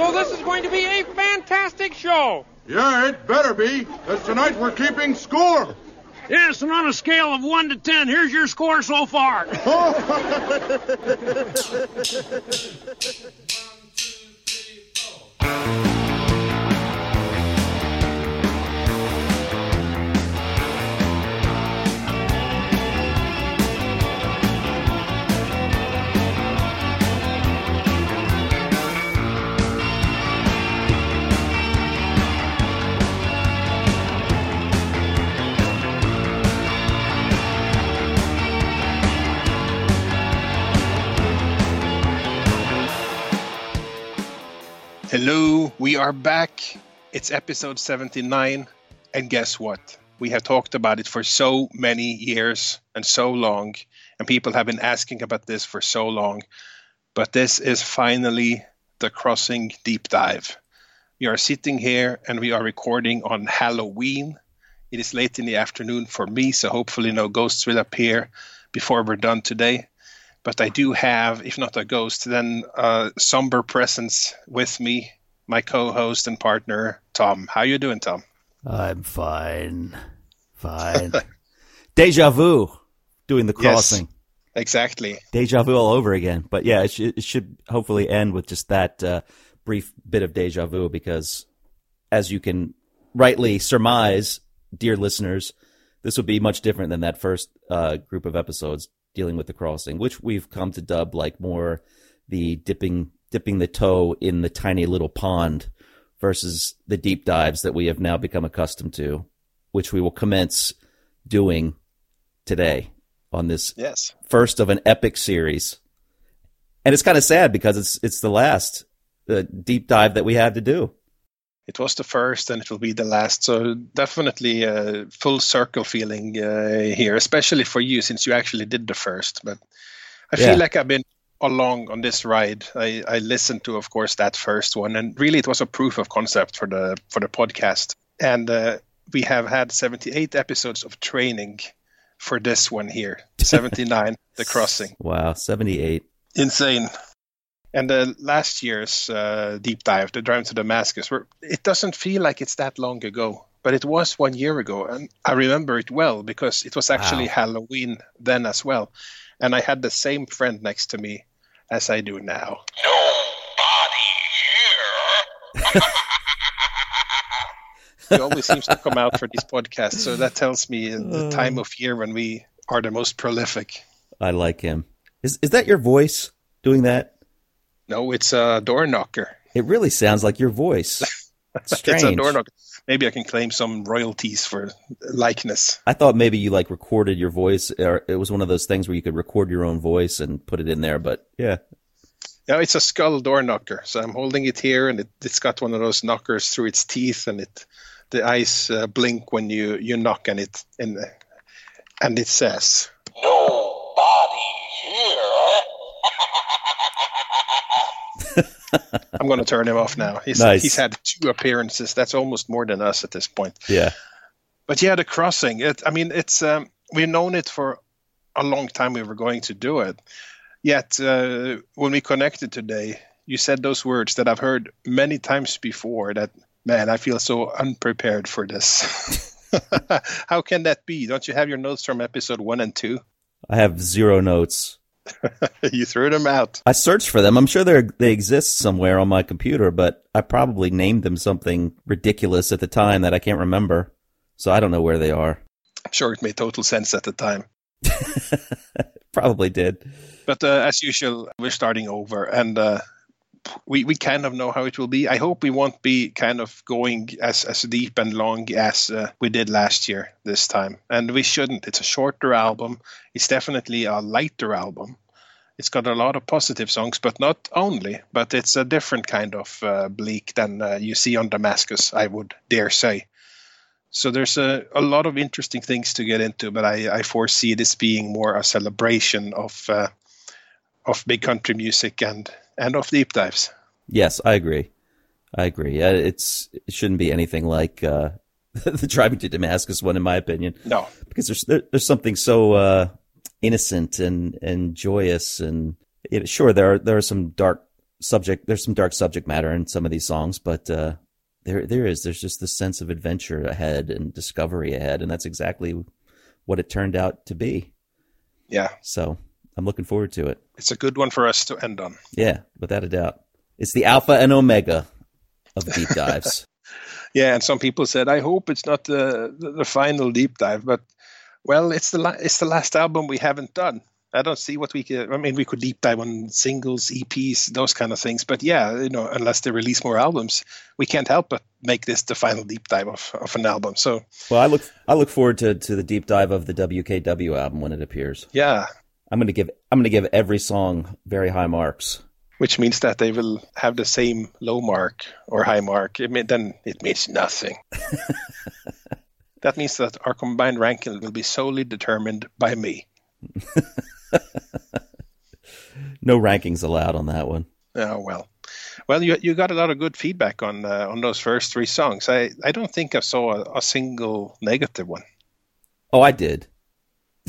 So this is going to be a fantastic show. Yeah, it better be, as tonight we're keeping score. Yes, and on a scale of 1 to 10, here's your score so far. Hello, we are back. It's episode 79. And guess what? We have talked about it for so many years and so long, and people have been asking about this for so long. But this is finally the Crossing Deep Dive. We are sitting here and we are recording on Halloween. It is late in the afternoon for me, so hopefully no ghosts will appear before we're done today but I do have, if not a ghost, then a somber presence with me, my co-host and partner, Tom. How you doing, Tom? I'm fine. Fine. Deja vu doing the crossing. Yes, exactly. Deja vu all over again. But yeah, it, sh- it should hopefully end with just that uh, brief bit of deja vu because, as you can rightly surmise, dear listeners, this would be much different than that first uh, group of episodes dealing with the crossing, which we've come to dub like more the dipping dipping the toe in the tiny little pond versus the deep dives that we have now become accustomed to, which we will commence doing today on this yes. first of an epic series. And it's kind of sad because it's it's the last the deep dive that we had to do. It was the first, and it will be the last. So definitely a full circle feeling uh, here, especially for you since you actually did the first. But I Yeah. feel like I've been along on this ride. I, I listened to, of course, that first one, and really it was a proof of concept for the for the podcast. And uh, we have had 78 episodes of training for this one here. 79, the crossing Wow, seventy eight. insane. And the last year's uh, deep dive, the drive to Damascus, where it doesn't feel like it's that long ago, but it was one year ago, and I remember it well because it was actually Wow. Halloween then as well, and I had the same friend next to me as I do now. he always seems to come out for these podcasts, so that tells me the time of year when we are the most prolific. I like him. Is is that your voice doing that? No, it's a door knocker. It really sounds like your voice. Strange. It's a door knocker. Maybe I can claim some royalties for likeness. I thought maybe you like recorded your voice, or it was one of those things where you could record your own voice and put it in there. But yeah, No, it's a skull door knocker. So I'm holding it here, and it, it's got one of those knockers through its teeth, and it the eyes uh, blink when you you knock and it, and and it says, "I'm going to turn him off now." He's Nice. he's had two appearances. That's almost more than us at this point. yeah, But yeah, the crossing. It, I mean, it's um, we've known it for a long time. We were going to do it. Yet uh, when we connected today, you said those words that I've heard many times before. That man, I feel so unprepared for this. How can that be? Don't you have your notes from episode one and two? I have zero notes. you threw them out. I searched for them. I'm sure they they exist somewhere on my computer, but I probably named them something ridiculous at the time that I can't remember. So I don't know where they are. I'm sure it made total sense at the time. Probably did. But uh, as usual, we're starting over, and uh, we we kind of know how it will be. I hope we won't be kind of going as as deep and long as uh, we did last year this time, and we shouldn't. It's a shorter album. It's definitely a lighter album. It's got a lot of positive songs, but not only. But it's a different kind of uh, bleak than uh, you see on Damascus. I would dare say. So there's a, a lot of interesting things to get into, but I, I foresee this being more a celebration of uh, of big country music and and of deep dives. Yes, I agree. I agree. Uh, It's it shouldn't be anything like uh, the driving to Damascus one, in my opinion, No, because there's there, there's something so uh, innocent and and joyous, and know, sure there are there are some dark subject. There's some dark subject matter in some of these songs, but uh, there there is. There's just this sense of adventure ahead and discovery ahead, and that's exactly what it turned out to be. Yeah, So I'm looking forward to it. it's a good one for us to end on. Yeah, without a doubt. It's the alpha and omega of deep dives. Yeah, and some people said, "I hope it's not the the, the final deep dive," but well, it's the la- it's the last album we haven't done. I don't see what we could. I mean, we could deep dive on singles, EPs, those kind of things. But yeah, you know, unless they release more albums, we can't help but make this the final deep dive of, of an album. So well, I look I look forward to, to the deep dive of the WKW album when it appears. yeah, I'm gonna give I'm gonna give every song very high marks. which means that they will have the same low mark or high mark. It mean, then it means nothing. that means that our combined ranking will be solely determined by me. No rankings allowed on that one. Oh well, well you you got a lot of good feedback on uh, on those first three songs. I I don't think I saw a, a single negative one. Oh, I did.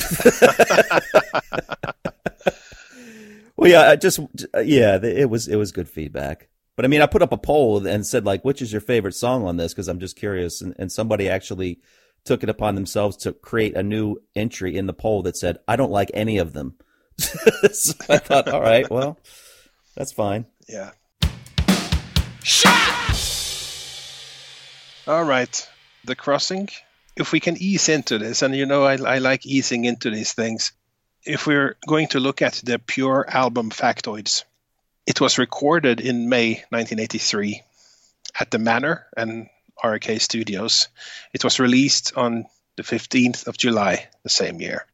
well, yeah, I just yeah, it was it was good feedback. But I mean, I put up a poll and said like, which is your favorite song on this? Because I'm just curious, and, and somebody actually took it upon themselves to create a new entry in the poll that said, I don't like any of them. so I thought, all right, well, that's fine. Yeah. All right, the crossing. If we can ease into this, and you know, I, I like easing into these things. If we're going to look at the pure album factoids, it was recorded in May 1983 at the Manor and RAK Studios. It was released on the 15th of July the same year.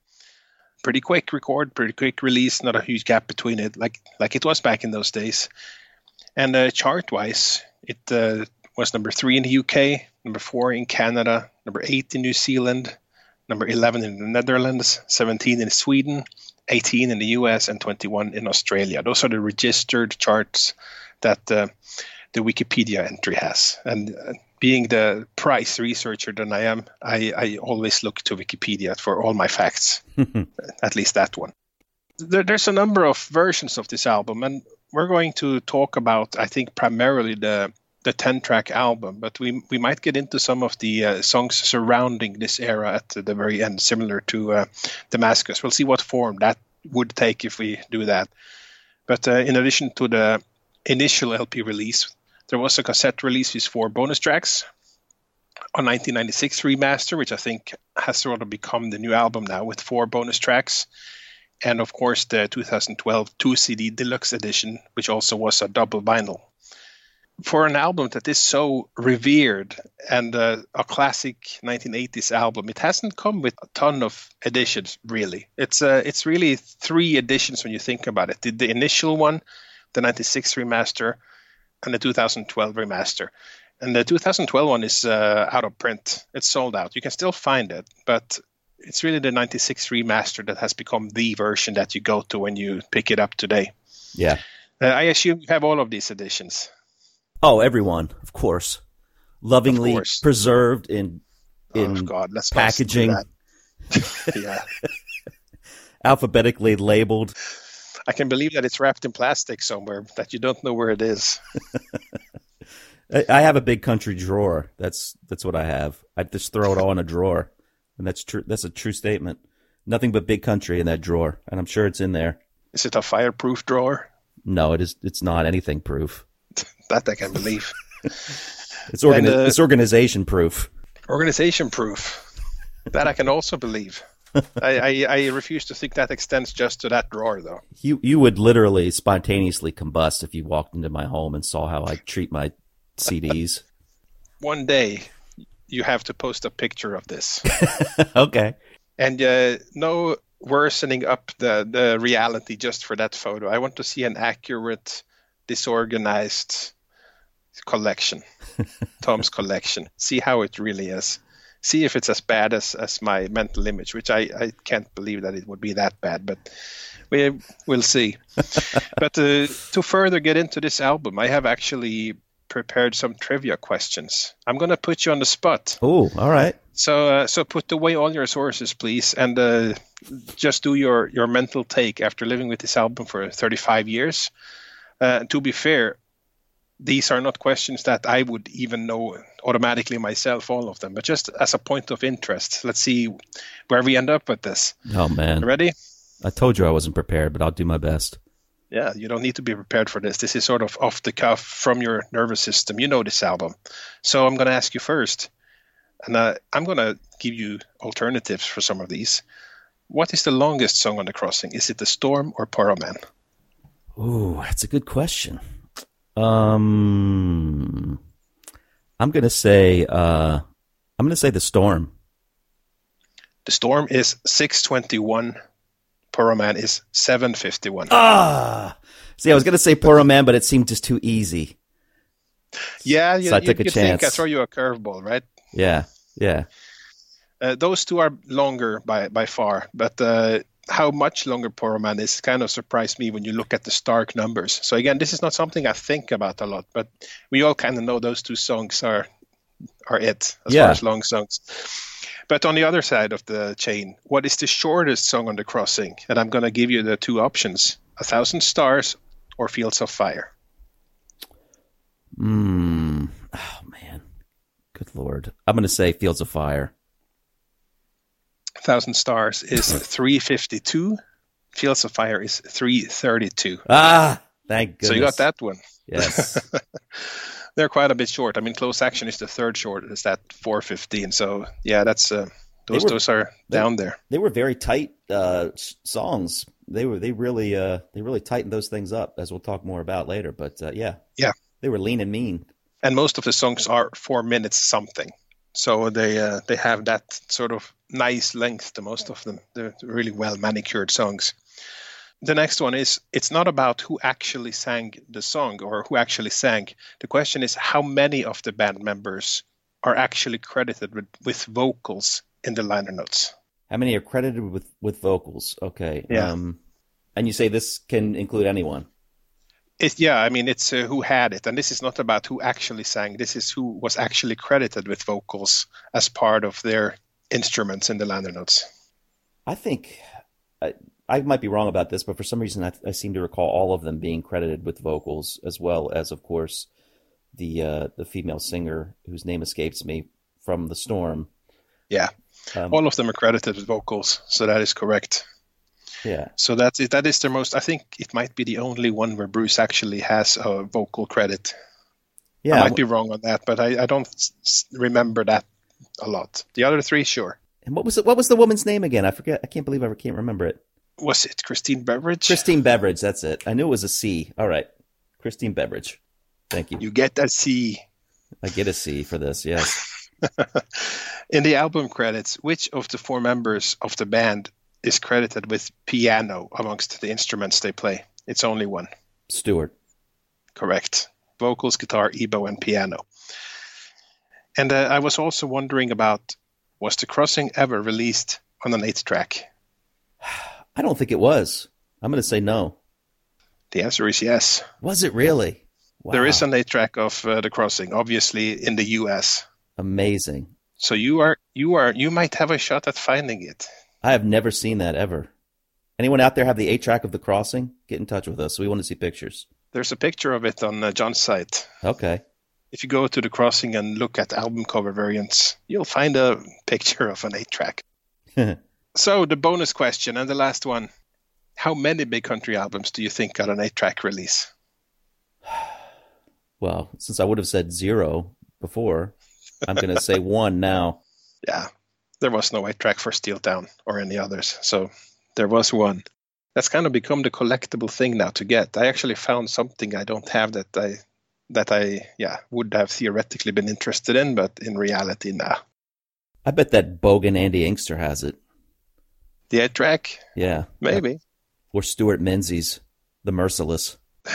Pretty quick record, pretty quick release, not a huge gap between it, like like it was back in those days. And uh, chart-wise, it uh, was number three in the UK, number four in Canada, number eight in New Zealand, number 11 in the Netherlands, 17 in Sweden, 18 in the US, and 21 in Australia. Those are the registered charts that uh, the Wikipedia entry has. And uh, being the price researcher that I am, I, I always look to Wikipedia for all my facts, at least that one. There, there's a number of versions of this album, and we're going to talk about, I think, primarily the the 10 track album, but we we might get into some of the uh, songs surrounding this era at the very end, similar to uh, Damascus. We'll see what form that would take if we do that. But uh, in addition to the initial LP release, there was a cassette release with four bonus tracks, a 1996 remaster, which I think has sort of become the new album now with four bonus tracks, and of course the 2012 2 CD deluxe edition, which also was a double vinyl for an album that is so revered and uh, a classic 1980s album, it hasn't come with a ton of editions. Really, it's uh, it's really three editions when you think about it. The, the initial one, the 96 remaster, and the 2012 remaster. And the 2012 one is uh, out of print. It's sold out. You can still find it, but it's really the 96 remaster that has become the version that you go to when you pick it up today. Yeah. Uh, I assume you have all of these editions. Oh, everyone, of course, lovingly Of course. preserved in oh, in oh God, let's packaging, yeah, alphabetically labeled. I can believe that it's wrapped in plastic somewhere that you don't know where it is. I I have a big country drawer. That's that's what I have. I just throw it all in a drawer, and that's true. That's a true statement. Nothing but big country in that drawer, and I'm sure it's in there. Is it a fireproof drawer? No, it is. It's not anything proof. That I can believe. It's organi- And, uh, it's organization proof. Organization proof. That I can also believe. I, I, I refuse to think that extends just to that drawer, though. You you would literally spontaneously combust if you walked into my home and saw how I treat my CDs. One day, you have to post a picture of this, okay. and uh, no worsening up the the reality just for that photo. I want to see an accurate, disorganized collection, Tom's collection. See how it really is. See if it's as bad as, as my mental image, which I, I can't believe that it would be that bad, but we will see. but uh, to further get into this album, I have actually prepared some trivia questions. I'm going to put you on the spot. Oh, all right. So, uh, so put away all your sources, please, and uh, just do your, your mental take after living with this album for 35 years. Uh, to be fair, these are not questions that I would even know automatically myself, all of them, but just as a point of interest. Let's see where we end up with this. Oh man, ready? I told you I wasn't prepared, but I'll do my best. Yeah, you don't need to be prepared for this. This is sort of off the cuff from your nervous system. You know this album. So I'm going to ask you first, and uh, I'm going to give you alternatives for some of these. What is the longest song on the crossing? Is it The Storm or Porrohman? Ooh, that's a good question. Um, I'm gonna say uh, I'm gonna say the storm. The storm is 621. Porrohman is 751. Ah, see, I was gonna say Porrohman, but it seemed just too easy. Yeah, you, So I took you, a you think I throw you a curveball, right? Yeah, yeah. Uh, those two are longer by by far, but uh, how much longer Porrohman is kind of surprised me when you look at the Stark numbers. So again, this is not something I think about a lot, but we all kind of know those two songs are are it as Yeah. far as long songs. But on the other side of the chain, what is the shortest song on the crossing? And I'm going to give you the two options: A Thousand Stars or Fields of Fire. Hmm. Oh man, good lord. I'm gonna say Fields of Fire. Thousand Stars is 352. Fields of Fire is 332. Ah, thank goodness. So you got that one. Yes. They're quite a bit short. I mean, close action is the third short. Is that 415. So yeah, that's uh, those were- those are they- down there. they were very tight uh, songs. They were they really uh, they really tightened those things up, as we'll talk more about later. But uh, yeah, Yeah. they were lean and mean. And most of the songs are four minutes something. So they uh, they have that sort of nice length to most of them. They're really well manicured songs. The next one is it's not about who actually sang the song or who actually sang. The question is how many of the band members are actually credited with, with vocals in the liner notes. How many are credited with with vocals? Okay. Yeah. Um, and you say this can include anyone. It, yeah, I mean, it's uh, who had it, and this is not about who actually sang. This is who was actually credited with vocals as part of their instruments in the liner notes. I think I, I might be wrong about this, but for some reason I, I seem to recall all of them being credited with vocals, as well as, of course, the uh, the female singer whose name escapes me from the storm. Yeah, Um, all of them are credited with vocals, so that is correct. Yeah, So that is, that is the most. I think it might be the only one where Bruce actually has a vocal credit. yeah. I might be wrong on that, but I, I don't s- remember that a lot. The other three, sure. And what was it? What was the woman's name again? I forget. I can't believe I can't remember it. Was it Christine Beveridge? Christine Beveridge. That's it. I knew it was a C. All right, Christine Beveridge. Thank you. You get a C. I get a C for this. Yes. In the album credits, which of the four members of the band is credited with piano amongst the instruments they play? It's only one. Stuart. Correct. Vocals, guitar, EBow, and piano. And uh, I was also wondering about was The Crossing ever released on an eight track? I don't think it was. I'm going to say no. The answer is yes. Was it really? Wow. There is an eight track of uh, The Crossing, obviously in the US. amazing. So you are you are you might have a shot at finding it. I have never seen that ever. Anyone out there have the eight track of the crossing? Get in touch with us. We want to see pictures. There's a picture of it on uh, John's site. Okay. If you go to the crossing and look at album cover variants, you'll find a picture of an eight track. So the bonus question and the last one: How many big country albums do you think got an eight track release? well, since I would have said zero before, I'm going to say one now. Yeah, there was no eight track for Steeltown or any others, so there was one. That's kind of become the collectible thing now to get. I actually found something I don't have that I that I yeah would have theoretically been interested in, but in reality, nah. I bet that bogan Andy Inkster has it. The eight track, Yeah. maybe. Or Stuart Menzies, the merciless.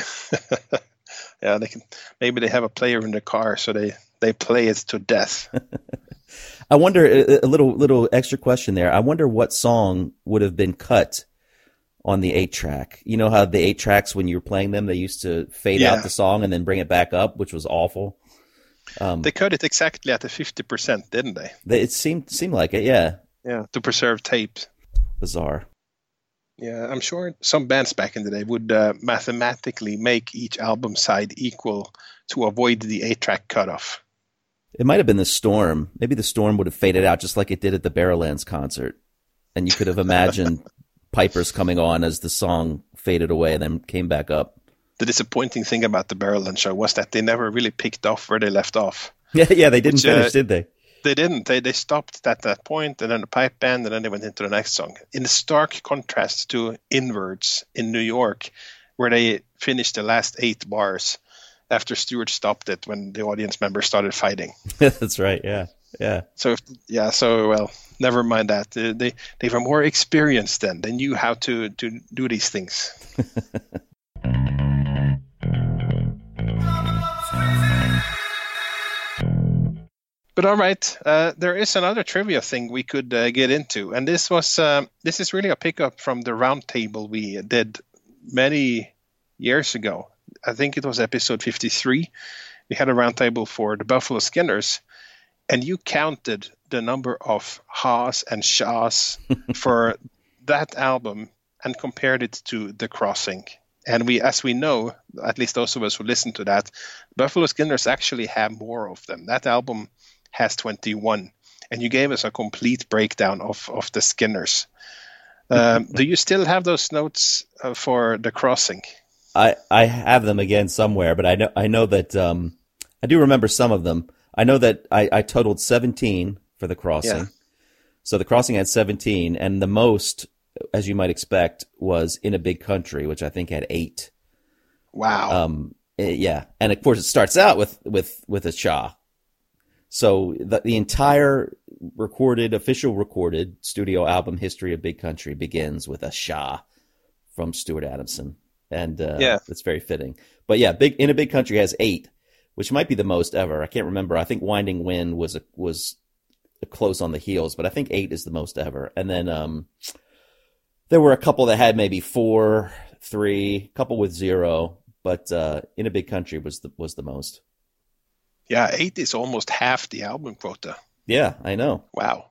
yeah, they can. Maybe they have a player in the car, so they they play it to death. I wonder a, a little little extra question there. I wonder what song would have been cut on the eight track. You know how the eight tracks when you were playing them, they used to fade Yeah. out the song and then bring it back up, which was awful. Um, they cut it exactly at the fifty percent, didn't they? they, it seemed seemed like it. Yeah, Yeah, to preserve tape. bizarre. Yeah, I'm sure some bands back in the day would uh, mathematically make each album side equal to avoid the eight track cutoff. It might have been the storm. Maybe the storm would have faded out just like it did at the Barrowlands concert. And you could have imagined pipers coming on as the song faded away and then came back up. The disappointing thing about the Barrowlands show was that they never really picked off where they left off. Yeah, yeah, they didn't Which, finish, uh, did they? They didn't. They they stopped at that point, and then the pipe band, and then they went into the next song. In stark contrast to Inwards in New York, where they finished the last eight bars after Stuart stopped it when the audience members started fighting. That's right. Yeah, yeah. So if, yeah, so well, never mind that. Uh, they they were more experienced then. They knew how to to do these things. But all right, uh, there is another trivia thing we could uh, get into, and this was um, this is really a pickup from the roundtable we did many years ago. I think it was episode fifty-three. We had a roundtable for the Buffalo Skinners, and you counted the number of ha's and shahs for that album and compared it to The Crossing. And we, as we know, at least those of us who listen to that, Buffalo Skinners actually have more of them. That album has 21, and you gave us a complete breakdown of, of the Skinners. Um, do you still have those notes uh, for The Crossing? I I have them again somewhere, but I know I know that um, I do remember some of them. I know that I, I totaled seventeen for the crossing. Yeah. So the crossing had seventeen, and the most, as you might expect, was in a big country, which I think had eight. Wow. Um, eh, yeah, and of course it starts out with with with a Shah. So the the entire recorded, official recorded studio album history of Big Country begins with a Shah from Stuart Adamson, and uh, Yeah. it's very fitting. But yeah, big in a big country has eight, which might be the most ever. I can't remember. I think Winding Wind was a, was close on the heels, but I think eight is the most ever. And then um, there were a couple that had maybe four, three, a couple with zero, but uh, in a big country was the was the most. yeah, eight is almost half the album quota. Yeah, I know. Wow.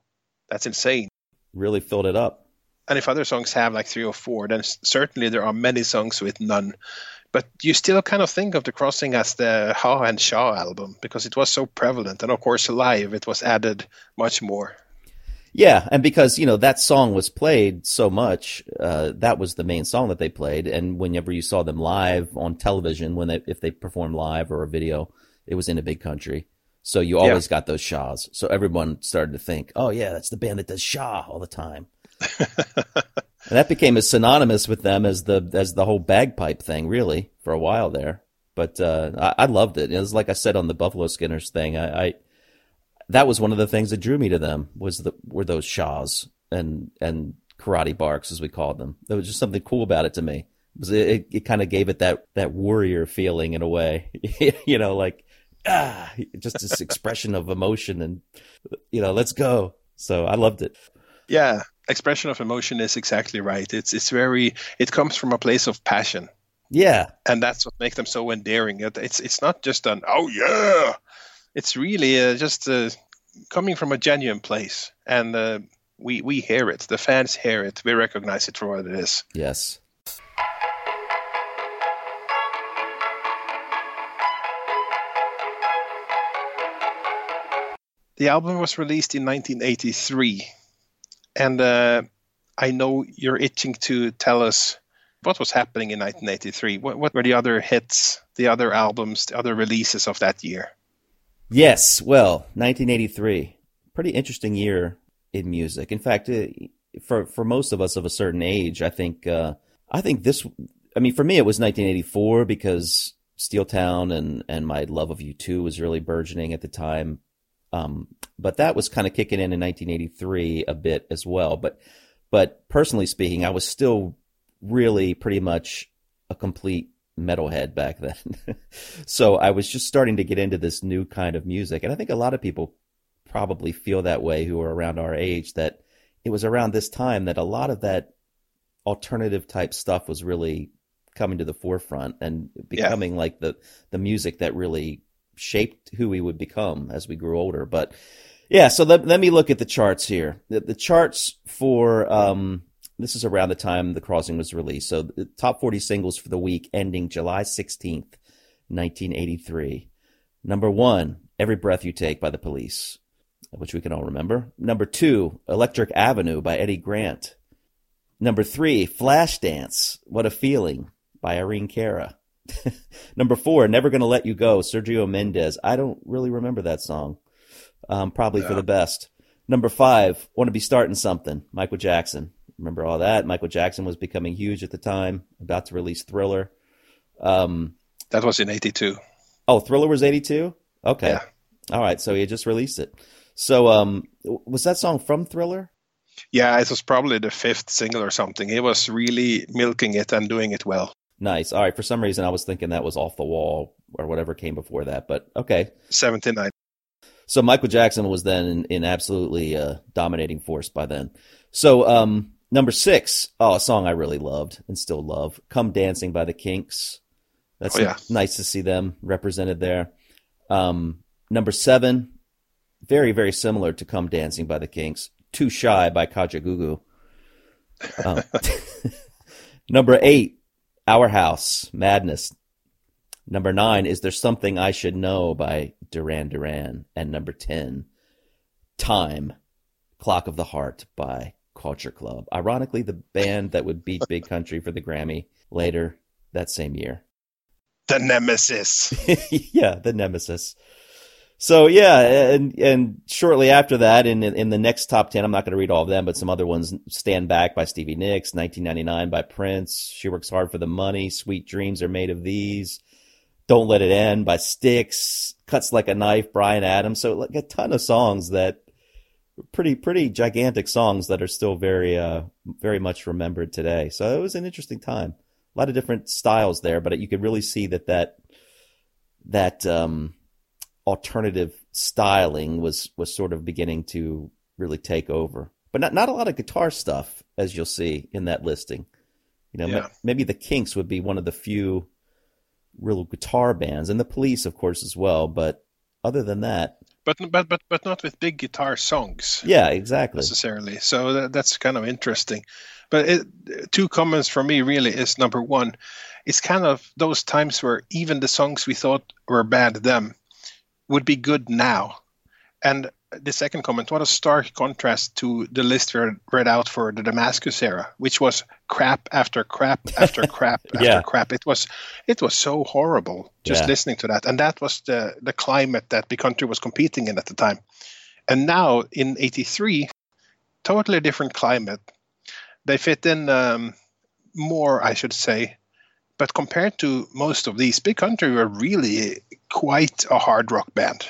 That's insane. Really filled it up. And if other songs have like three or four, then certainly there are many songs with none. But you still kind of think of The Crossing as the Ha and Shaw album because it was so prevalent. And of course, live, it was added much more. Yeah, and because you know that song was played so much, uh, that was the main song that they played. And whenever you saw them live on television, when they if they performed live or a video, it was in a big country. So you always got those Shahs. So everyone started to think, oh yeah, that's the band that does Shah all the time. and that became as synonymous with them as the as the whole bagpipe thing, really, for a while there. But uh, I, I loved it. It was like I said on the Buffalo Skinners thing. I, I that was one of the things that drew me to them was the were those shaws and and karate barks as we called them. There was just something cool about it to me. It, was- it, it kind of gave it that that warrior feeling in a way, you know, like ah, just this expression of emotion and you know, let's go. So I loved it. Yeah, expression of emotion is exactly right. It's it's very it comes from a place of passion, Yeah, and that's what makes them so endearing. It's it's not just an oh yeah, it's really uh, just uh, coming from a genuine place, and uh, we we hear it. The fans hear it. We recognize it for what it is. yes. The album was released in 1983, and uh, I know you're itching to tell us what was happening in 1983. What, what were the other hits, the other albums, the other releases of that year? Yes, well, 1983, pretty interesting year in music. In fact, uh, for for most of us of a certain age, I think uh, I think this. I mean, for me, it was 1984 because Steeltown and and my love of U2 was really burgeoning at the time. Um, but that was kind of kicking in in 1983 a bit as well. But but personally speaking, I was still really pretty much a complete metalhead back then. so I was just starting to get into this new kind of music. And I think a lot of people probably feel that way who are around our age that it was around this time that a lot of that alternative type stuff was really coming to the forefront and becoming like the the music that really shaped who we would become as we grew older. But yeah, so let, let me look at the charts here. The, the charts for um, This is around the time The Crossing was released. So the top 40 singles for the week ending July 16th, 1983. Number one, Every Breath You Take by the Police, which we can all remember. Number two, Electric Avenue by Eddie Grant. Number three, Flashdance, What a Feeling by Irene Cara. Number four, Never Gonna Let You Go, Sergio Mendes. I don't really remember that song. Um, probably yeah. for the best. Number five, Want to Be Starting Something, Michael Jackson. Remember all that? Michael Jackson was becoming huge at the time, about to release Thriller. Um, that was in 82. Oh, Thriller was 82? Okay. Yeah. All right. So he just released it. So um, was that song from Thriller? Yeah, it was probably the fifth single or something. He was really milking it and doing it well. Nice. All right. For some reason, I was thinking that was off the wall or whatever came before that, but okay. 79. So Michael Jackson was then in, in absolutely uh, dominating force by then. So um, number six, oh, a song I really loved and still love, "Come Dancing" by the Kinks. That's oh, yeah. nice to see them represented there. Um, number seven, very very similar to "Come Dancing" by the Kinks, "Too Shy" by Kajagoogoo. Um, number eight, our House, Madness. Number nine, Is There Something I Should Know by Duran Duran. And number 10, Time, Clock of the Heart by Culture Club. Ironically, the band that would beat Big Country for the Grammy later that same year. The Nemesis. yeah, the Nemesis. So yeah, and and shortly after that, in in the next top ten, I'm not going to read all of them, but some other ones: "Stand Back" by Stevie Nicks, "1999" by Prince, "She Works Hard for the Money," "Sweet Dreams Are Made of These," "Don't Let It End" by Styx, "Cuts Like a Knife" Bryan Adams. So like a ton of songs that pretty pretty gigantic songs that are still very uh very much remembered today. So it was an interesting time. A lot of different styles there, but you could really see that that that um alternative styling was was sort of beginning to really take over. But not not a lot of guitar stuff, as you'll see in that listing. You know, yeah. maybe the Kinks would be one of the few real guitar bands, and the Police, of course, as well. But other than that, but but but but not with big guitar songs. Yeah, exactly. Necessarily. So that, that's kind of interesting. But it, two comments from me really is number one, it's kind of those times where even the songs we thought were bad then would be good now. And the second comment, what a stark contrast to the list we read out for the Damascus era, which was crap after crap after crap after yeah. crap. It was it was so horrible just yeah. listening to that. And that was the the climate that the country was competing in at the time. And now in 83, totally different climate. They fit in um, more, I should say. But compared to most of these, Big Country were really quite a hard rock band.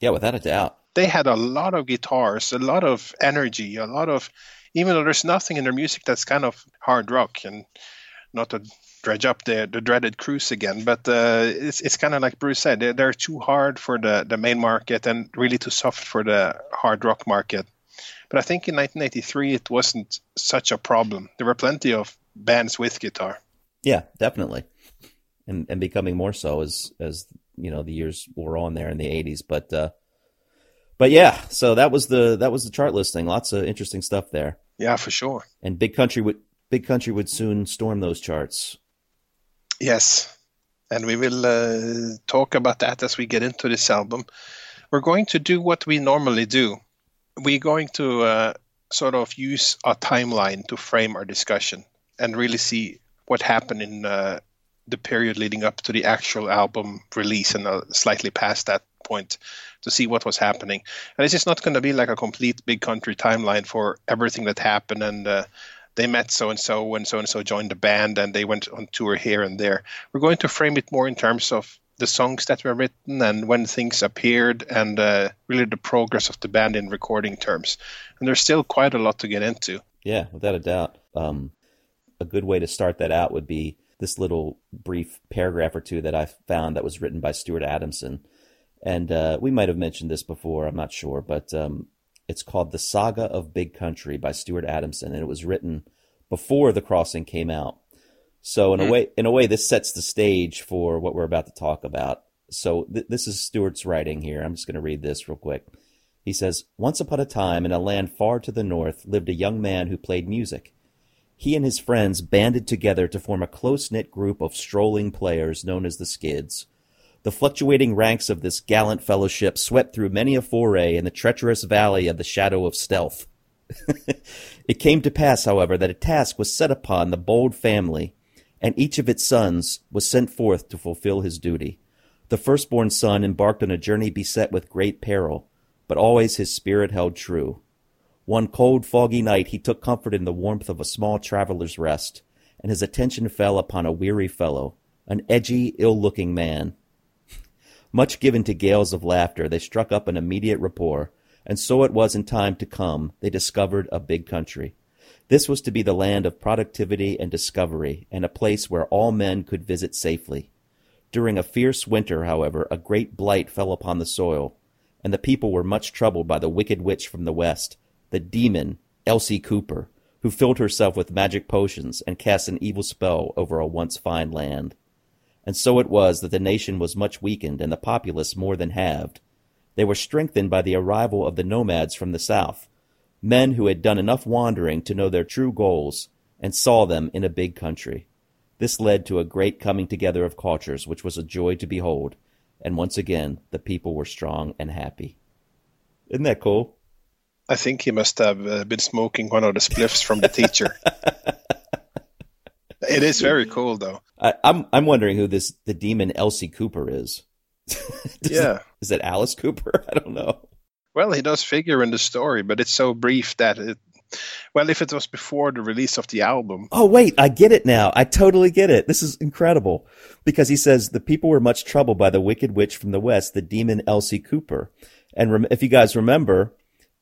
Yeah, without a doubt. They had a lot of guitars, a lot of energy, a lot of, even though there's nothing in their music that's kind of hard rock, and not to dredge up the, the dreaded cruise again, but uh, it's, it's kind of like Bruce said, they're, they're too hard for the, the main market and really too soft for the hard rock market. But I think in 1983 it wasn't such a problem. There were plenty of bands with guitar. Yeah, definitely, and and becoming more so as as you know the years were on there in the 80s but uh but yeah so that was the that was the chart listing. Lots of interesting stuff there. Yeah for sure. And big country would big country would soon storm those charts. Yes. And we will uh, talk about that as we get into this album. We're going to do what we normally do. We're going to uh, sort of use a timeline to frame our discussion and really see what happened in uh, the period leading up to the actual album release and uh, slightly past that point to see what was happening. And it's just not going to be like a complete big country timeline for everything that happened and uh, they met so and so and so and so joined the band and they went on tour here and there. We're going to frame it more in terms of the songs that were written and when things appeared and uh, really the progress of the band in recording terms. And there's still quite a lot to get into. Yeah, without a doubt. Um, a good way to start that out would be this little brief paragraph or two that I found that was written by Stuart Adamson. And uh, we might have mentioned this before, I'm not sure, but um, it's called The Saga of Big Country by Stuart Adamson, and it was written before The Crossing came out. So in mm. a hmm. way, in a way, this sets the stage for what we're about to talk about. So th- this is Stuart's writing here. I'm just going to read this real quick. He says, Once upon a time, in a land far to the north, lived a young man who played music. He and his friends banded together to form a close-knit group of strolling players known as the Skids. The fluctuating ranks of this gallant fellowship swept through many a foray in the treacherous valley of the shadow of stealth. it came to pass, however, that a task was set upon the bold family, and each of its sons was sent forth to fulfill his duty. The firstborn son embarked on a journey beset with great peril, but always his spirit held true. One cold, foggy night he took comfort in the warmth of a small traveller's rest, and his attention fell upon a weary fellow, an edgy, ill-looking man. Much given to gales of laughter, they struck up an immediate rapport, and so it was in time to come they discovered a big country. This was to be the land of productivity and discovery, and a place where all men could visit safely. During a fierce winter, however, a great blight fell upon the soil, and the people were much troubled by the wicked witch from the west, the demon, Elsie Cooper, who filled herself with magic potions and cast an evil spell over a once fine land. And so it was that the nation was much weakened and the populace more than halved. They were strengthened by the arrival of the nomads from the south, men who had done enough wandering to know their true goals and saw them in a big country. This led to a great coming together of cultures, which was a joy to behold, and once again the people were strong and happy. Isn't that cool? I think he must have uh, been smoking one of the spliffs from the teacher. it is very cool, though. I, am I'm, I'm wondering who this the demon Elsie Cooper is. yeah, it, is it Alice Cooper? I don't know. Well, he does figure in the story, but it's so brief that it. Well, if it was before the release of the album. Oh wait, I get it now. I totally get it. This is incredible because he says the people were much troubled by the wicked witch from the west, the demon Elsie Cooper. And rem- if you guys remember,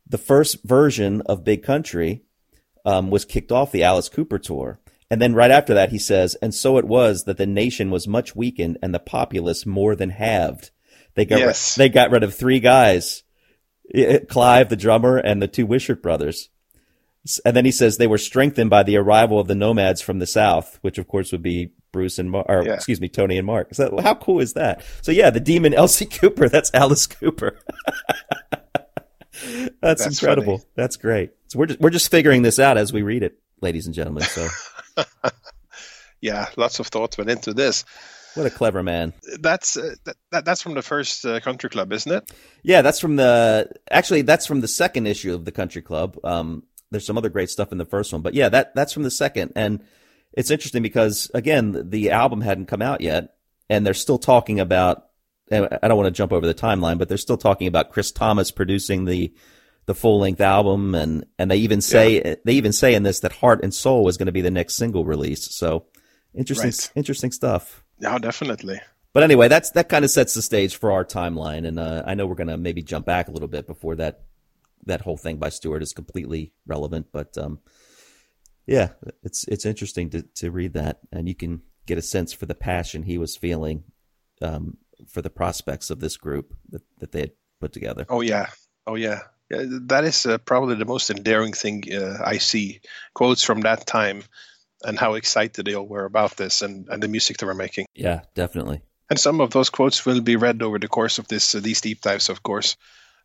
the first version of Big Country um, was kicked off the Alice Cooper tour. And then right after that, he says, and so it was that the nation was much weakened and the populace more than halved. They got, yes. they got rid of three guys, Clive, the drummer, and the two Wishart brothers. And then he says they were strengthened by the arrival of the nomads from the south, which of course would be Bruce and Mark, or yeah. excuse me, Tony and Mark. So how cool is that? So yeah, the demon Elsie Cooper, that's Alice Cooper. That's, That's incredible. Funny. That's great. So we're just, we're just figuring this out as we read it, ladies and gentlemen. So, yeah, lots of thoughts went into this. What a clever man. That's uh, that, that's from the first uh, Country Club, isn't it? Yeah, that's from the actually that's from the second issue of the Country Club. Um, there's some other great stuff in the first one, but yeah, that that's from the second, and it's interesting because again, the album hadn't come out yet, and they're still talking about I don't want to jump over the timeline, but they're still talking about Chris Thomas producing the the full length album, and and they even say yeah. they even say in this that Heart and Soul is going to be the next single release. So interesting, right. interesting stuff. Yeah, definitely. But anyway, that's that kind of sets the stage for our timeline, and uh, I know we're going to maybe jump back a little bit before that that whole thing by Stuart is completely relevant. But um, yeah, it's it's interesting to to read that, and you can get a sense for the passion he was feeling um, for the prospects of this group that, that they had put together. Oh yeah, oh yeah, yeah that is uh, probably the most endearing thing uh, I see. Quotes from that time and how excited they all were about this and, and the music they were making. Yeah, definitely. And some of those quotes will be read over the course of this uh, these deep dives, of course.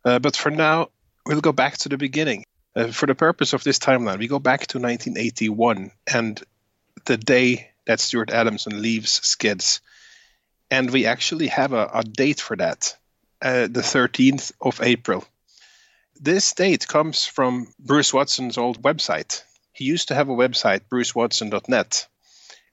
Uh, but for now, we'll go back to the beginning. Uh, for the purpose of this timeline, we go back to 1981 and the day that Stuart Adamson leaves Skids and we actually have a, a date for that, uh, the 13th of April. This date comes from Bruce Watson's old website. He used to have a website, brucewatson.net.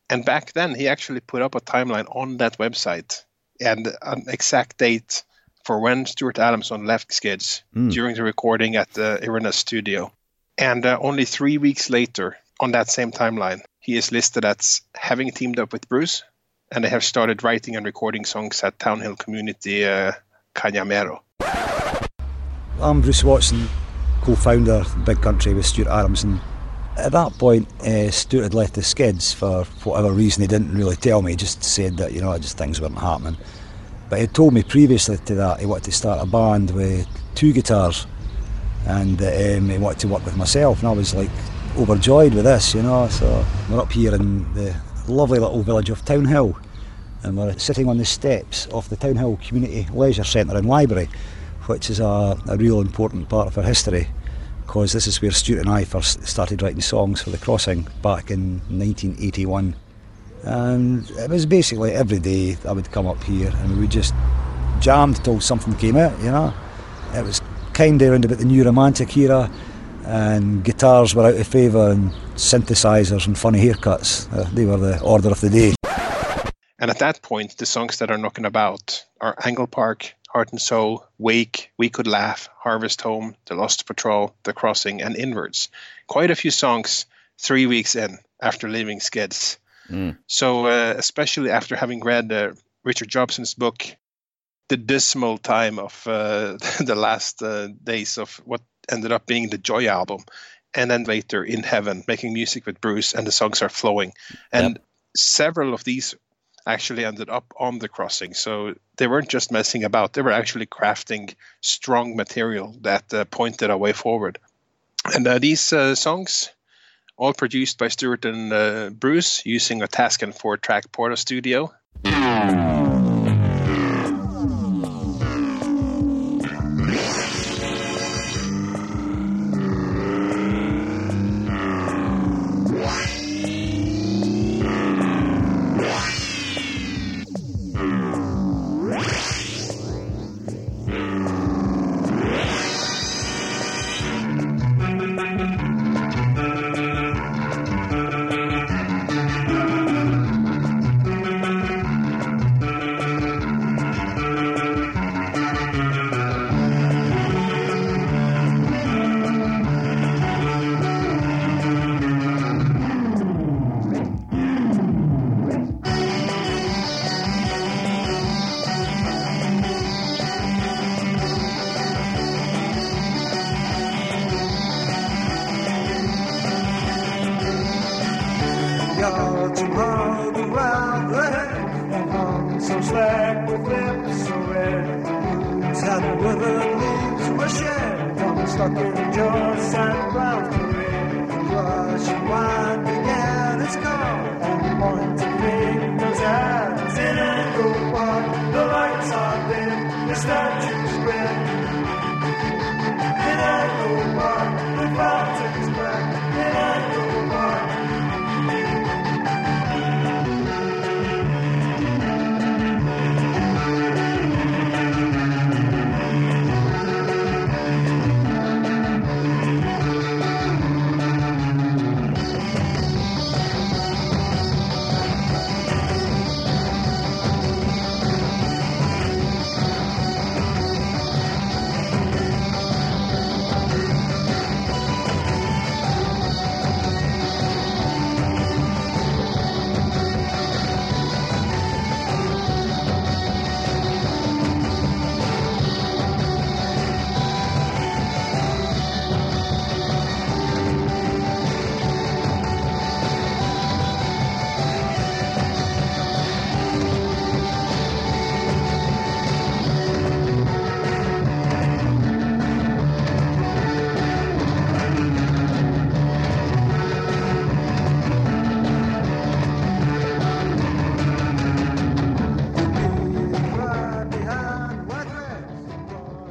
And back then, he actually put up a timeline on that website and an exact date for when Stuart Adamson left Skids mm. during the recording at the Irina studio. And uh, only three weeks later, on that same timeline, he is listed as having teamed up with Bruce and they have started writing and recording songs at Townhill Community uh, Cañamero. I'm Bruce Watson, co-founder of Big Country with Stuart Adamson. At that point, uh, Stuart had left the Skids for whatever reason. He didn't really tell me. He just said that you know just things weren't happening. But he told me previously to that he wanted to start a band with two guitars, and um, he wanted to work with myself. And I was like overjoyed with this, you know. So we're up here in the lovely little village of Townhill and we're sitting on the steps of the Townhill Community Leisure Centre and Library which is a, a real important part of our history because this is where Stuart and I first started writing songs for The Crossing back in 1981. And it was basically every day I would come up here and we would just jam till something came out, you know. It was kind of around about the new romantic era and guitars were out of favour and synthesizers and funny haircuts. Uh, they were the order of the day. And at that point, the songs that are knocking about are Angle Park, Heart and Soul, Wake, We Could Laugh, Harvest Home, The Lost Patrol, The Crossing, and Inwards. Quite a few songs three weeks in after leaving Skids. Mm. So, uh, especially after having read uh, Richard Jobson's book, The Dismal Time of uh, the Last uh, Days of what ended up being the Joy album, and then later In Heaven, making music with Bruce, and the songs are flowing. And yep. several of these actually ended up on the crossing. So they weren't just messing about, they were actually crafting strong material that uh, pointed a way forward. And uh, these uh, songs, all produced by Stuart and uh, Bruce using a Tascam 4 track Porta Studio.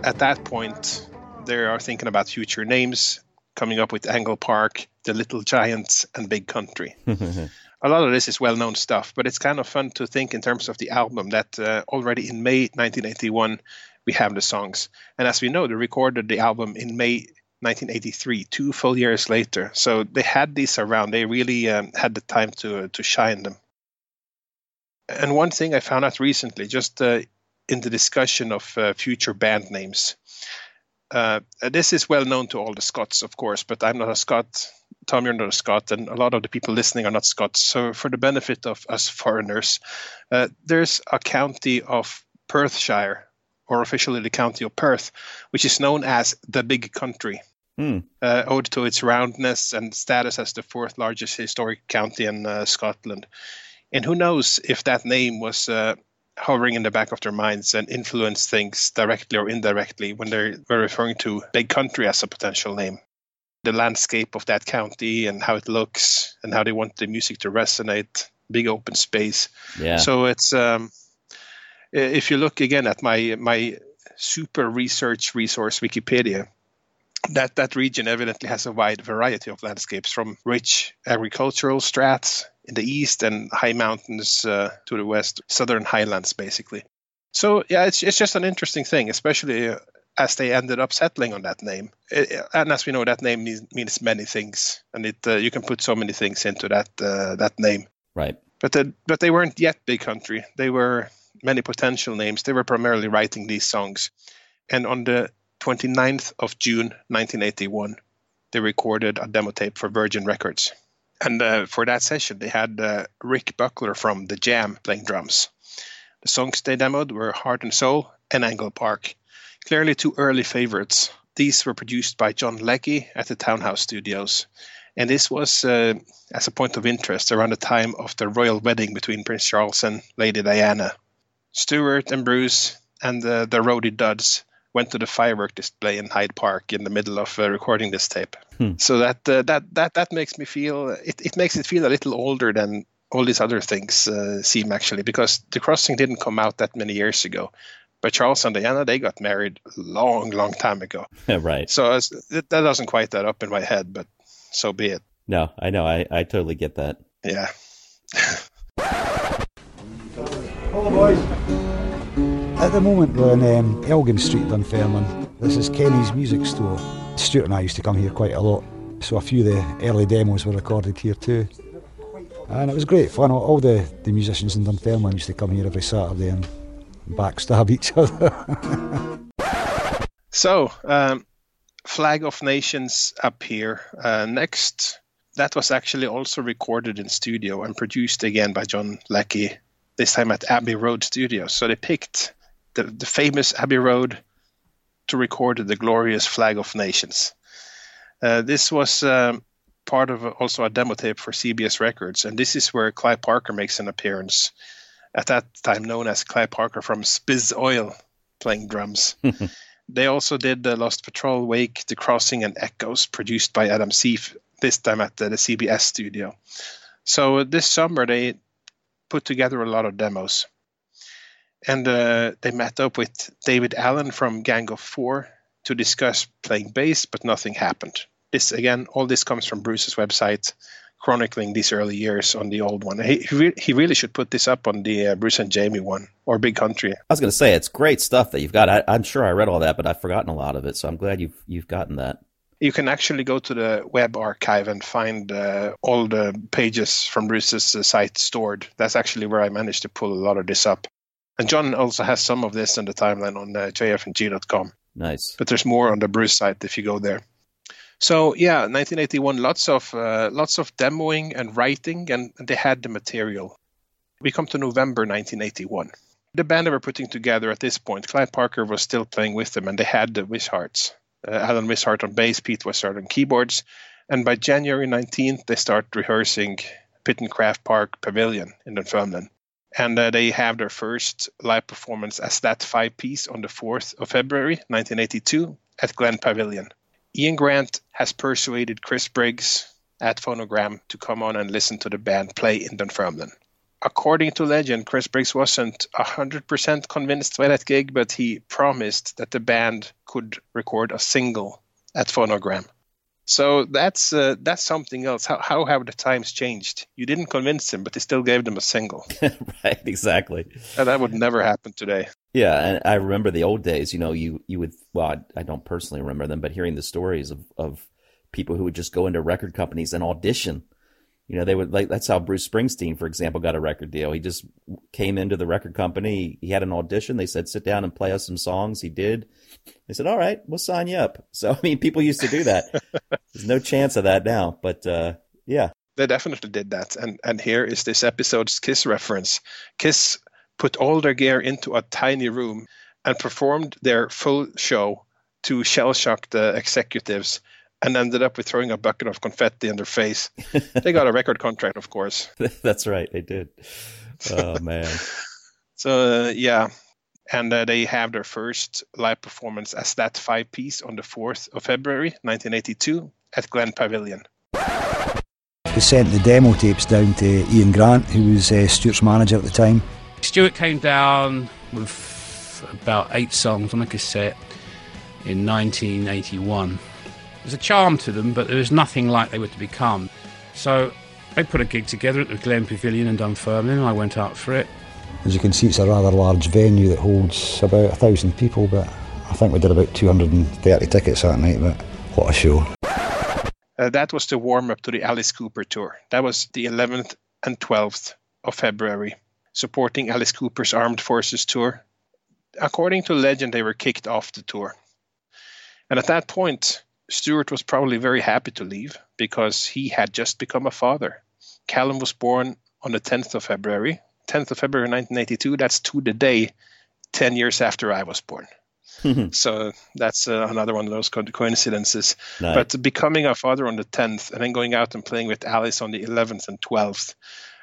At that point, they are thinking about future names, coming up with Angle Park, The Little Giants, and Big Country. a lot of this is well known stuff, but it's kind of fun to think in terms of the album that uh, already in May 1981 we have the songs. And as we know, they recorded the album in May 1983, two full years later. So they had these around. They really um, had the time to uh, to shine them. And one thing I found out recently, just uh, in the discussion of uh, future band names. Uh, this is well known to all the Scots, of course, but I'm not a Scot. Tom, you're not a Scot, and a lot of the people listening are not Scots. So, for the benefit of us foreigners, uh, there's a county of Perthshire, or officially the county of Perth, which is known as the Big Country, mm. uh, owed to its roundness and status as the fourth largest historic county in uh, Scotland. And who knows if that name was uh, hovering in the back of their minds and influence things directly or indirectly when they were referring to big country as a potential name. The landscape of that county and how it looks and how they want the music to resonate, big open space. Yeah. So it's um, if you look again at my my super research resource Wikipedia, that that region evidently has a wide variety of landscapes from rich agricultural strats in the east and high mountains uh, to the west, southern highlands basically. So yeah, it's it's just an interesting thing, especially uh, as they ended up settling on that name. It, and as we know, that name means, means many things, and it uh, you can put so many things into that uh, that name. Right. But the, but they weren't yet big country. They were many potential names. They were primarily writing these songs, and on the 29th of June 1981, they recorded a demo tape for Virgin Records. And uh, for that session, they had uh, Rick Buckler from The Jam playing drums. The songs they demoed were Heart and Soul and Angle Park. Clearly two early favorites. These were produced by John Leckie at the Townhouse Studios. And this was, uh, as a point of interest, around the time of the royal wedding between Prince Charles and Lady Diana. Stuart and Bruce and uh, the roadie Duds went to the firework display in Hyde Park in the middle of uh, recording this tape. Hmm. So that uh, that that that makes me feel it, it makes it feel a little older than all these other things uh, seem actually because the crossing didn't come out that many years ago. But Charles and Diana they got married a long, long time ago. right. So that doesn't quite that up in my head, but so be it. No, I know. I, I totally get that. Yeah. Hello, boys. At the moment, we're in um, Elgin Street, Dunfermline. This is Kenny's music store. Stuart and I used to come here quite a lot, so a few of the early demos were recorded here too. And it was great fun. All the, the musicians in Dunfermline used to come here every Saturday and backstab each other. so, um, Flag of Nations up here. Uh, next, that was actually also recorded in studio and produced again by John Leckie, this time at Abbey Road Studios. So they picked the, the famous Abbey Road to record the glorious flag of nations. Uh, this was um, part of also a demo tape for CBS Records, and this is where Clive Parker makes an appearance. At that time, known as Clive Parker from Spizzoil, playing drums. they also did the Lost Patrol, Wake, The Crossing, and Echoes, produced by Adam Seif, this time at the, the CBS studio. So this summer, they put together a lot of demos and uh, they met up with David Allen from Gang of Four to discuss playing bass, but nothing happened. This again, all this comes from Bruce's website, chronicling these early years on the old one. He he, he really should put this up on the uh, Bruce and Jamie one or Big Country. I was going to say it's great stuff that you've got. I, I'm sure I read all that, but I've forgotten a lot of it. So I'm glad you've you've gotten that you can actually go to the web archive and find uh, all the pages from Bruce's uh, site stored. That's actually where I managed to pull a lot of this up. And John also has some of this in the timeline on uh, jfng.com. Nice. But there's more on the Bruce site if you go there. So yeah, 1981, lots of uh, lots of demoing and writing, and they had the material. We come to November 1981. The band they were putting together at this point, Clive Parker was still playing with them, and they had the Wisharts. Uh, Alan Wishart on bass, Pete Wishart on keyboards, and by January 19th, they start rehearsing Pittencrieff Park Pavilion in Dunfermline and uh, they have their first live performance as that five piece on the 4th of February 1982 at Glen Pavilion. Ian Grant has persuaded Chris Briggs at Phonogram to come on and listen to the band play in Dunfermline. According to legend, Chris Briggs wasn't 100% convinced by that gig, but he promised that the band could record a single at Phonogram. So that's uh, that's something else. How how have the times changed? You didn't convince him, but they still gave them a single. right, exactly. And that would never happen today. Yeah, and I remember the old days. You know, you you would well, I, I don't personally remember them, but hearing the stories of of people who would just go into record companies and audition you know, they would like that's how Bruce Springsteen, for example, got a record deal. He just came into the record company. He had an audition. They said, sit down and play us some songs. He did. They said, all right, we'll sign you up. So, I mean, people used to do that. There's no chance of that now, but, uh, yeah. They definitely did that. And, and here is this episode's Kiss reference. Kiss put all their gear into a tiny room and performed their full show to shell shock the executives and ended up with throwing a bucket of confetti in their face. they got a record contract, of course. That's right, they did. Oh man. so uh, yeah, and uh, they have their first live performance as that five piece on the fourth of February, 1982, at Glen Pavilion. They sent the demo tapes down to Ian Grant, who was uh, Stuart's manager at the time. Stuart came down with about eight songs on a cassette in 1981 There's a charm to them, but there was nothing like they were to become. So they put a gig together at the Glen Pavilion in Dunfermline, and I went out for it. As you can see, it's a rather large venue that holds about a thousand people, but I think we did about 230 tickets that night, but what a show. Uh, that was the warm up to the Alice Cooper tour. That was the 11th and 12th of February, supporting Alice Cooper's Armed Forces tour. According to legend, they were kicked off the tour. And at that point, Stuart was probably very happy to leave because he had just become a father. Callum was born on the 10th of February, 10th of February 1982. That's to the day, 10 years after I was born. so that's uh, another one of those co- coincidences. Nice. But becoming a father on the 10th and then going out and playing with Alice on the 11th and 12th,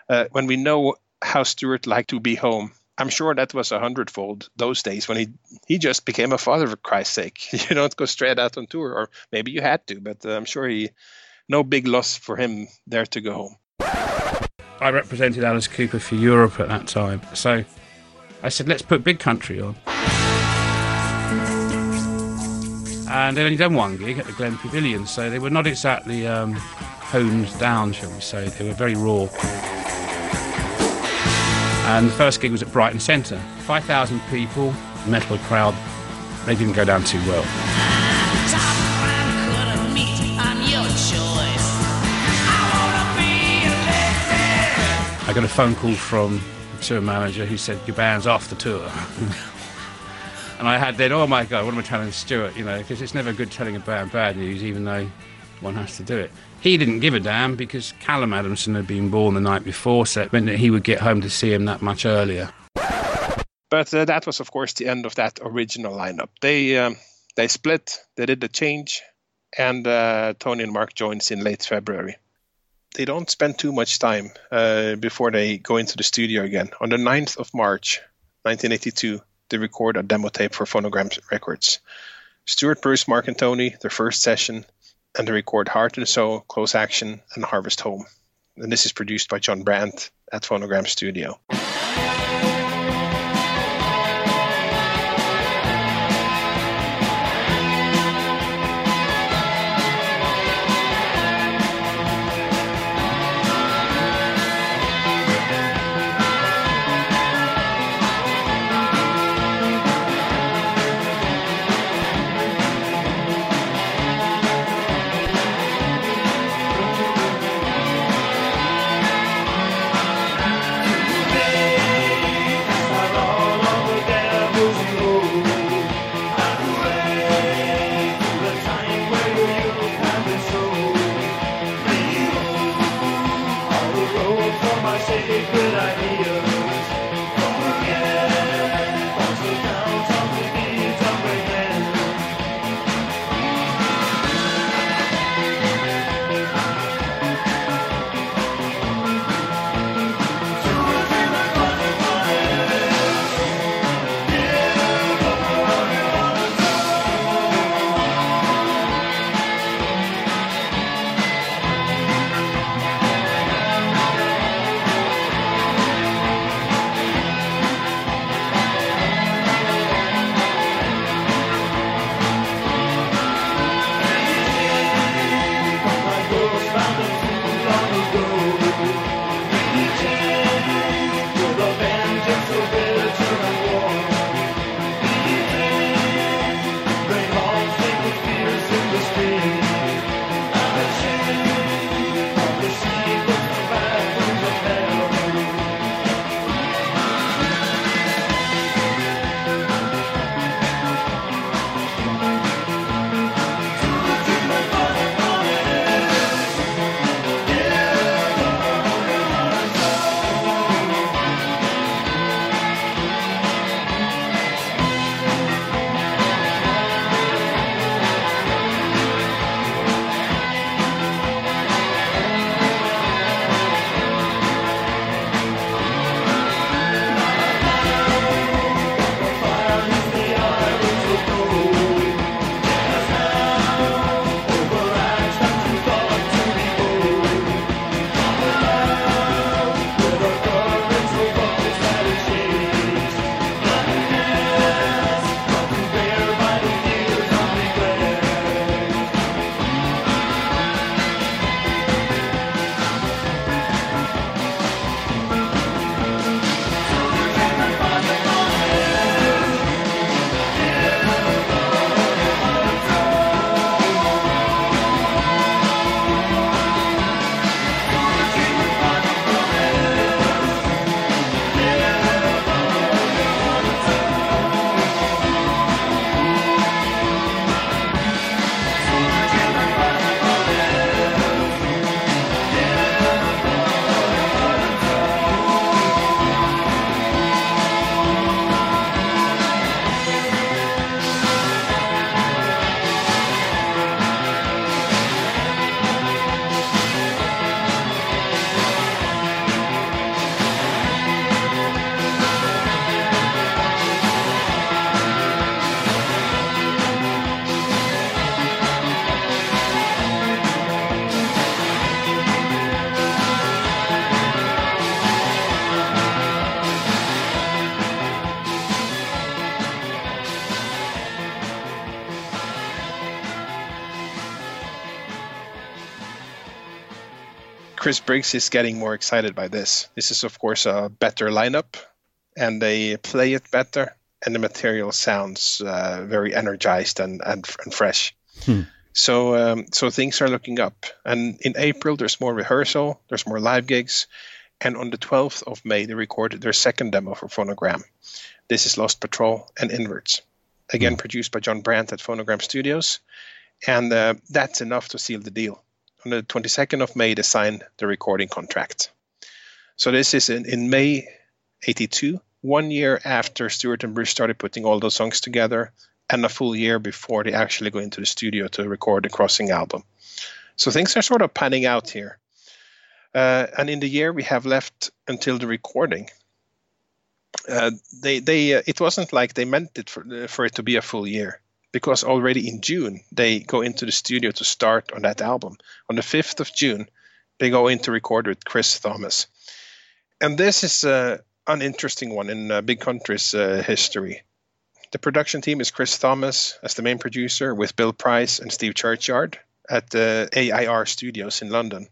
uh, when we know how Stuart liked to be home, I'm sure that was a hundredfold those days when he he just became a father for Christ's sake. You don't go straight out on tour, or maybe you had to, but uh, I'm sure he no big loss for him there to go home. I represented Alice Cooper for Europe at that time. So I said, let's put Big Country on. And they'd only done one gig at the Glen Pavilion, so they were not exactly um, honed down, shall we say. They were very raw. And the first gig was at Brighton Centre. 5,000 people, metal crowd. They didn't go down too well. Got a phone call from the tour manager who said, Your band's off the tour. and I had then, oh my God, what am I telling Stuart? You know, because it's never good telling a band bad news, even though one has to do it. He didn't give a damn because Callum Adamson had been born the night before, so it meant that he would get home to see him that much earlier. But uh, that was, of course, the end of that original lineup. They um, they split, they did the change, and uh, Tony and Mark joins in late February. They don't spend too much time uh, before they go into the studio again. On the 9th of March, 1982, they record a demo tape for Phonogram Records. Stuart, Bruce, Mark, and Tony, their first session, and they record Heart and Soul, Close Action, and Harvest Home. And this is produced by John Brandt at Phonogram Studio. Chris Briggs is getting more excited by this. This is, of course, a better lineup, and they play it better, and the material sounds uh, very energized and and, and fresh. Hmm. So um, so things are looking up. And in April, there's more rehearsal, there's more live gigs, and on the 12th of May, they recorded their second demo for Phonogram. This is Lost Patrol and Inwards, again hmm. produced by John Brandt at Phonogram Studios, and uh, that's enough to seal the deal on the 22nd of May, they signed the recording contract. So this is in, in May 82, one year after Stuart and Bruce started putting all those songs together, and a full year before they actually go into the studio to record the Crossing album. So things are sort of panning out here. Uh, and in the year we have left until the recording, uh, they they uh, it wasn't like they meant it for for it to be a full year because already in June they go into the studio to start on that album. On the 5th of June, they go in to record with Chris Thomas. And this is an interesting one in uh, Big Country's uh, history. The production team is Chris Thomas as the main producer with Bill Price and Steve Churchyard at the AIR studios in London.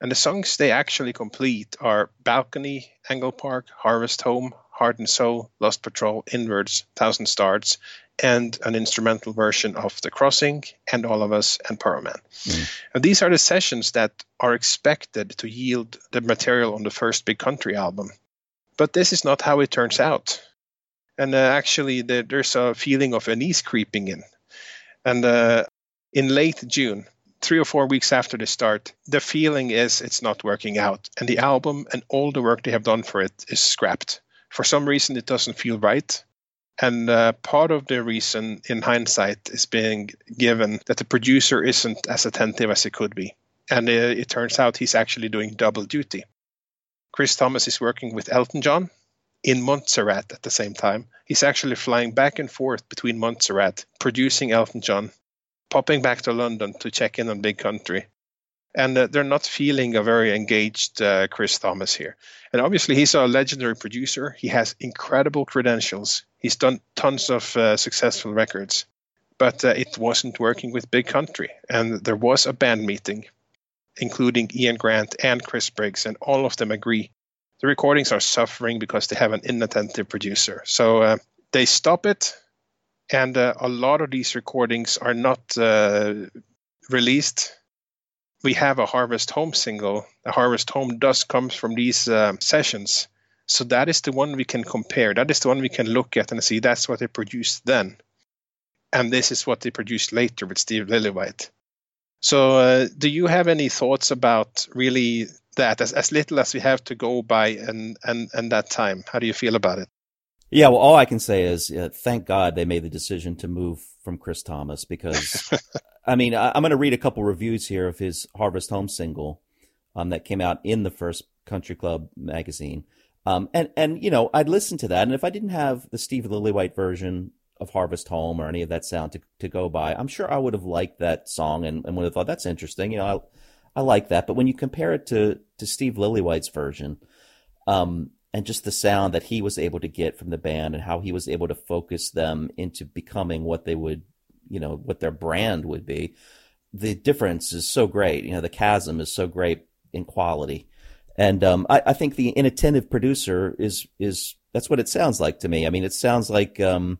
And the songs they actually complete are Balcony, Angle Park, Harvest Home, Heart and Soul, Lost Patrol, Inwards, Thousand Stars, and an instrumental version of The Crossing and All of Us and Porrohman. Mm. And these are the sessions that are expected to yield the material on the first Big Country album. But this is not how it turns out. And uh, actually, the, there's a feeling of unease creeping in. And uh, in late June, three or four weeks after the start, the feeling is it's not working out. And the album and all the work they have done for it is scrapped. For some reason, it doesn't feel right. And uh, part of the reason, in hindsight, is being given that the producer isn't as attentive as he could be. And uh, it turns out he's actually doing double duty. Chris Thomas is working with Elton John in Montserrat at the same time. He's actually flying back and forth between Montserrat, producing Elton John, popping back to London to check in on Big Country, and uh, they're not feeling a very engaged uh, Chris Thomas here. And obviously, he's a legendary producer. He has incredible credentials. He's done tons of uh, successful records, but uh, it wasn't working with Big Country. And there was a band meeting, including Ian Grant and Chris Briggs, and all of them agree the recordings are suffering because they have an inattentive producer. So uh, they stop it, and uh, a lot of these recordings are not released we have a Harvest Home single. A Harvest Home dust comes from these uh, sessions. So that is the one we can compare. That is the one we can look at and see that's what they produced then. And this is what they produced later with Steve Lillywhite. So, uh, do you have any thoughts about really that, as, as little as we have to go by and, and, and that time? How do you feel about it? Yeah, well, all I can say is uh, thank God they made the decision to move from Chris Thomas because I mean, I, am going to read a couple reviews here of his Harvest Home single um, that came out in the first Country Club magazine. Um, and, and, you know, I'd listen to that. And if I didn't have the Steve Lillywhite version of Harvest Home or any of that sound to, to go by, I'm sure I would have liked that song and, and would have thought that's interesting. You know, I, I like that. But when you compare it to, to Steve Lillywhite's version, um, and just the sound that he was able to get from the band and how he was able to focus them into becoming what they would you know what their brand would be the difference is so great you know the chasm is so great in quality and um, I, I, think the inattentive producer is is that's what it sounds like to me i mean it sounds like um,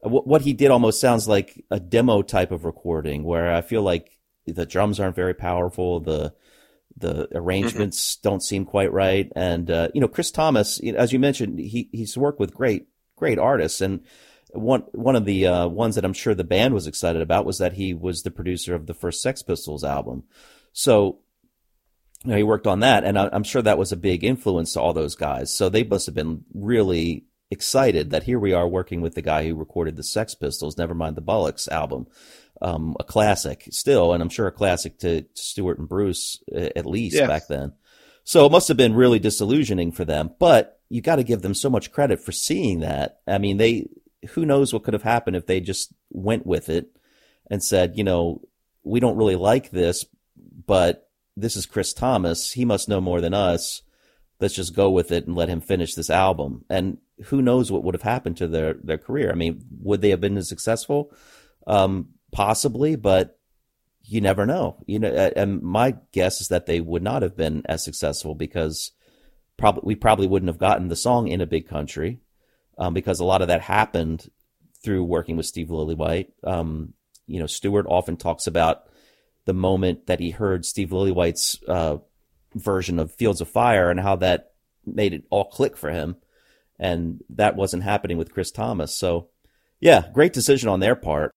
what, what he did almost sounds like a demo type of recording where i feel like the drums aren't very powerful the the arrangements mm-hmm. don't seem quite right and uh, you know chris thomas as you mentioned he he's worked with great great artists and one one of the uh, ones that I'm sure the band was excited about was that he was the producer of the first Sex Pistols album. So you know, he worked on that, and I, am sure that was a big influence to all those guys. So they must have been really excited that here we are working with the guy who recorded the Sex Pistols, never mind the Bollocks album, um, a classic still, and I'm sure a classic to, to Stuart and Bruce at least yeah. back then. So it must have been really disillusioning for them, but you got to give them so much credit for seeing that. I mean, they who knows what could have happened if they just went with it and said, you know, we don't really like this, but this is Chris Thomas. He must know more than us. Let's just go with it and let him finish this album. And who knows what would have happened to their, their career. I mean, would they have been as successful? Um, possibly, but you never know. You know, and my guess is that they would not have been as successful because probably we probably wouldn't have gotten the song in a big country um, because a lot of that happened through working with Steve Lillywhite. Um, you know, Stuart often talks about the moment that he heard Steve Lillywhite's uh, version of Fields of Fire and how that made it all click for him, and that wasn't happening with Chris Thomas. So, yeah, great decision on their part.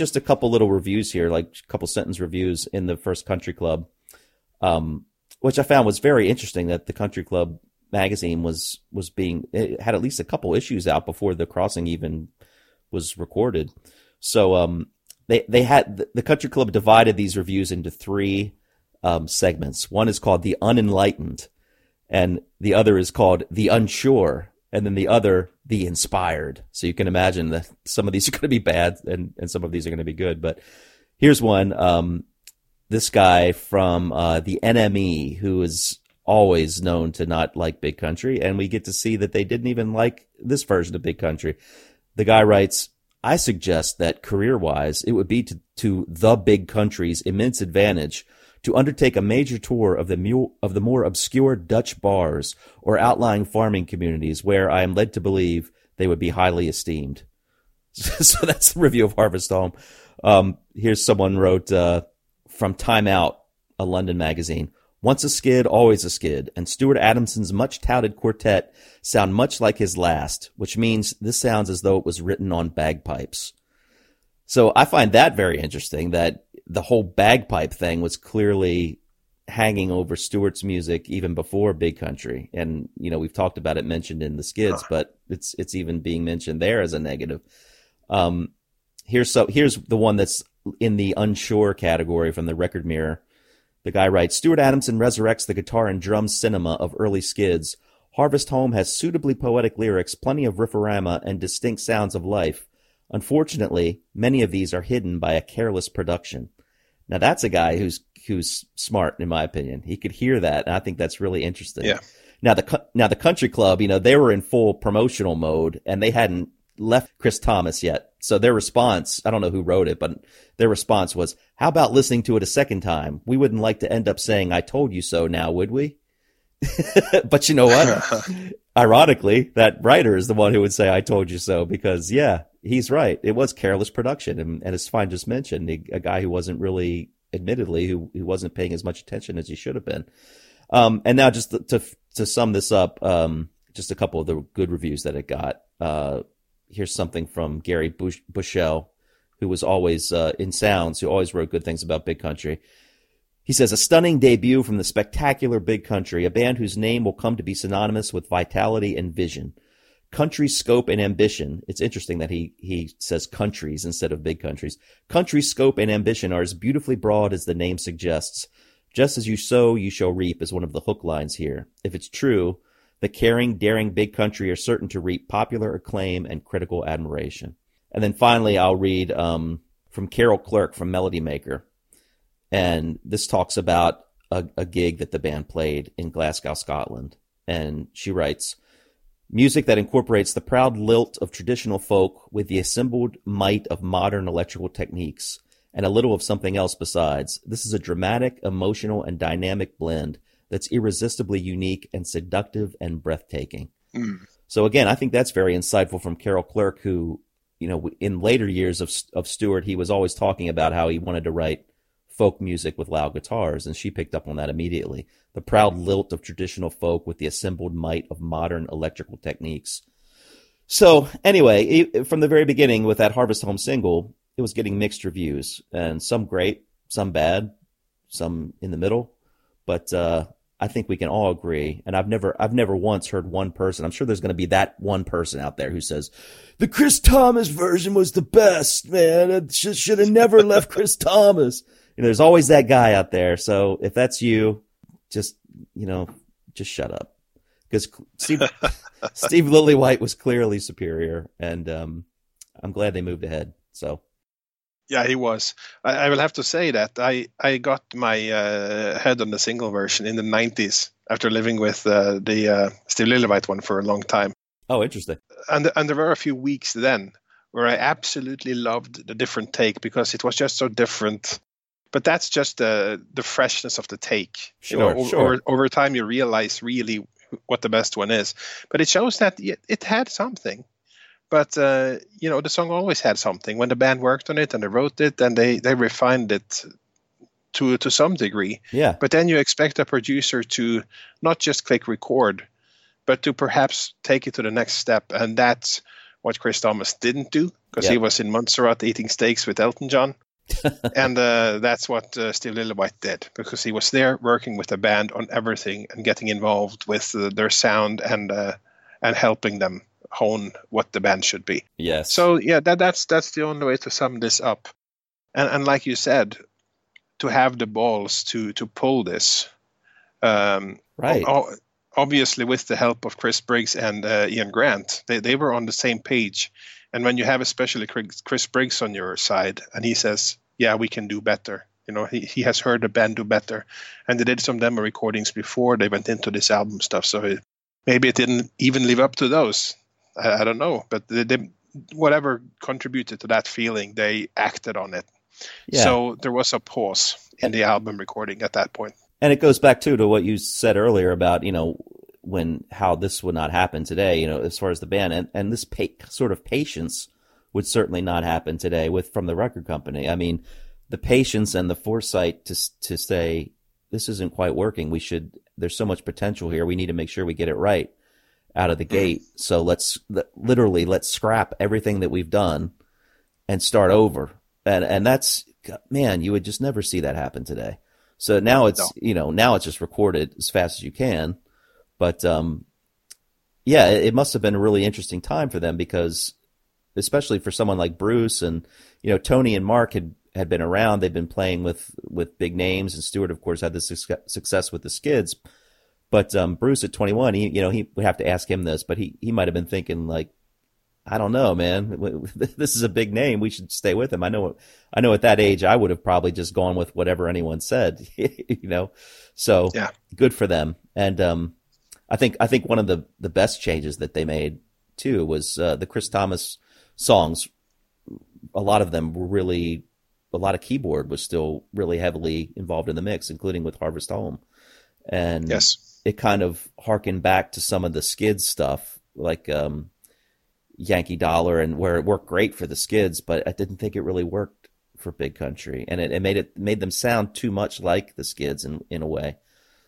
Just a couple little reviews here, like a couple sentence reviews in the first Country Club, um, which I found was very interesting. That the Country Club magazine was was being had at least a couple issues out before the crossing even was recorded. So um, they they had the Country Club divided these reviews into three um, segments. One is called the Unenlightened, and the other is called the Unsure, and then the other the inspired. So you can imagine that some of these are going to be bad and, and some of these are going to be good. But here's one. Um, this guy from uh, the NME who is always known to not like Big Country, and we get to see that they didn't even like this version of Big Country. The guy writes, I suggest that career wise, it would be to, to the big country's immense advantage to undertake a major tour of the, mu- of the more obscure Dutch bars or outlying farming communities where I am led to believe they would be highly esteemed. so that's the review of Harvest Home. Um, here's someone wrote uh, from Time Out, a London magazine. Once a skid, always a skid, and Stuart Adamson's much touted quartet sound much like his last, which means this sounds as though it was written on bagpipes. So I find that very interesting that the whole bagpipe thing was clearly hanging over Stuart's music even before Big Country. And, you know, we've talked about it mentioned in the skids, but it's, it's even being mentioned there as a negative. Um, here's so, here's the one that's in the unsure category from the record mirror. The guy writes, Stuart Adamson resurrects the guitar and drum cinema of early skids. Harvest Home has suitably poetic lyrics, plenty of riffarama, and distinct sounds of life. Unfortunately, many of these are hidden by a careless production. Now that's a guy who's who's smart, in my opinion. He could hear that, and I think that's really interesting. Yeah. Now the now the country club, you know, they were in full promotional mode, and they hadn't left Chris Thomas yet. So their response, I don't know who wrote it, but their response was, how about listening to it a second time? We wouldn't like to end up saying, I told you so now, would we? but you know what? Ironically, that writer is the one who would say, I told you so, because yeah, he's right. It was careless production. And, and as Svein just mentioned, a, a guy who wasn't really, admittedly, who, who wasn't paying as much attention as he should have been. Um, and now just to, to, to sum this up, um, just a couple of the good reviews that it got. Uh, here's something from Gary Bush- Bushell, who was always uh, in Sounds, who always wrote good things about Big Country. He says, a stunning debut from the spectacular Big Country, a band whose name will come to be synonymous with vitality and vision. Country scope and ambition. It's interesting that he, he says countries instead of big countries. Country scope and ambition are as beautifully broad as the name suggests. Just as you sow, you shall reap is one of the hook lines here. If it's true, the caring, daring big country are certain to reap popular acclaim and critical admiration. And then finally, I'll read um, from Carol Clerk from Melody Maker. And this talks about a, a gig that the band played in Glasgow, Scotland. And she writes, Music that incorporates the proud lilt of traditional folk with the assembled might of modern electrical techniques and a little of something else besides. This is a dramatic, emotional, and dynamic blend that's irresistibly unique and seductive and breathtaking. Mm. So again, I think that's very insightful from Carol Clerk, who, you know, in later years of of Stuart, he was always talking about how he wanted to write folk music with loud guitars, and she picked up on that immediately. The proud lilt of traditional folk with the assembled might of modern electrical techniques. So anyway, from the very beginning with that Harvest Home single, it was getting mixed reviews, and some great, some bad, some in the middle. But uh, I think we can all agree, and I've never, I've never once heard one person. I'm sure there's going to be that one person out there who says the Chris Thomas version was the best, man. It should, should have never left Chris Thomas. Know, there's always that guy out there. So if that's you, just you know, just shut up, because Steve, Steve Lillywhite was clearly superior, and um, I'm glad they moved ahead. So yeah, he was. I, I, will have to say that I, I got my uh, head on the single version in the 90s after living with uh, the uh, Steve Lillywhite one for a long time. Oh, interesting. And, and there were a few weeks then where I absolutely loved the different take because it was just so different. But that's just the the freshness of the take. Sure, you know, sure. over, over time you realize really what the best one is. But it shows that it had something but uh, you know the song always had something when the band worked on it and they wrote it and they they refined it to to some degree yeah but then you expect a producer to not just click record but to perhaps take it to the next step and that's what chris thomas didn't do because Yeah. he was in montserrat eating steaks with elton john and uh, that's what uh, Steve Lillywhite did because he was there working with the band on everything and getting involved with uh, their sound and uh, and helping them hone what the band should be. yes So yeah, that that's that's the only way to sum this up. And and like you said, to have the balls to to pull this, um, right o- obviously with the help of Chris Briggs and uh, Ian Grant, they they were on the same page. And when you have especially Chris Chris Briggs on your side, and he says, "Yeah, we can do better." You know, he, he has heard the band do better, and they did some demo recordings before they went into this album stuff. So it, maybe it didn't even live up to those. I, I don't know, but they, they, whatever contributed to that feeling, they acted on it. yeah So there was a pause in the album recording at that point. And it goes back too to what you said earlier about you know when how this would not happen today. You know, as far as the band and and this pa- sort of patience would certainly not happen today with from the record company. I mean, the patience and the foresight to to say this isn't quite working. We should. There's so much potential here. We need to make sure we get it right out of the gate. So let's literally let's scrap everything that we've done and start over. And and that's man, you would just never see that happen today. So now it's No. you know now it's just recorded as fast as you can, but um, yeah, it, it must have been a really interesting time for them because, especially for someone like Bruce and you know Tony and Mark had had been around. They've been playing with with big names, and Stuart, of course, had the success, success with the Skids. But um, Bruce at 21, he you know he would have to ask him this, but he he might have been thinking like, I don't know, man. This is a big name. We should stay with him. I know. I know. At that age, I would have probably just gone with whatever anyone said. you know. So Yeah. good for them. And um, I think I think one of the the best changes that they made too was uh, the Chris Thomas songs, a lot of them were really a lot of keyboard was still really heavily involved in the mix, including with Harvest Home. And Yes. it kind of harkened back to some of the skids stuff, like um, Yankee Dollar, and where it worked great for the skids, but I didn't think it really worked for Big Country, and it, it made it made them sound too much like the skids in in a way.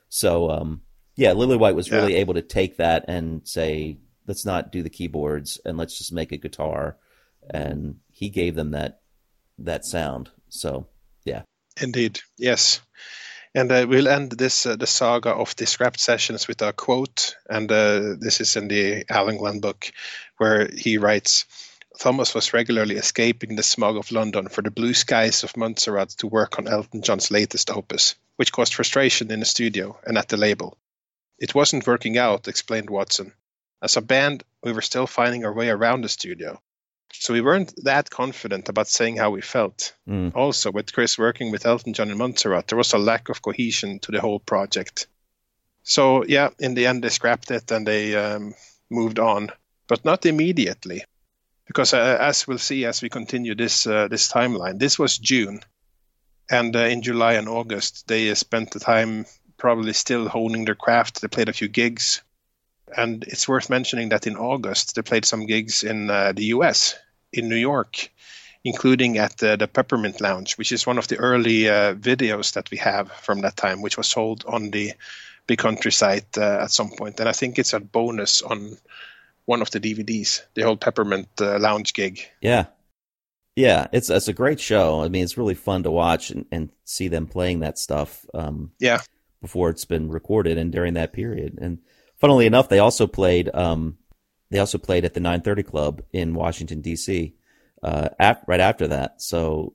So um, yeah, Lillywhite was really able to take that and say, let's not do the keyboards and let's just make a guitar, and he gave them that that sound. So yeah, Indeed, yes. And uh, we'll end this uh, the saga of the scrapped sessions with a quote, and uh, this is in the Allan Glen book, where he writes. Thomas was regularly escaping the smog of London for the blue skies of Montserrat to work on Elton John's latest opus, which caused frustration in the studio and at the label. It wasn't working out, explained Watson. As a band, we were still finding our way around the studio. So we weren't that confident about saying how we felt. Mm. Also, with Chris working with Elton John and Montserrat, there was a lack of cohesion to the whole project. So, yeah, in the end, they scrapped it and they um, moved on, but not immediately. Because uh, as we'll see as we continue this uh, this timeline, this was June, and uh, in July and August they uh, spent the time probably still honing their craft. They played a few gigs, and it's worth mentioning that in August they played some gigs in uh, the U.S. in New York, including at the, the Peppermint Lounge, which is one of the early uh, videos that we have from that time, which was sold on the Big Country site uh, at some point. and I think it's a bonus on one of the DVDs, the whole Peppermint uh, Lounge gig. yeah, yeah. It's it's a great show. I mean, it's really fun to watch and, and see them playing that stuff. Um, Yeah, before it's been recorded and during that period. And funnily enough, they also played um, they also played at the 930 Club in Washington D.C. Uh, right after that. So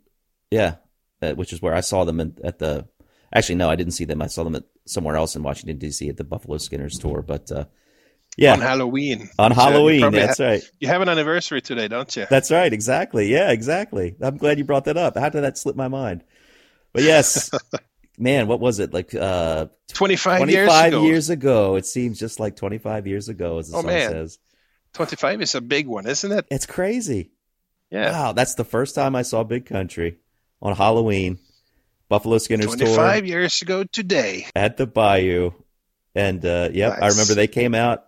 yeah, that, which is where I saw them in, at the. Actually, no, I didn't see them. I saw them at somewhere else in Washington D.C. at the Buffalo Skinners tour. But uh, yeah, on Halloween. on So Halloween. That's ha- right. You have an anniversary today, don't you? That's right. Exactly. Yeah, exactly. I'm glad you brought that up. How did that slip my mind? But yes, man, what was it like? Uh, 25, 25 years ago. years ago. It seems just like 25 years ago, as the Oh, song man. says. 25 is a big one, isn't it? It's crazy. Yeah. Wow, that's the first time I saw Big Country on Halloween. Buffalo Skinners 25 tour years ago today. at the Bayou. And uh, yep, I remember they came out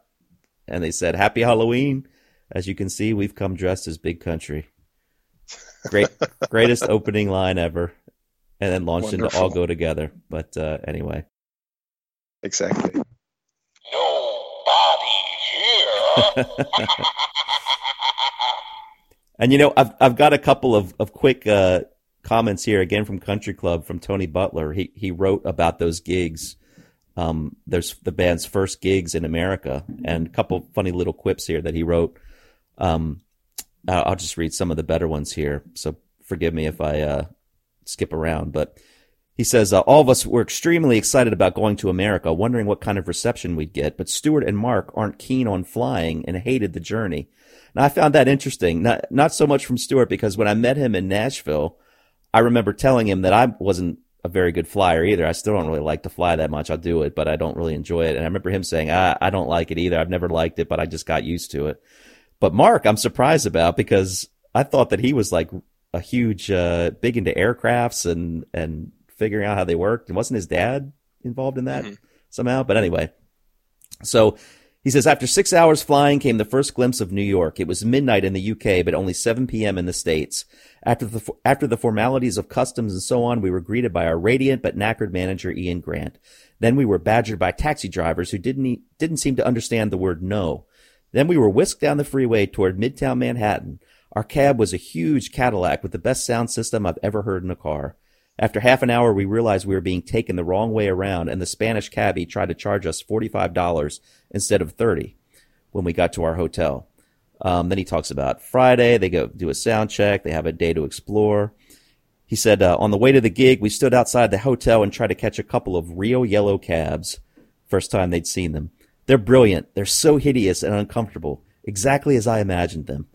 and they said, Happy Halloween. As you can see, we've come dressed as Big Country. Great, greatest opening line ever. And then launched into All Go Together. But uh, anyway. Exactly. And you know, I've I've got a couple of of quick uh, comments here again from Country Club from Tony Butler. He he wrote about those gigs. Um, there's the band's first gigs in America, and a couple funny little quips here that he wrote. Um, I'll I'll just read some of the better ones here. So forgive me if I uh, skip around, but he says, uh, All of us were extremely excited about going to America, wondering what kind of reception we'd get, but Stuart and Mark aren't keen on flying and hated the journey. And I found that interesting. Not, not so much from Stuart, because when I met him in Nashville, I remember telling him that I wasn't a very good flyer either. I still don't really like to fly that much. I'll do it, but I don't really enjoy it. And I remember him saying, I, I don't like it either. I've never liked it, but I just got used to it. But Mark, I'm surprised about because I thought that he was like a huge, uh, big into aircrafts and, and figuring out how they worked. And wasn't his dad involved in that somehow? But anyway, so he says, after six hours flying came the first glimpse of New York. It was midnight in the UK, but only 7 p.m. in the States. After the, after the formalities of customs and so on, we were greeted by our radiant but knackered manager, Ian Grant. Then we were badgered by taxi drivers who didn't, didn't seem to understand the word no. Then we were whisked down the freeway toward Midtown Manhattan. Our cab was a huge Cadillac with the best sound system I've ever heard in a car. After half an hour, we realized we were being taken the wrong way around, and the Spanish cabbie tried to charge us $45 instead of 30 when we got to our hotel. Um, then he talks about Friday. They go do a sound check. They have a day to explore. He said, uh, on the way to the gig, we stood outside the hotel and tried to catch a couple of real yellow cabs. First time they'd seen them. They're brilliant. They're so hideous and uncomfortable. Exactly as I imagined them.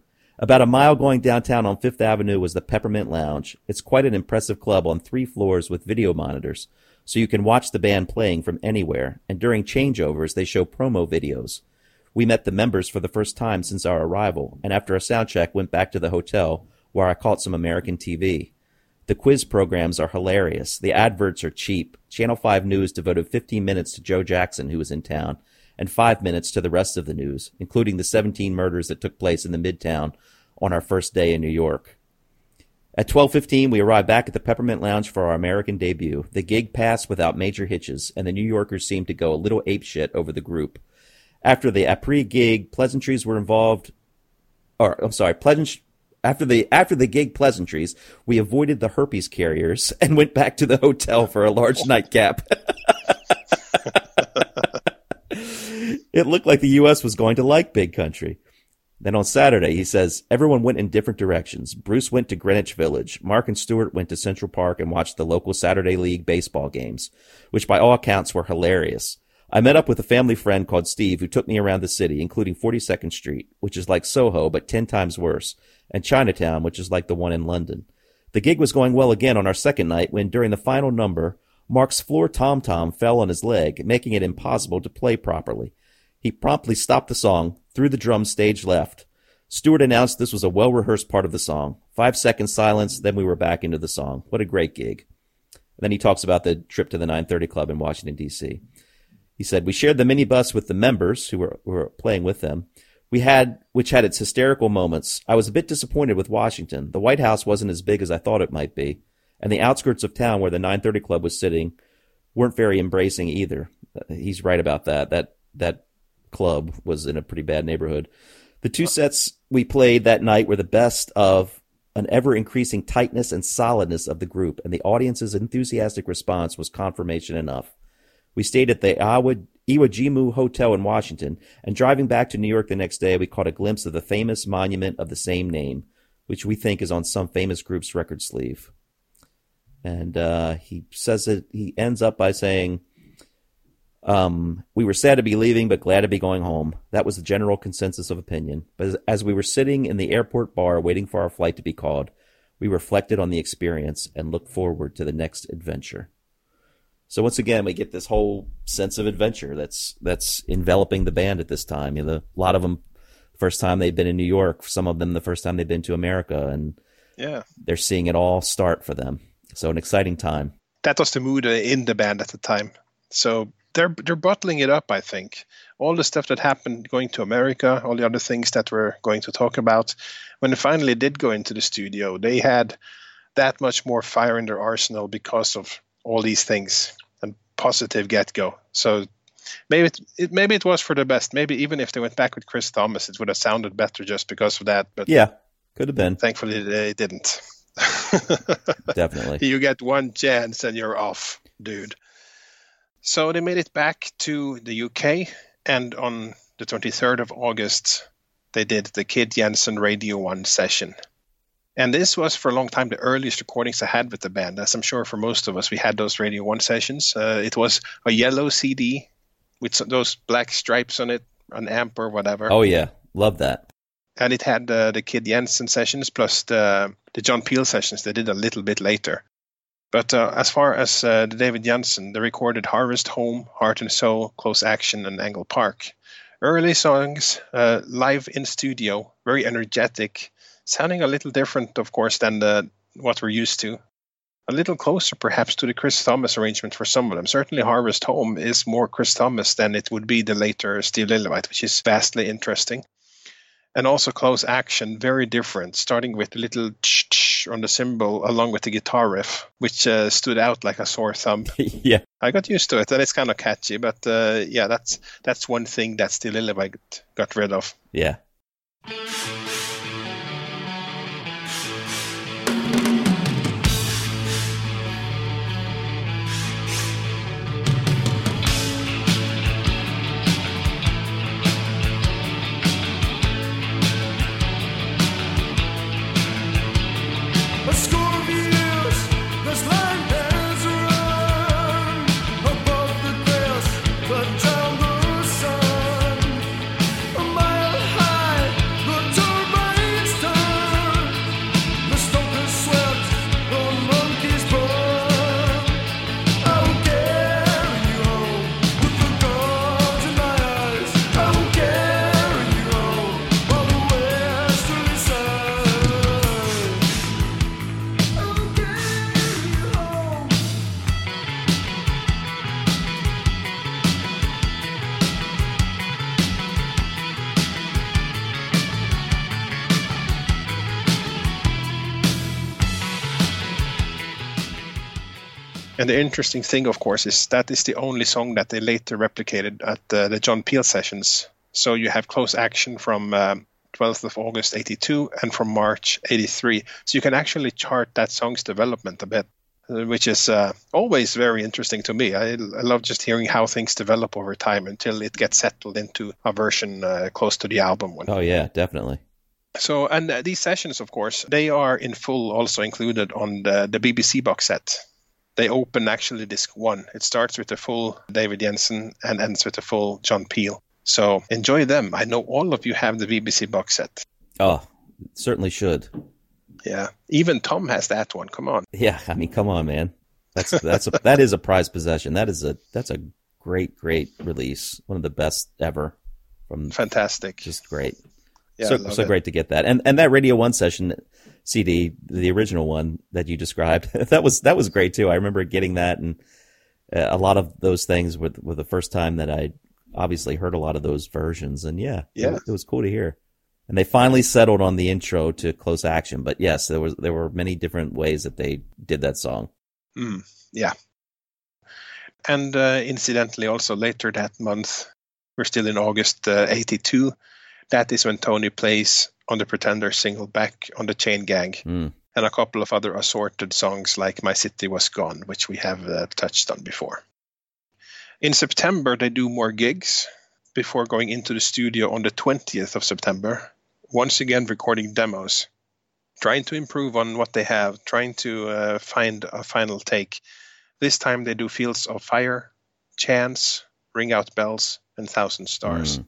About a mile going downtown on Fifth Avenue was the Peppermint Lounge. It's quite an impressive club on three floors with video monitors, so you can watch the band playing from anywhere, and during changeovers they show promo videos. we met the members for the first time since our arrival, and after a sound check, went back to the hotel where I caught some American TV. The quiz programs are hilarious. The adverts are cheap. Channel 5 News devoted 15 minutes to Joe Jackson, who was in town, and 5 minutes to the rest of the news, including the 17 murders that took place in the Midtown on our first day in New York. At 12:15, we arrived back at the Peppermint Lounge for our American debut. The gig passed without major hitches, and the New Yorkers seemed to go a little apeshit over the group. After the après gig, pleasantries were involved. Or I'm sorry, pleasant. After the after the gig pleasantries, we avoided the herpes carriers and went back to the hotel for a large nightcap. it looked like the U.S. was going to like Big Country. Then on Saturday, he says, everyone went in different directions. Bruce went to Greenwich Village. Mark and Stuart went to Central Park and watched the local Saturday League baseball games, which by all accounts were hilarious. I met up with a family friend called Steve who took me around the city, including 42nd Street, which is like Soho, but 10 times worse, and Chinatown, which is like the one in London. The gig was going well again on our second night when, during the final number, Mark's floor tom tom fell on his leg, making it impossible to play properly. He promptly stopped the song, threw the drum stage left. Stuart announced this was a well rehearsed part of the song. Five seconds silence, then we were back into the song. What a great gig. And then he talks about the trip to the 930 Club in Washington, D.C. He said, We shared the minibus with the members who were, who were playing with them. We had, which had its hysterical moments. I was a bit disappointed with Washington. The White House wasn't as big as I thought it might be. And the outskirts of town where the 930 Club was sitting weren't very embracing either. Uh, he's right about that. That, that club was in a pretty bad neighborhood. The two sets we played that night were the best of an ever increasing tightness and solidness of the group, and the audience's enthusiastic response was confirmation enough. We stayed at the Iwo, Iwo Hotel in Washington, and driving back to New York the next day, we caught a glimpse of the famous monument of the same name, which we think is on some famous group's record sleeve. And uh, he says that He ends up by saying, um, "We were sad to be leaving, but glad to be going home." That was the general consensus of opinion. But as we were sitting in the airport bar waiting for our flight to be called, we reflected on the experience and looked forward to the next adventure. So once again, we get this whole sense of adventure that's that's enveloping the band at this time. You know, a lot of them, first time they've been in New York. Some of them, the first time they've been to America, and yeah, they're seeing it all start for them. So an exciting time. That was the mood in the band at the time. So they're they're bottling it up. I think all the stuff that happened going to America, all the other things that we're going to talk about, when they finally did go into the studio, they had that much more fire in their arsenal because of all these things and positive get go. So maybe it, it, maybe it was for the best. Maybe even if they went back with Chris Thomas, it would have sounded better just because of that. But yeah, could have been. Thankfully, they didn't. Definitely, you get one chance and you're off, dude. So they made it back to the UK, and on the 23rd of August, they did the Kid Jensen Radio One session. And this was for a long time the earliest recordings I had with the band. As I'm sure for most of us, we had those Radio 1 sessions. Uh, it was a yellow CD with those black stripes on it, an amp or whatever. Oh, yeah. Love that. And it had uh, the Kid Jensen sessions plus the, the John Peel sessions they did a little bit later. But uh, as far as uh, the David Jensen, they recorded Harvest Home, Heart and Soul, Close Action, and Angle Park. Early songs, uh, live in studio, very energetic sounding a little different, of course, than the what we're used to. A little closer, perhaps, to the Chris Thomas arrangement for some of them. Certainly, Harvest Home is more Chris Thomas than it would be the later Steve Lillywhite, which is vastly interesting. And also, Close Action, very different, starting with a little ch on the cymbal along with the guitar riff, which uh, stood out like a sore thumb. yeah. I got used to it, and it's kind of catchy. But uh, yeah, that's that's one thing that Steve Lillywhite got rid of. Yeah. And the interesting thing, of course, is that is the only song that they later replicated at the, the John Peel sessions. So you have close action from um, 12th of August 82 and from March 83. So you can actually chart that song's development a bit, uh, which is uh, always very interesting to me. I, I, love just hearing how things develop over time until it gets settled into a version uh, close to the album one. Oh, yeah, definitely. So, and uh, these sessions, of course, they are in full also included on the, the BBC box set they open actually disc one. It starts with the full David Jensen and ends with the full John Peel. So enjoy them. I know all of you have the BBC box set. Oh, certainly should. Yeah, even Tom has that one. Come on. Yeah, I mean, come on, man. That's that's a, that is a prized possession. That is a that's a great great release. One of the best ever. From fantastic. Just great. Yeah, so so great to get that. And and that Radio One session CD, the original one that you described. that was that was great too. I remember getting that, and uh, a lot of those things were, were the first time that I obviously heard a lot of those versions. And yeah, yeah, it, it was cool to hear. And they finally settled on the intro to Close Action. But yes, there was there were many different ways that they did that song. Mm, yeah. And uh, incidentally, also later that month, we're still in August uh, '82. That is when Tony plays on the Pretender single back on the Chain Gang, mm. and a couple of other assorted songs like My City Was Gone, which we have uh, touched on before. In September, they do more gigs before going into the studio on the 20th of September, once again recording demos, trying to improve on what they have, trying to uh, find a final take. This time they do Fields of Fire, Chance, Ring Out Bells, and Thousand Stars. Mm.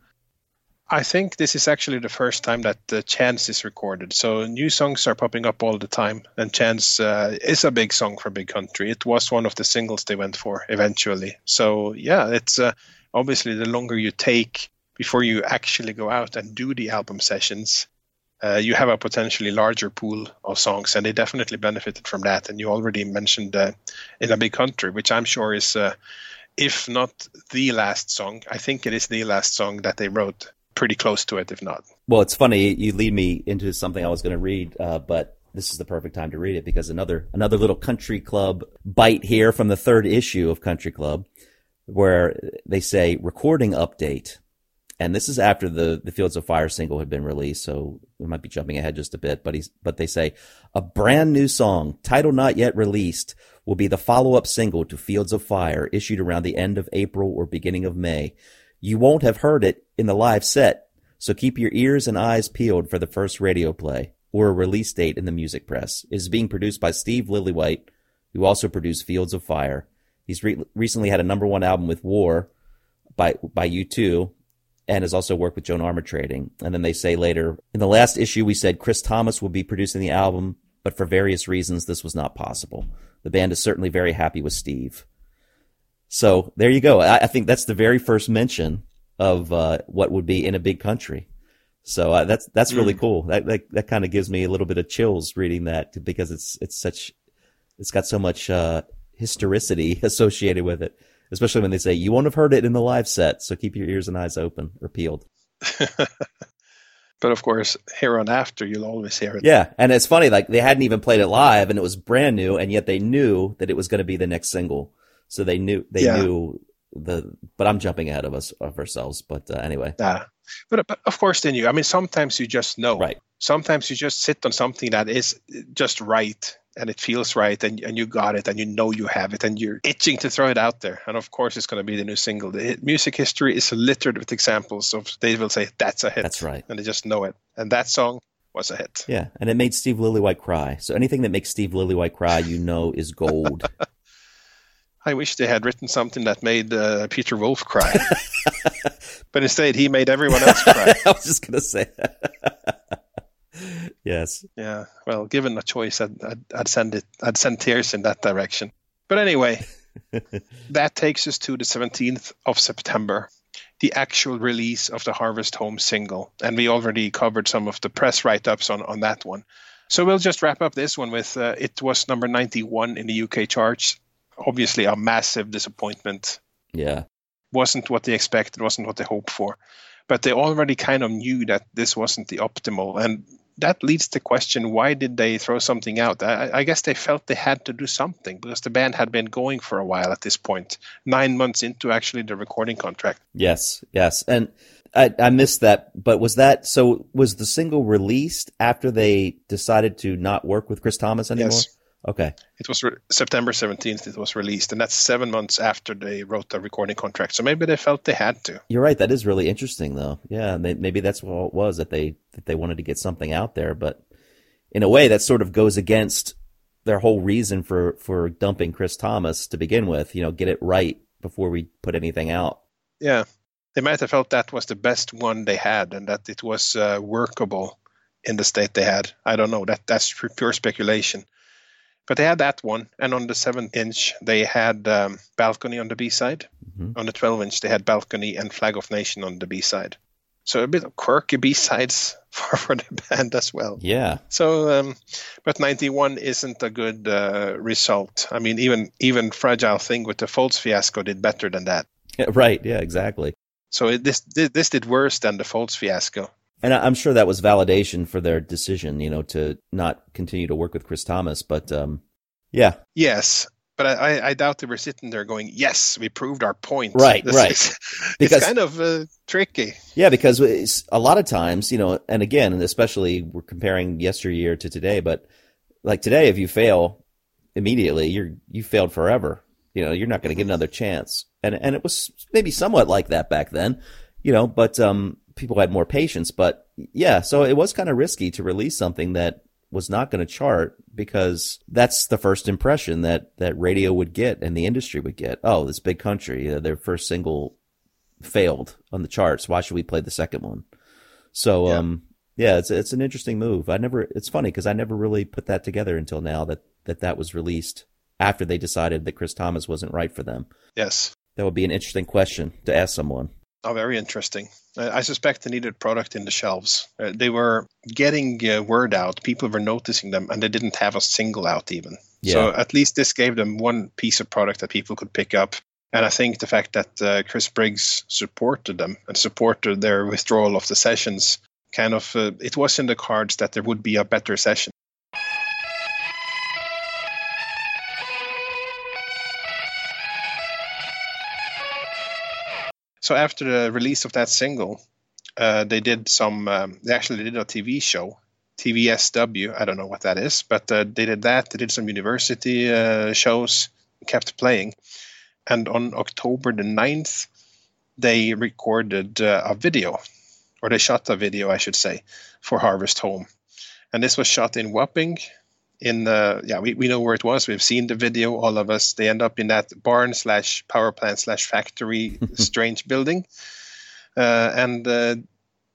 I think this is actually the first time that uh, Chance is recorded. So new songs are popping up all the time, and Chance uh, is a big song for Big Country. It was one of the singles they went for eventually. So yeah, it's uh, obviously the longer you take before you actually go out and do the album sessions, uh, you have a potentially larger pool of songs, and they definitely benefited from that. And you already mentioned uh, "In a Big Country," which I'm sure is uh, if not the last song, I think it is the last song that they wrote pretty close to it, if not. Well, it's funny you lead me into something I was going to read, uh, but this is the perfect time to read it because another another little country club bite here from the third issue of Country Club, where they say recording update, and this is after the the Fields of Fire single had been released, so we might be jumping ahead just a bit, but he's but they say a brand new song, title not yet released, will be the follow up single to Fields of Fire, issued around the end of April or beginning of May. You won't have heard it in the live set, so keep your ears and eyes peeled for the first radio play or a release date in the music press. It is being produced by Steve Lillywhite, who also produced Fields of Fire. He's re- recently had a number one album with War by by U2 and has also worked with Joan Armatrading. And then they say later, in the last issue, we said Chris Thomas will be producing the album, but for various reasons, this was not possible. The band is certainly very happy with Steve. So there you go. I, I think that's the very first mention of uh, what would be in a big country. So uh, that's that's really mm. cool. That that, that kind of gives me a little bit of chills reading that because it's it's such it's got so much uh, historicity associated with it. Especially when they say you won't have heard it in the live set, so keep your ears and eyes open or peeled. but of course, here on after, you'll always hear it. Yeah, and it's funny, like they hadn't even played it live, and it was brand new, and yet they knew that it was going to be the next single. So they knew they yeah. knew the. But I'm jumping ahead of us of ourselves. But uh, anyway. Yeah, but but of course they knew. I mean, sometimes you just know. Right. Sometimes you just sit on something that is just right and it feels right and, and you got it and you know you have it and you're itching to throw it out there and of course it's going to be the new single the music history is littered with examples of they will say that's a hit that's right and they just know it and that song was a hit yeah and it made steve lillywhite cry so anything that makes steve lillywhite cry you know is gold I wish they had written something that made uh, Peter Wolf cry. but instead, he made everyone else cry. I was just going to say. yes. Yeah. Well, given a choice, I'd, I'd, I'd, send it. I'd send tears in that direction. But anyway, that takes us to the 17th of September, the actual release of the Harvest Home single, and we already covered some of the press write-ups on on that one. So we'll just wrap up this one with uh, it was number 91 in the UK charts obviously a massive disappointment. Yeah. Wasn't what they expected, wasn't what they hoped for. But they already kind of knew that this wasn't the optimal. And that leads to question why did they throw something out? I, I, guess they felt they had to do something because the band had been going for a while at this point, nine months into actually the recording contract. Yes, yes, and I, I missed that. But was that so? Was the single released after they decided to not work with Chris Thomas anymore? Yes. Okay. It was re- September 17th, it was released, and that's seven months after they wrote the recording contract. So maybe they felt they had to. You're right. That is really interesting, though. Yeah, maybe that's what it was that they that they wanted to get something out there. But in a way, that sort of goes against their whole reason for for dumping Chris Thomas to begin with. You know, get it right before we put anything out. Yeah, they might have felt that was the best one they had, and that it was uh, workable in the state they had. I don't know. That that's pure speculation. But they had that one, and on the seven inch they had um, balcony on the B side. Mm-hmm. On the twelve inch they had balcony and flag of nation on the B side. So a bit of quirky B sides for, for the band as well. Yeah. So, um, but ninety one isn't a good uh, result. I mean, even even fragile thing with the Folds fiasco did better than that. Yeah, right. Yeah. Exactly. So it, this this did worse than the Folds fiasco. And I'm sure that was validation for their decision, you know, to not continue to work with Chris Thomas. But um, yeah, yes, but I, I doubt they were sitting there going, "Yes, we proved our point." Right, this right. Is, because, it's kind of uh, tricky. Yeah, because a lot of times, you know, and again, and especially we're comparing yesteryear to today, but like today, if you fail immediately, you're you failed forever. You know, you're not going to get another chance. And and it was maybe somewhat like that back then, you know, but um, people had more patience. But yeah, so it was kind of risky to release something that was not going to chart because that's the first impression that that radio would get and the industry would get. Oh, this big country, uh, their first single failed on the charts. Why should we play the second one? So, yeah. um, yeah, it's it's an interesting move. I never. It's funny because I never really put that together until now that that that was released after they decided that Chris Thomas wasn't right for them. Yes, that would be an interesting question to ask someone. Oh, very interesting. I suspect they needed product in the shelves. Uh, they were getting uh, word out. People were noticing them, and they didn't have a single out even. Yeah. So at least this gave them one piece of product that people could pick up. And I think the fact that uh, Chris Briggs supported them and supported their withdrawal of the sessions kind of uh, it was in the cards that there would be a better session. So after the release of that single, uh, they did some. Um, they actually did a TV show, TVSW. I don't know what that is, but uh, they did that. They did some university uh, shows, kept playing, and on October the 9th, they recorded uh, a video, or they shot a video, I should say, for Harvest Home, and this was shot in Wapping, in the yeah we, we know where it was. We've seen the video all of us. They end up in that barn slash power plant slash factory strange building. Uh, and uh,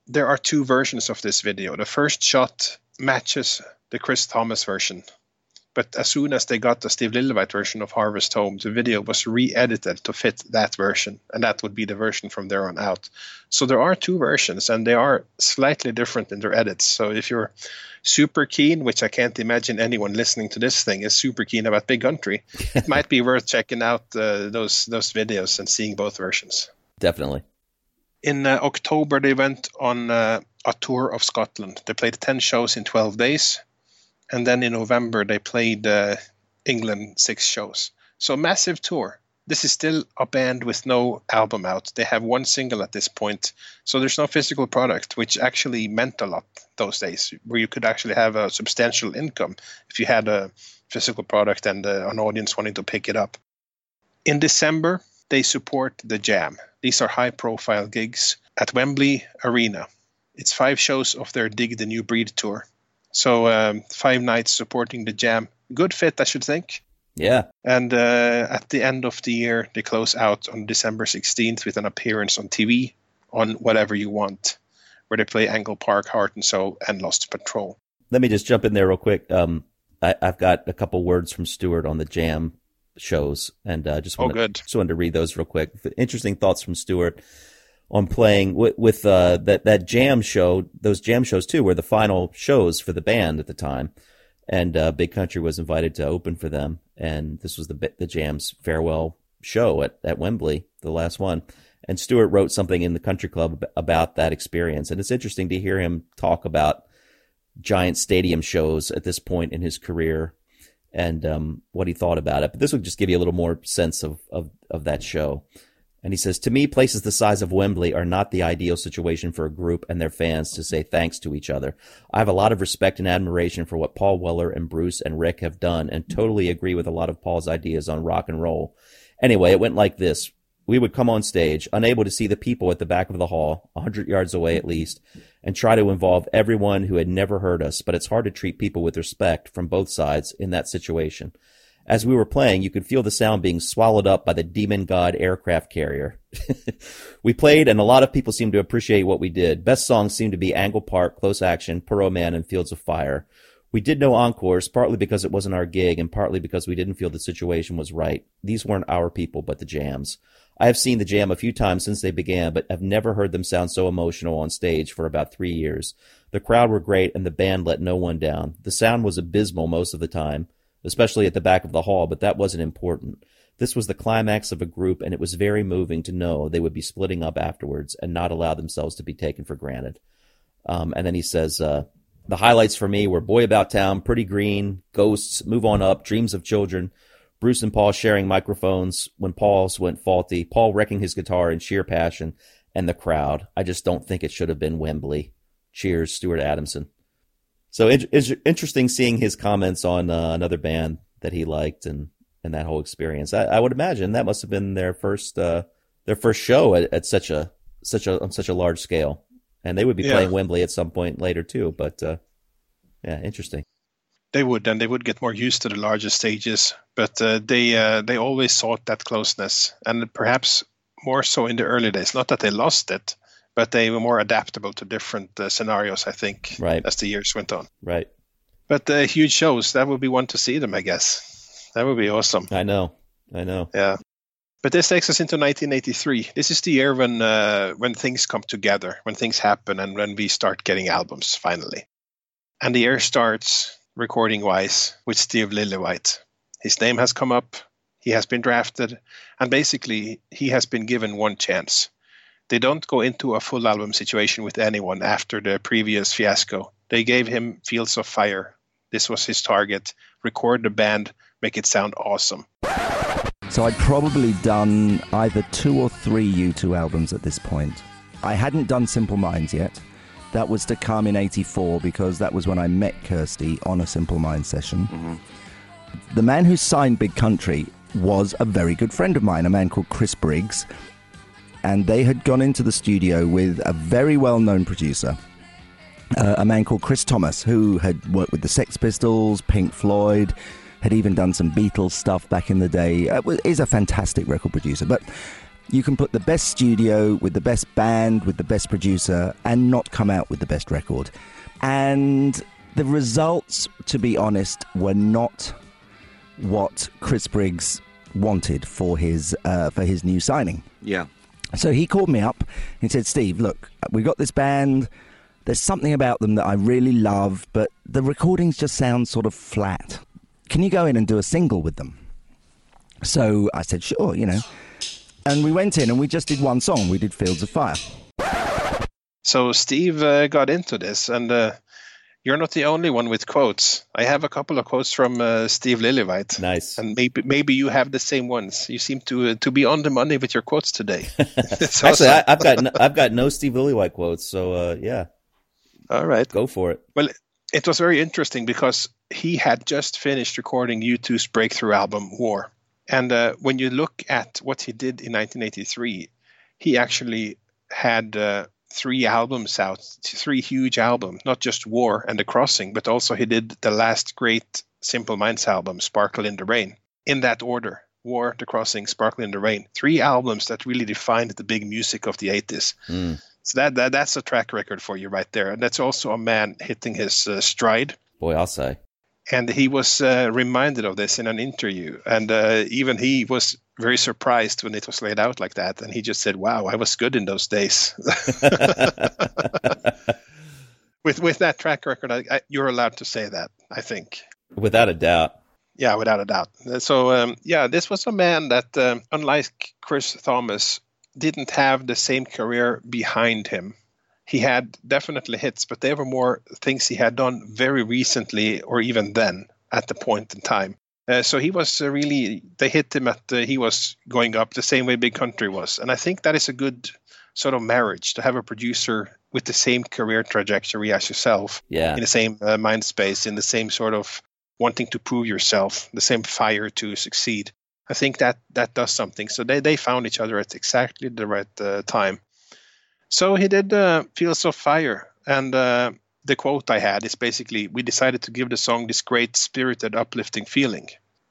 there are two versions of this video. The first shot matches the chris thomas version but as soon as they got the Steve Lillywhite version of Harvest Home, the video was re-edited to fit that version, and that would be the version from there on out. So there are two versions, and they are slightly different in their edits. So if you're super keen, which I can't imagine anyone listening to this thing is super keen about Big Country, it might be worth checking out uh, those those videos and seeing both versions. Definitely. In uh, October, they went on uh, a tour of Scotland. They played ten shows in twelve days and then in November they played uh, England six shows. So massive tour. This is still a band with no album out. They have one single at this point, so there's no physical product, which actually meant a lot those days, where you could actually have a substantial income if you had a physical product and uh, an audience wanting to pick it up. In December, they support the Jam. These are high-profile gigs at Wembley Arena. It's five shows of their Dig the New Breed tour. So um, five nights supporting the Jam. Good fit, I should think. Yeah. And uh, at the end of the year, they close out on December 16th with an appearance on TV on Whatever You Want, where they play Angle Park, Heart and Soul, and Lost Patrol. Let me just jump in there real quick. Um, I, have got a couple words from Stuart on the Jam shows, and uh, just wanted, oh, good. just wanted to read those real quick. Interesting thoughts from Stuart on playing with, with uh, that that jam show, those jam shows too, were the final shows for the band at the time, and uh, Big Country was invited to open for them, and this was the the Jam's farewell show at at Wembley, the last one. And Stuart wrote something in the Country Club about that experience, and it's interesting to hear him talk about giant stadium shows at this point in his career and um, what he thought about it. But this would just give you a little more sense of, of, of that show. And he says, To me, places the size of Wembley are not the ideal situation for a group and their fans to say thanks to each other. I have a lot of respect and admiration for what Paul Weller and Bruce and Rick have done and totally agree with a lot of Paul's ideas on rock and roll. Anyway, it went like this. We would come on stage, unable to see the people at the back of the hall, a hundred yards away at least, and try to involve everyone who had never heard us, but it's hard to treat people with respect from both sides in that situation. As we were playing, you could feel the sound being swallowed up by the demon god aircraft carrier. we played, and a lot of people seemed to appreciate what we did. Best songs seemed to be Angle Park, Close Action, Porrohman, and Fields of Fire. We did no encores, partly because it wasn't our gig, and partly because we didn't feel the situation was right. These weren't our people, but the jams. I have seen the jam a few times since they began, but have never heard them sound so emotional on stage for about three years. The crowd were great, and the band let no one down. The sound was abysmal most of the time, especially at the back of the hall, but that wasn't important. This was the climax of a group, and it was very moving to know they would be splitting up afterwards and not allow themselves to be taken for granted. Um, and then he says, uh, the highlights for me were Boy About Town, Pretty Green, Ghosts, Move On Up, Dreams of Children, Bruce and Paul sharing microphones when Paul's went faulty, Paul wrecking his guitar in sheer passion, and the crowd. I just don't think it should have been Wembley. Cheers, Stuart Adamson. So it's interesting seeing his comments on uh, another band that he liked and, and that whole experience. I, I would imagine that must have been their first uh, their first show at, at, such a such a on such a large scale, and they would be yeah. playing Wembley at some point later too. But uh, yeah, interesting. They would, and they would get more used to the larger stages. But uh, they uh, they always sought that closeness, and perhaps more so in the early days. Not that they lost it, but they were more adaptable to different uh, scenarios. I think, right. as the years went on. Right. But uh, huge shows, that would be one to see them. I guess that would be awesome. I know. I know. Yeah. But this takes us into 1983. This is the year when uh, when things come together, when things happen, and when we start getting albums finally. And the year starts recording wise with Steve Lillywhite. His name has come up, he has been drafted, and basically he has been given one chance. They don't go into a full album situation with anyone after the previous fiasco. They gave him Fields of Fire. This was his target. Record the band, make it sound awesome. So I'd probably done either two or three U2 albums at this point. I hadn't done Simple Minds yet. That was to come in 84 because that was when I met Kirsty on a Simple Minds session. Mm-hmm. The man who signed Big Country was a very good friend of mine, a man called Chris Briggs. And they had gone into the studio with a very well known producer, uh, a man called Chris Thomas, who had worked with the Sex Pistols, Pink Floyd, had even done some Beatles stuff back in the day. Uh, is a fantastic record producer. But you can put the best studio with the best band, with the best producer, and not come out with the best record. And the results, to be honest, were not what Chris Briggs wanted for his uh, for his new signing. Yeah. So he called me up and said, "Steve, look, we've got this band. There's something about them that I really love, but the recordings just sound sort of flat. Can you go in and do a single with them?" So I said, "Sure, you know." and we went in and we just did one song. We did Fields of Fire. So Steve uh, got into this, and uh, you're not the only one with quotes. I have a couple of quotes from uh, Steve Lillywhite. Nice. And maybe maybe you have the same ones. You seem to uh, to be on the money with your quotes today. Actually, awesome. I, have got no, I've got no Steve Lillywhite quotes. So uh, yeah. All right. Go for it. Well, it was very interesting because he had just finished recording U2's breakthrough album War and uh, when you look at what he did in 1983, he actually had uh, three albums out, three huge albums, not just War and The Crossing, but also he did the last great Simple Minds album, Sparkle in the Rain, in that order. War, The Crossing, Sparkle in the Rain. Three albums that really defined the big music of the 80s. Mm. So that, that that's a track record for you right there. And that's also a man hitting his uh, stride. Boy, I'll say and he was uh, reminded of this in an interview. And uh, even he was very surprised when it was laid out like that. And he just said wow i was good in those days. With with that track record I, I, you're allowed to say that i think. Without a doubt. Yeah without a doubt. So um, yeah this was a man that um, unlike chris thomas didn't have the same career behind him he had definitely hits, but they were more things he had done very recently or even then at the point in time. Uh, so he was uh, really, they hit him at, uh, he was going up the same way Big Country was. And I think that is a good sort of marriage to have a producer with the same career trajectory as yourself, Yeah. in the same uh, mind space, in the same sort of wanting to prove yourself, the same fire to succeed. I think that that does something. So they, they found each other at exactly the right uh, time. So he did uh, Fields of Fire, and uh, the quote I had is basically, "We decided to give the song this great, spirited, uplifting feeling."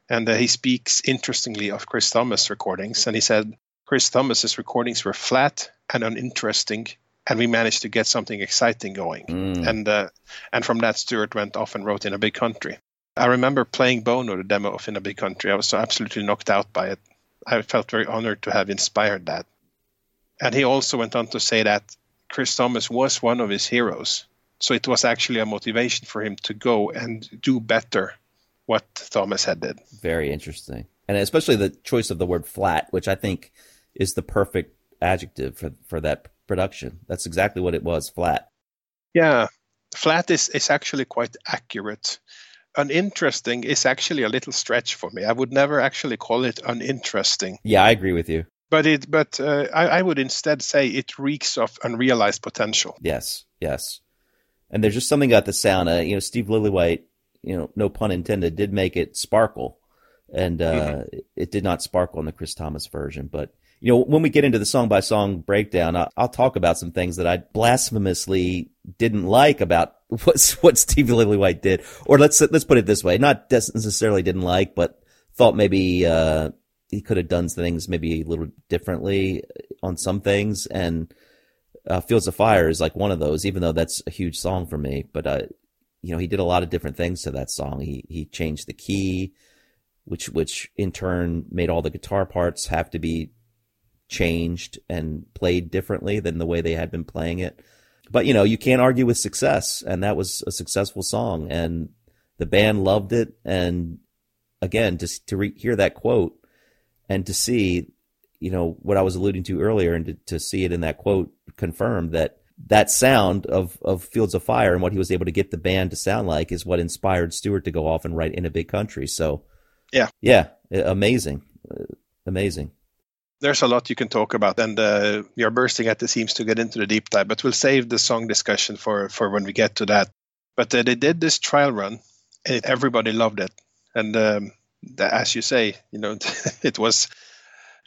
And uh, he speaks interestingly of Chris Thomas recordings, and he said Chris Thomas's recordings were flat and uninteresting, and we managed to get something exciting going. Mm. And uh, and from that, Stuart went off and wrote in a big country. I remember playing Bono, the demo of In a Big Country. I was so absolutely knocked out by it. I felt very honored to have inspired that. And he also went on to say that Chris Thomas was one of his heroes. So it was actually a motivation for him to go and do better what Thomas had did. Very interesting. And especially the choice of the word flat, which I think is the perfect adjective for, for that production. That's exactly what it was flat. Yeah, flat is, is actually quite accurate. Uninteresting is actually a little stretch for me. I would never actually call it uninteresting. Yeah, I agree with you. But it, but uh, I, I would instead say it reeks of unrealized potential. Yes, yes. And there's just something about the sound. Uh, you know, Steve Lillywhite, you know, no pun intended, did make it sparkle, and uh, it did not sparkle in the Chris Thomas version. But you know, when we get into the song by song breakdown, I'll, I'll talk about some things that I blasphemously didn't like about what what Steve Lillywhite did, or let's let's put it this way: not necessarily didn't like, but thought maybe uh, he could have done things maybe a little differently on some things, and uh, Fields of Fire is like one of those, even though that's a huge song for me. But uh, you know, he did a lot of different things to that song. He he changed the key, which which in turn made all the guitar parts have to be changed and played differently than the way they had been playing it. But you know, you can't argue with success, and that was a successful song, and the band loved it. And again, just to re- hear that quote and to see, you know, what I was alluding to earlier, and to, to see it in that quote confirmed that that sound of, of Fields of Fire and what he was able to get the band to sound like is what inspired Stuart to go off and write in a big country. So, Yeah. yeah, amazing, Uh, amazing. There's a lot you can talk about, and uh, are bursting at the seams to get into the deep dive, but we'll save the song discussion for, for when we get to that. But uh, they did this trial run, and everybody loved it. And um, the, as you say, you know, it was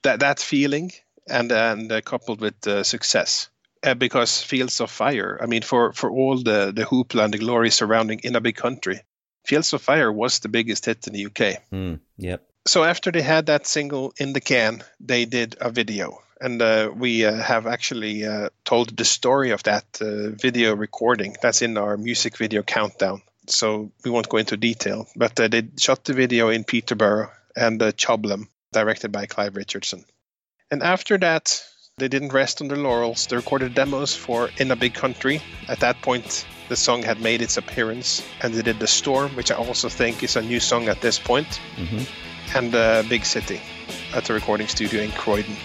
that that feeling and and uh, coupled with uh, success. Uh, because Fields of Fire, I mean, for, for all the, the hoopla and the glory surrounding in a big country, Fields of Fire was the biggest hit in the UK. Mm, yep. So after they had that single in the can, they did a video. And uh, we uh, have actually uh, told the story of that uh, video recording. That's in our music video countdown. So we won't go into detail. But uh, they shot the video in Peterborough and uh, Choblam, directed by Clive Richardson. And after that, they didn't rest on their laurels. They recorded demos for In a Big Country. At that point, the song had made its appearance. And they did The Storm, which I also think is a new song at this point hmm and uh, Big City at the recording studio in Croydon.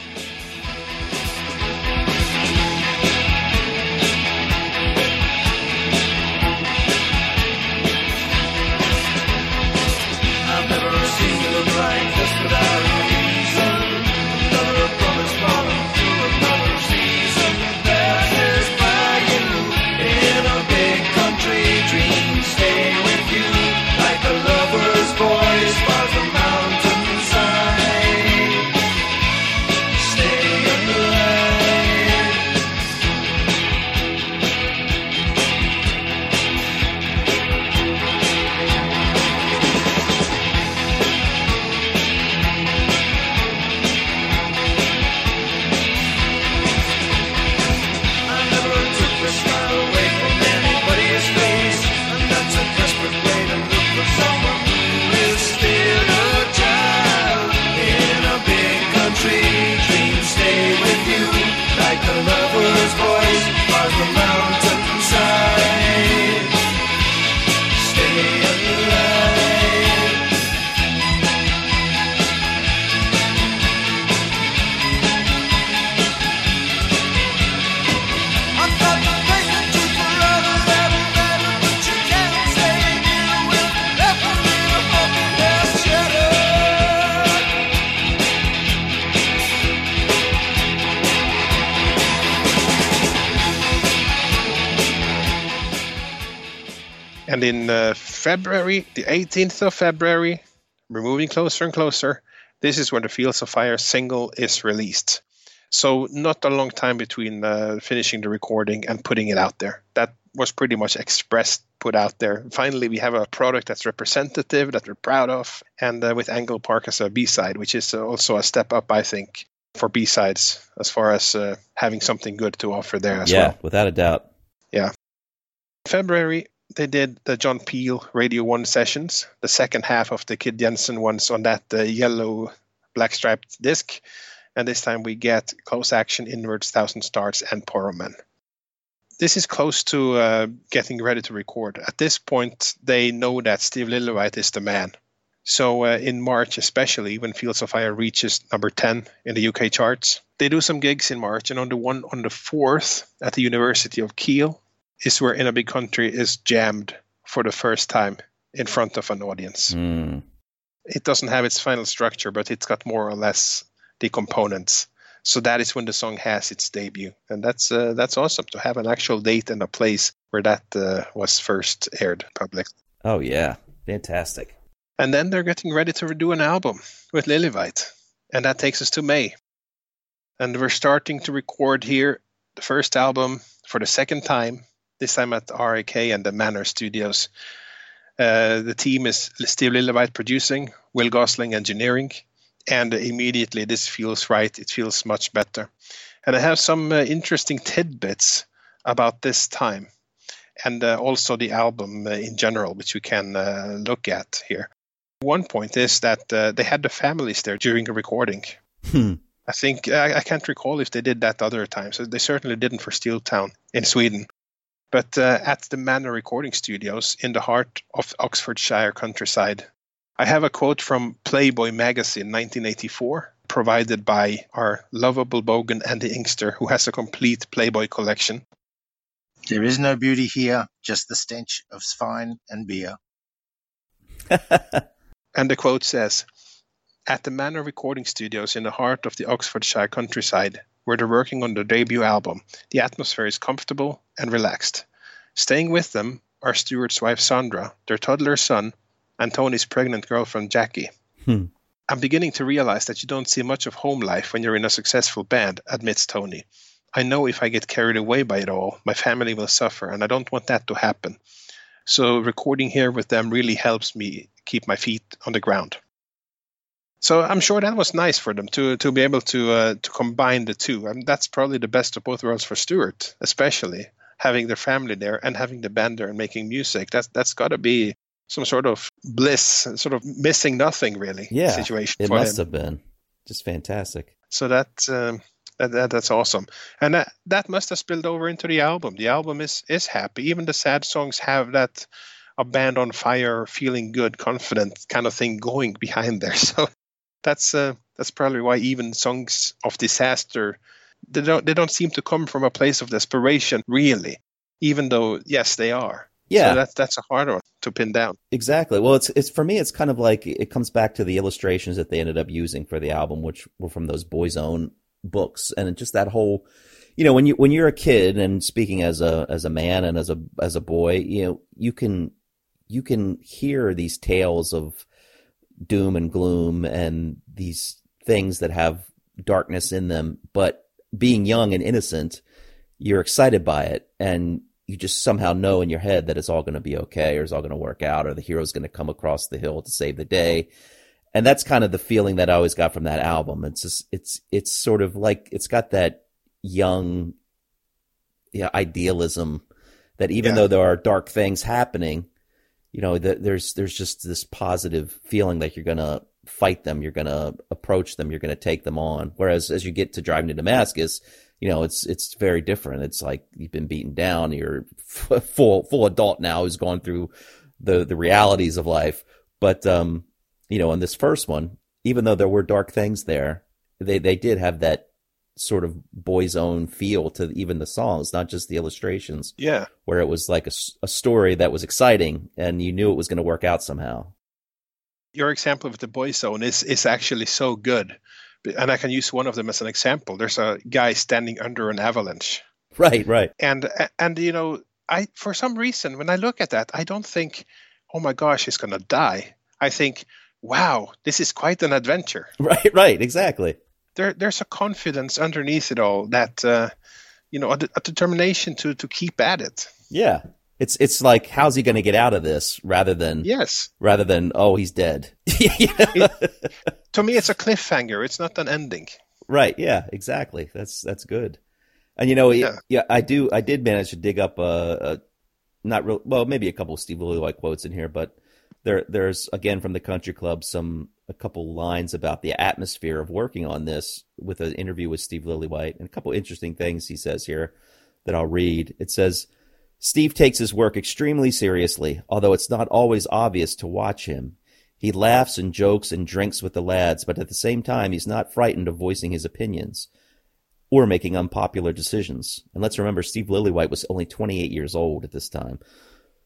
February, the 18th of February, we're moving closer and closer. This is when the Fields of Fire single is released. So not a long time between uh, finishing the recording and putting it out there. That was pretty much expressed, put out there. Finally, we have a product that's representative, that we're proud of, and uh, with Angle Park as a B-side, which is uh, also a step up, I think, for B-sides as far as uh, having something good to offer there as yeah, well. Yeah, without a doubt. Yeah. February, they did the John Peel Radio 1 sessions, the second half of the Kid Jensen ones on that uh, yellow black striped disc. And this time we get Close Action, Inwards, Thousand Stars, and Porrohman. This is close to uh, getting ready to record. At this point, they know that Steve Lillywhite is the man. So uh, in March, especially when Fields of Fire reaches number 10 in the UK charts, they do some gigs in March. And on the one on the 4th at the University of Keele, is where In a Big Country is jammed for the first time in front of an audience. Mm. It doesn't have its final structure, but it's got more or less the components. So that is when the song has its debut, and that's uh, that's awesome to have an actual date and a place where that uh, was first aired public. Oh yeah, fantastic. And then they're getting ready to do an album with Lillywhite, and that takes us to May. And we're starting to record here the first album for the second time, this time at RAK and the Manor Studios. Uh, the team is Steve Lillywhite producing, Will Gosling engineering, and immediately this feels right. It feels much better. And I have some uh, interesting tidbits about this time and uh, also the album uh, in general, which we can uh, look at here. One point is that uh, they had the families there during the recording. Hmm. I think I, I can't recall if they did that other times. They certainly didn't for Steeltown in Sweden. But uh, at the Manor Recording Studios in the heart of Oxfordshire countryside, I have a quote from Playboy magazine 1984, provided by our lovable Bogan Andy Inkster, who has a complete Playboy collection. There is no beauty here, just the stench of swine and beer. And the quote says At the Manor Recording Studios in the heart of the Oxfordshire countryside, where they're working on their debut album, the atmosphere is comfortable and relaxed. Staying with them are Stuart's wife Sandra, their toddler son, and Tony's pregnant girlfriend Jackie. Hmm. I'm beginning to realize that you don't see much of home life when you're in a successful band, admits Tony. I know if I get carried away by it all, my family will suffer, and I don't want that to happen. So recording here with them really helps me keep my feet on the ground. So I'm sure that was nice for them to to be able to uh, to combine the two, and that's probably the best of both worlds for Stuart, especially having their family there and having the band there and making music. That's that's got to be some sort of bliss, sort of missing nothing really Yeah, situation It must him. have been just fantastic. So that, um, that, that that's awesome, and that that must have spilled over into the album. The album is is happy. Even the sad songs have that a band on fire, feeling good, confident kind of thing going behind there. So that's uh, that's probably why even songs of disaster they don't they don't seem to come from a place of desperation really, even though yes they are. Yeah. so that's that's a hard one to pin down. Exactly. Well, it's it's for me. It's kind of like it comes back to the illustrations that they ended up using for the album, which were from those Boys Own books, and just that whole, you know, when you when you're a kid and speaking as a as a man and as a as a boy, you know, you can you can hear these tales of doom and gloom and these things that have darkness in them, but being young and innocent, you're excited by it and you just somehow know in your head that it's all going to be okay or it's all going to work out or the hero's going to come across the hill to save the day. And that's kind of the feeling that I always got from that album. It's just, it's, it's sort of like, it's got that young yeah, idealism that even Yeah. though there are dark things happening, you know, that there's, there's just this positive feeling that you're going to fight them. You're going to approach them. You're going to take them on. Whereas as you get to driving to Damascus, you know, it's it's very different. It's like you've been beaten down. You're f- full full adult now who's gone through the the realities of life. But um, you know, in this first one, even though there were dark things there, they they did have that sort of boy's own feel to even the songs, not just the illustrations, Yeah, where it was like a story that was exciting and you knew it was going to work out somehow. Your example of the Boys Own is is actually so good, and I can use one of them as an example. There's a guy standing under an avalanche, Right, right. and and you know I for some reason when I look at that, I don't think, oh my gosh, he's gonna die. I think, wow, this is quite an adventure. Right, right, exactly. There, there's a confidence underneath it all that, uh, you know, a, a determination to to keep at it. Yeah. It's it's like how's he going to get out of this rather than Yes, rather than oh he's dead. to me, it's a cliffhanger. It's not an ending. Right. Yeah. Exactly. That's that's good. And you know, yeah, Yeah. yeah I do. I did manage to dig up a, a not real well, maybe a couple of Steve Lillywhite quotes in here, but there there's again from the Country Club some a couple lines about the atmosphere of working on this with an interview with Steve Lillywhite and a couple interesting things he says here that I'll read. It says. Steve takes his work extremely seriously, although it's not always obvious to watch him. He laughs and jokes and drinks with the lads, but at the same time, he's not frightened of voicing his opinions or making unpopular decisions. And let's remember, Steve Lillywhite was only 28 years old at this time.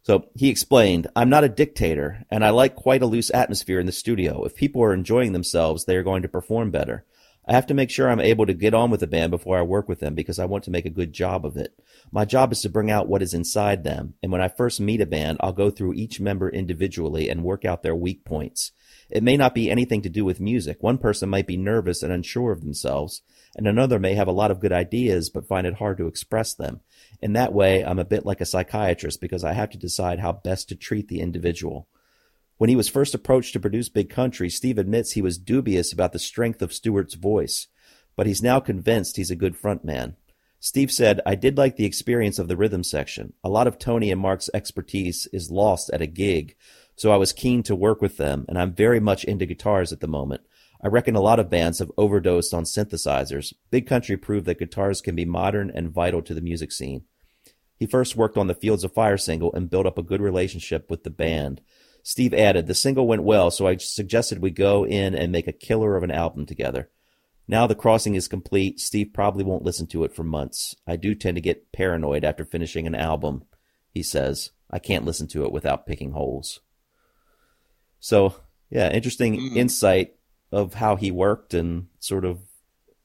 So he explained, I'm not a dictator, and I like quite a loose atmosphere in the studio. If people are enjoying themselves, they are going to perform better. I have to make sure I'm able to get on with the band before I work with them because I want to make a good job of it. My job is to bring out what is inside them, and when I first meet a band, I'll go through each member individually and work out their weak points. It may not be anything to do with music. One person might be nervous and unsure of themselves, and another may have a lot of good ideas but find it hard to express them. In that way, I'm a bit like a psychiatrist because I have to decide how best to treat the individual. When he was first approached to produce Big Country, Steve admits he was dubious about the strength of Stuart's voice, but he's now convinced he's a good frontman. Steve said, I did like the experience of the rhythm section. A lot of Tony and Mark's expertise is lost at a gig, so I was keen to work with them, and I'm very much into guitars at the moment. I reckon a lot of bands have overdosed on synthesizers. Big Country proved that guitars can be modern and vital to the music scene. He first worked on the Fields of Fire single and built up a good relationship with the band. Steve added, The single went well, so I suggested we go in and make a killer of an album together. Now the crossing is complete. Steve probably won't listen to it for months. I do tend to get paranoid after finishing an album, he says. I can't listen to it without picking holes. So, yeah, interesting mm-hmm. insight of how he worked and sort of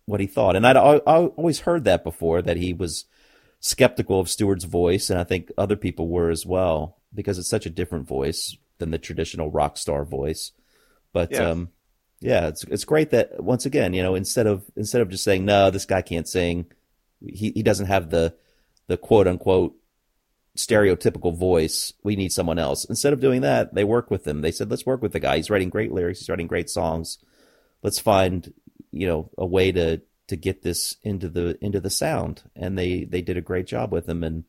what he thought. And I'd, I, I always heard that before, that he was skeptical of Stuart's voice, and I think other people were as well, because it's such a different voice than the traditional rock star voice. But Yeah. um, yeah, it's it's great that once again, you know, instead of instead of just saying no, this guy can't sing, he he doesn't have the the quote unquote stereotypical voice. We need someone else. Instead of doing that, they work with him. They said, let's work with the guy. He's writing great lyrics. He's writing great songs. Let's find you know a way to to get this into the into the sound. And they they did a great job with him. And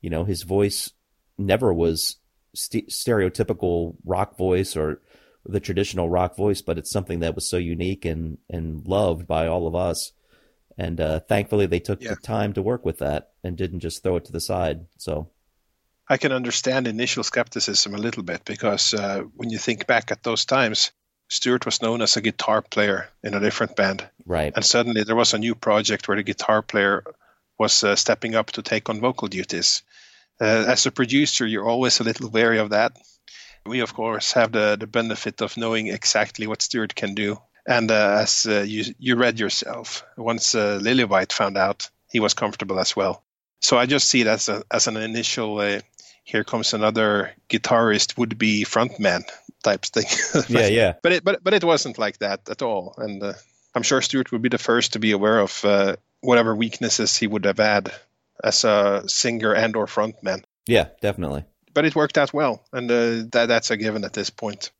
you know his voice never was st- stereotypical rock voice or the traditional rock voice, but it's something that was so unique and and loved by all of us. And uh, thankfully, they took Yeah. the time to work with that and didn't just throw it to the side. So I can understand initial skepticism a little bit because uh, when you think back at those times, Stuart was known as a guitar player in a different band, right, and suddenly there was a new project where the guitar player was uh, stepping up to take on vocal duties. Uh, as a producer, you're always a little wary of that. We, of course, have the, the benefit of knowing exactly what Stuart can do. And uh, as uh, you, you read yourself, once uh, Lillywhite found out, he was comfortable as well. So I just see it as, a, as an initial, uh, here comes another guitarist, would be frontman type thing. yeah, yeah, but it but but it wasn't like that at all and uh, i'm sure stuart would be the first to be aware of uh, whatever weaknesses he would have had as a singer and or frontman yeah, definitely. but it worked out well and uh, that that's a given at this point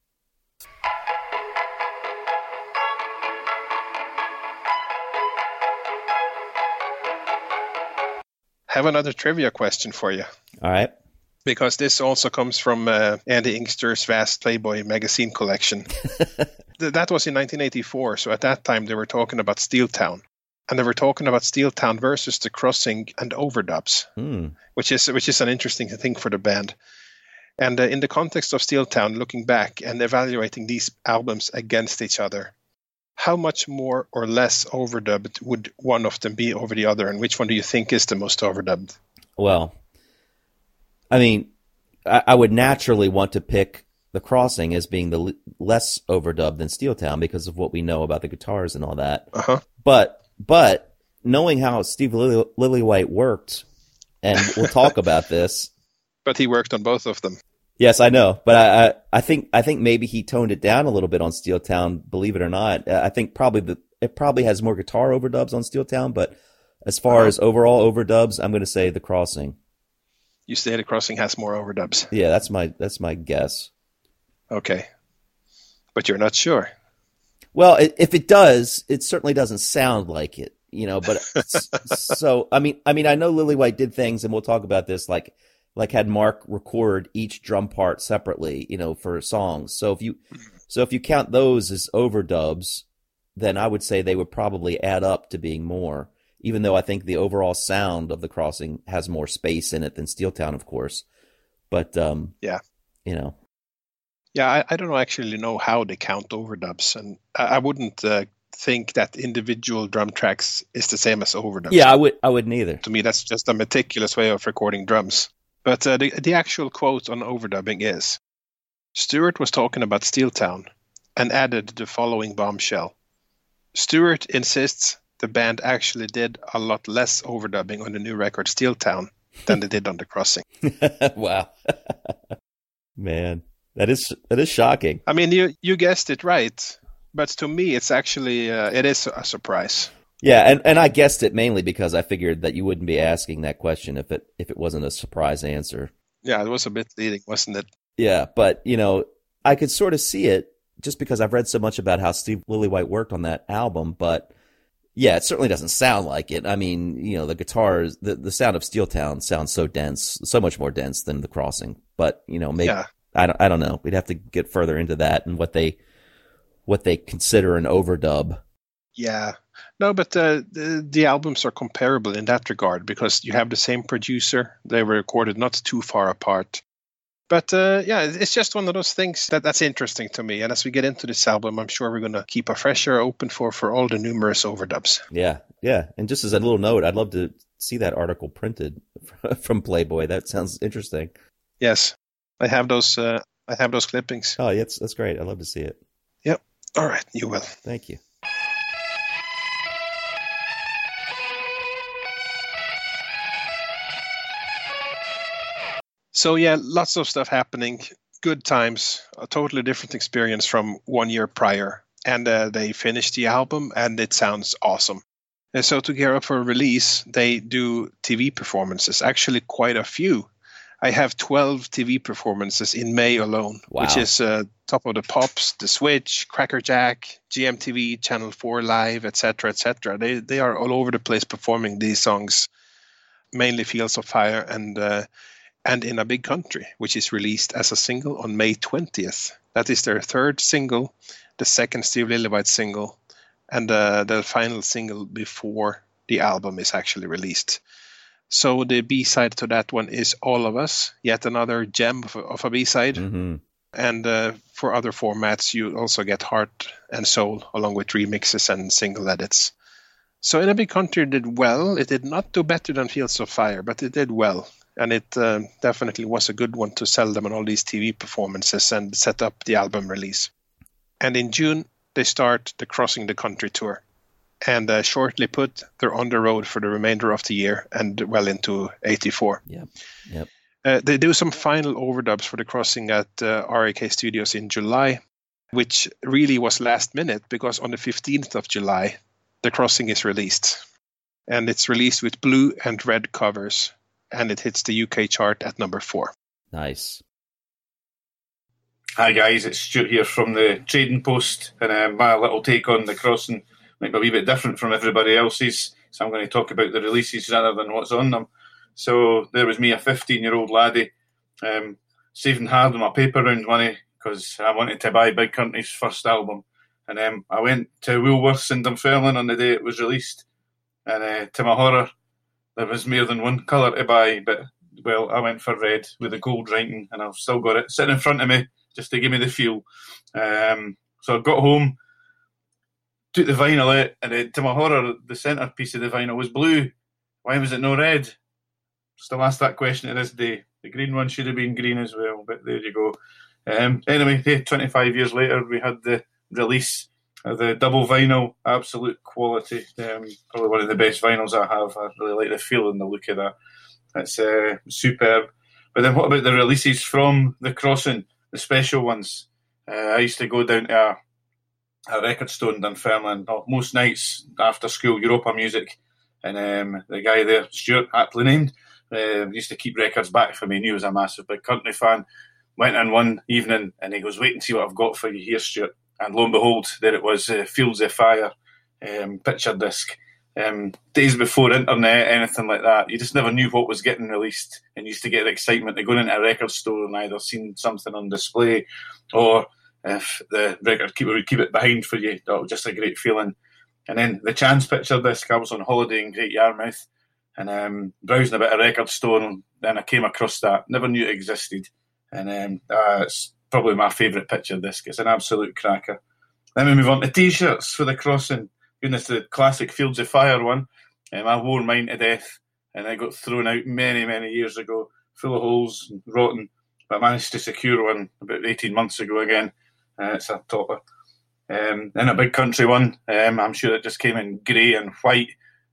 have another trivia question for you All right. because this also comes from uh, Andy Inkster's vast Playboy magazine collection. Th- that was in 1984, so at that time they were talking about Steeltown, and they were talking about Steeltown versus The Crossing and overdubs, Hmm. which is which is an interesting thing for the band. And uh, in the context of Steeltown, looking back and evaluating these albums against each other, how much more or less overdubbed would one of them be over the other, and which one do you think is the most overdubbed? Well, I mean, I, I would naturally want to pick the crossing as being the l- less overdubbed than Steeltown because of what we know about the guitars and all that. Uh huh. But but knowing how Steve Lily, Lillywhite worked and we'll talk about this. But he worked on both of them. Yes, I know, but I, I, I think I think maybe he toned it down a little bit on Steeltown. Believe it or not, Uh, I think probably the it probably has more guitar overdubs on Steeltown, but as far Uh-huh. as overall overdubs, I'm going to say The Crossing. You say the crossing has more overdubs. Yeah, that's my that's my guess. Okay. But you're not sure. Well, if it does, it certainly doesn't sound like it, you know. But so, I mean, I mean, I know Lillywhite did things, and we'll talk about this, like like had Mark record each drum part separately, you know, for songs. So if you so if you count those as overdubs, then I would say they would probably add up to being more. Even though I think the overall sound of the crossing has more space in it than Steeltown, of course. But um, Yeah. you know, Yeah, I, I don't actually know how they count overdubs, and I, I wouldn't uh, think that individual drum tracks is the same as overdubs. yeah, I would I would neither. to me, that's just a meticulous way of recording drums. But uh, the the actual quote on overdubbing is: Stuart was talking about Steeltown, and added the following bombshell: Stuart insists the band actually did a lot less overdubbing on the new record Steeltown than they did on the Crossing. wow, man, that is that is shocking. I mean, you you guessed it right, but to me, it's actually uh, it is a surprise. Yeah, and, and I guessed it mainly because I figured that you wouldn't be asking that question if it if it wasn't a surprise answer. Yeah, it was a bit leading, wasn't it? Yeah, but you know, I could sort of see it just because I've read so much about how Steve Lillywhite worked on that album, but yeah, it certainly doesn't sound like it. I mean, you know, the guitars, the, the sound of Steeltown sounds so dense, so much more dense than the Crossing. But you know, maybe Yeah. I don't, I don't know. We'd have to get further into that and what they what they consider an overdub. Yeah. No, but uh, the, the albums are comparable in that regard because you have the same producer. They were recorded not too far apart. But uh, yeah, it's just one of those things that that's interesting to me. And as we get into this album, I'm sure we're going to keep a fresh ear open for for all the numerous overdubs. Yeah, yeah. And just as a little note, I'd love to see that article printed from Playboy. That sounds interesting. Yes, I have those. Uh, I have those clippings. Oh, that's, that's great. I'd love to see it. Yep. All right, you will. Thank you. So yeah, lots of stuff happening. Good times. A totally different experience from one year prior. And uh, they finished the album, and it sounds awesome. And so to gear up for release, they do TV performances. Actually, quite a few. I have 12 TV performances in May alone, which is uh, Top of the Pops, The Switch, Crackerjack, GMTV, Channel 4 Live, etc., etc. They they are all over the place performing these songs, mainly Fields of Fire and uh, and in a big country, which is released as a single on May 20th. That is their third single, the second Steve Lillywhite single, and uh, the final single before the album is actually released. So the B side to that one is All of Us, yet another gem of a, of a B side. hmm And uh, for other formats, you also get Heart and Soul along with remixes and single edits. So in a big country, it did well. It did not do better than Fields of Fire, but it did well, and it um, definitely was a good one to sell them on all these TV performances and set up the album release. And in June, they start the Crossing the Country tour, and uh, shortly put, they're on the road for the remainder of the year and well into '84. Yep. Yep. Uh, they do some final overdubs for the crossing at uh, RAK Studios in July, which really was last minute because on the 15th of July, the crossing is released. And it's released with blue and red covers, and it hits the UK chart at number four. Nice. Hi guys, it's Stuart here from the Trading Post, and um, my little take on the crossing might be a wee bit different from everybody else's. So I'm going to talk about the releases rather than what's on them. So there was me, a 15 year old laddie, um, saving hard on my paper round money because I wanted to buy Big Country's first album. And um, I went to Woolworths in Dunfermline on the day it was released, and uh, to my horror, there was more than one colour to buy. But well, I went for red with the gold writing, and I've still got it sitting in front of me just to give me the feel. Um, so I got home, took the vinyl out, and uh, to my horror, the centre piece of the vinyl was blue. Why was it no red? Still ask that question to this day. The green one should have been green as well, but there you go. Um, anyway, hey, 25 years later, we had the release of the double vinyl, absolute quality. Um, probably one of the best vinyls I have. I really like the feel and the look of that. It's uh, superb. But then what about the releases from the crossing, the special ones? Uh, I used to go down to a, a record store in Dunfermline most nights after school, Europa music. And um, the guy there, Stuart, aptly named, uh, used to keep records back for me. He was a massive big country fan. Went in one evening and he goes, Wait and see what I've got for you here, Stuart. And lo and behold, there it was, uh, Fields of Fire um, picture disc. Um, days before internet, anything like that, you just never knew what was getting released, and you used to get the excitement of going into a record store and either seeing something on display, or if the record keeper would keep it behind for you, that was just a great feeling. And then the chance picture disc, I was on holiday in Great Yarmouth, and um, browsing a bit of record store, and then I came across that. Never knew it existed, and um, uh, it's probably my favourite picture disc. It's an absolute cracker. Then we move on to t-shirts for the crossing goodness, the classic Fields of Fire one. Um, I wore mine to death, and I got thrown out many, many years ago, full of holes and rotten. But I managed to secure one about 18 months ago again. Uh, it's a topper. Um, then a big country one. Um, I'm sure it just came in grey and white.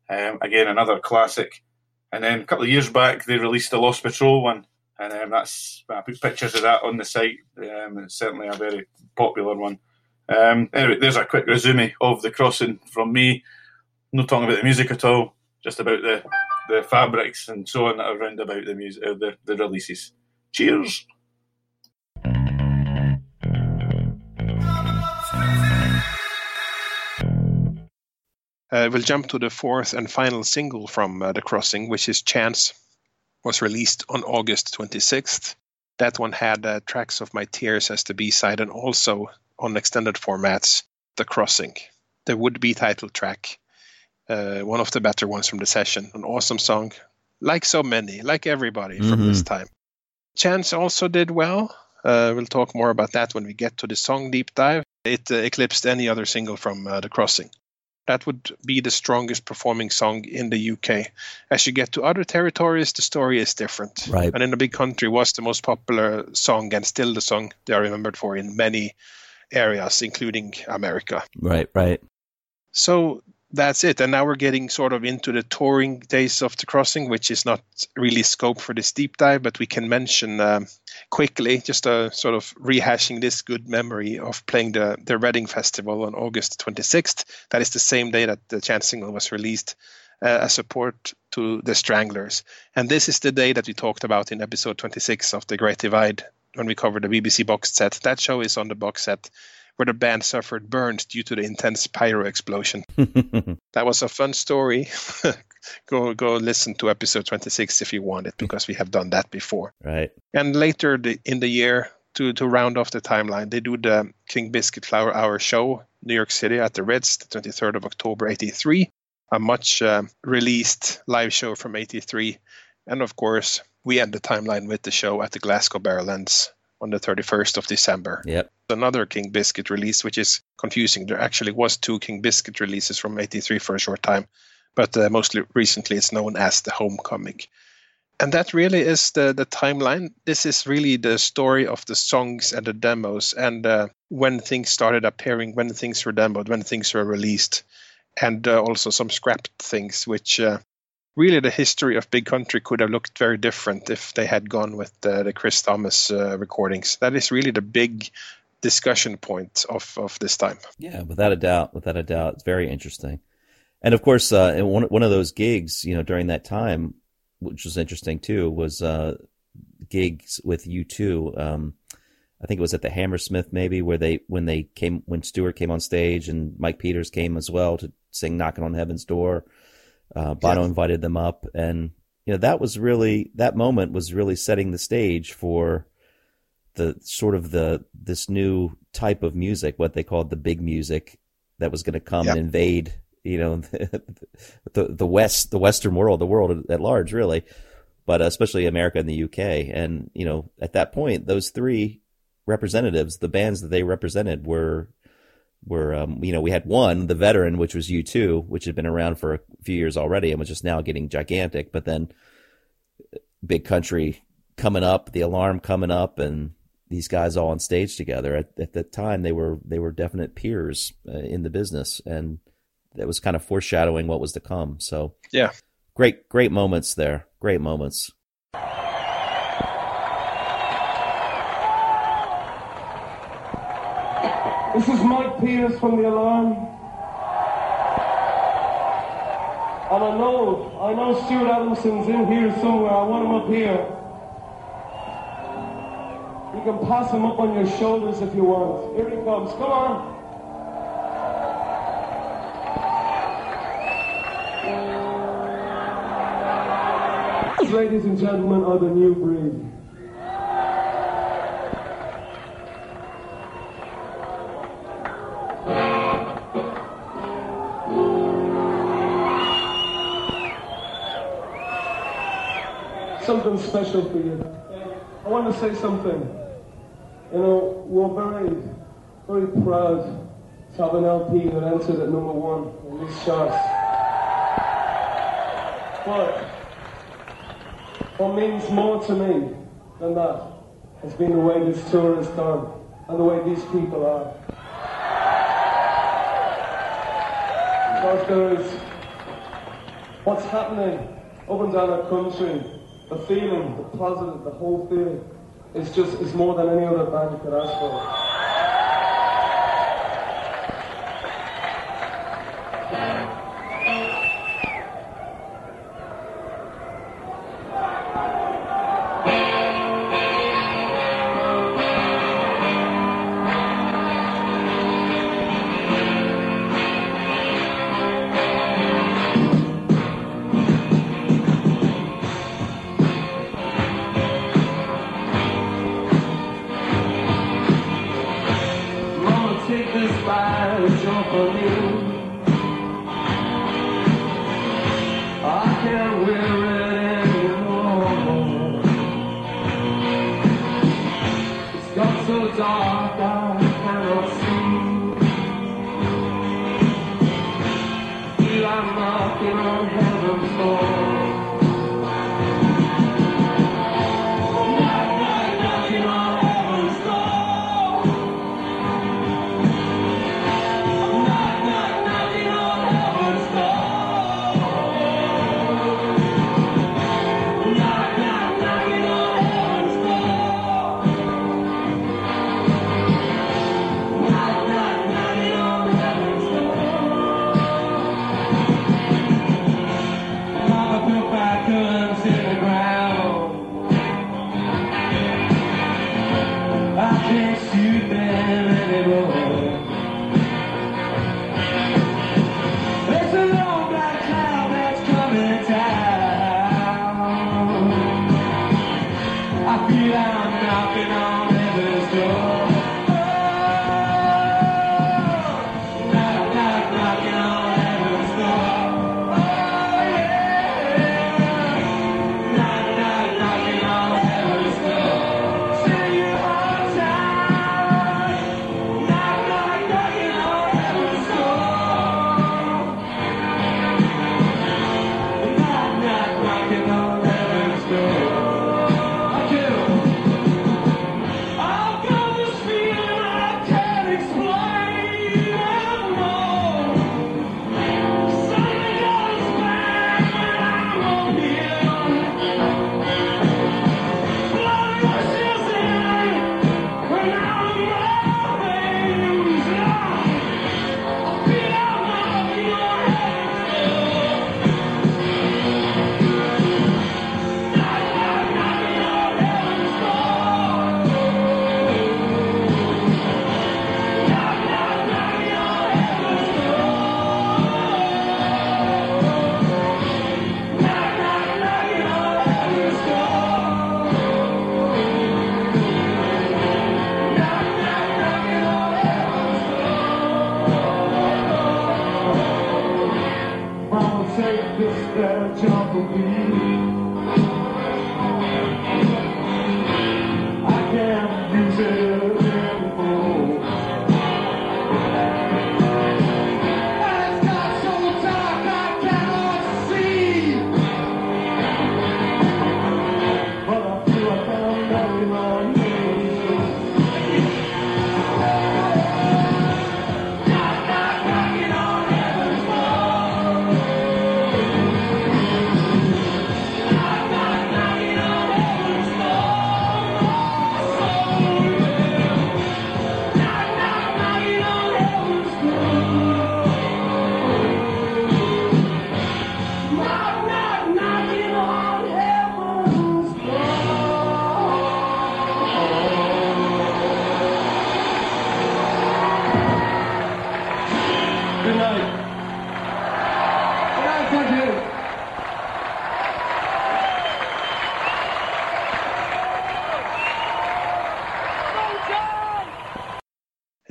Um, again, another classic. And then a couple of years back, they released the Lost Patrol one, and um, that's I put pictures of that on the site. Um, it's certainly a very popular one. Um, anyway, there's a quick resume of the crossing from me. No talking about the music at all, just about the, the fabrics and so on that are round about the music, uh, the, the releases. Cheers. Uh, we'll jump to the fourth and final single from uh, The Crossing, which is Chance. Was released on August 26th. That one had uh, tracks of My Tears as the B side and also on extended formats The Crossing, the would be title track. Uh, one of the better ones from the session. An awesome song, like so many, like everybody from Mhm. this time. Chance also did well. Uh, we'll talk more about that when we get to the song deep dive. It uh, eclipsed any other single from uh, The Crossing. That would be the strongest performing song in the UK. As you get to other territories, the story is different. Right. And in the big country was the most popular song and still the song they are remembered for in many areas, including America. Right, right. So that's it. And now we're getting sort of into the touring days of the crossing, which is not really scope for this deep dive, but we can mention um, quickly, just a sort of rehashing this good memory of playing the, the Reading Festival on August 26th. That is the same day that the chance single was released uh, as support to the Stranglers. And this is the day that we talked about in episode 26 of The Great Divide when we covered the BBC box set. That show is on the box set where the band suffered burns due to the intense pyro explosion. that was a fun story. go go listen to episode 26 if you want it because we have done that before. Right. And later the, in the year to to round off the timeline, they do the King Biscuit Flower Hour show New York City at the Ritz, the 23rd of October 83, a much uh, released live show from 83. And of course, we end the timeline with the show at the Glasgow Barrowlands on the 31st of December Yep. Another King Biscuit release, which is confusing. There actually was two King Biscuit releases from '83 for a short time, but uh, mostly recently it's known as the Homecoming. And that really is the the timeline. This is really the story of the songs and the demos, and uh, when things started appearing, when things were demoed, when things were released, and uh, also some scrapped things, which uh, really the history of Big Country could have looked very different if they had gone with the, the Chris Thomas uh, recordings. That is really the big discussion point of, of this time. Yeah, without a doubt, without a doubt, it's very interesting. And of course, uh, one one of those gigs, you know, during that time, which was interesting too, was uh, gigs with U2. Um, I think it was at the Hammersmith, maybe, where they when they came when Stuart came on stage and Mike Peters came as well to sing "Knocking on Heaven's Door." Uh, Bono Yeah. invited them up, and you know that was really that moment was really setting the stage for the sort of the this new type of music, what they called the big music, that was going to come Yep. and invade, you know, the the west, the Western world, the world at large, really, but especially America and the UK. And you know, at that point, those three representatives, the bands that they represented, were were um, you know we had one, the veteran, which was U2, which had been around for a few years already and was just now getting gigantic, but then big country coming up, the alarm coming up, and these guys all on stage together. At, at that time, they were they were definite peers uh, in the business, and that was kind of foreshadowing what was to come. So Yeah. Great, great moments there. Great moments. This is Mike Peters from the Alarm. And I know, I know Stuart Adamson's in here somewhere. I want him up here. You can pass him up on your shoulders if you want. Here he comes. Come on. Ladies and gentlemen of the new breed. Something special for you. I want to say something. You know, we're very, very proud to have an LP that entered at number one in these charts. But what means more to me than that has been the way this tour has done and the way these people are. Because there is what's happening up and down our country, the feeling, the positive, the whole feeling, is just is more than any other band you could ask for.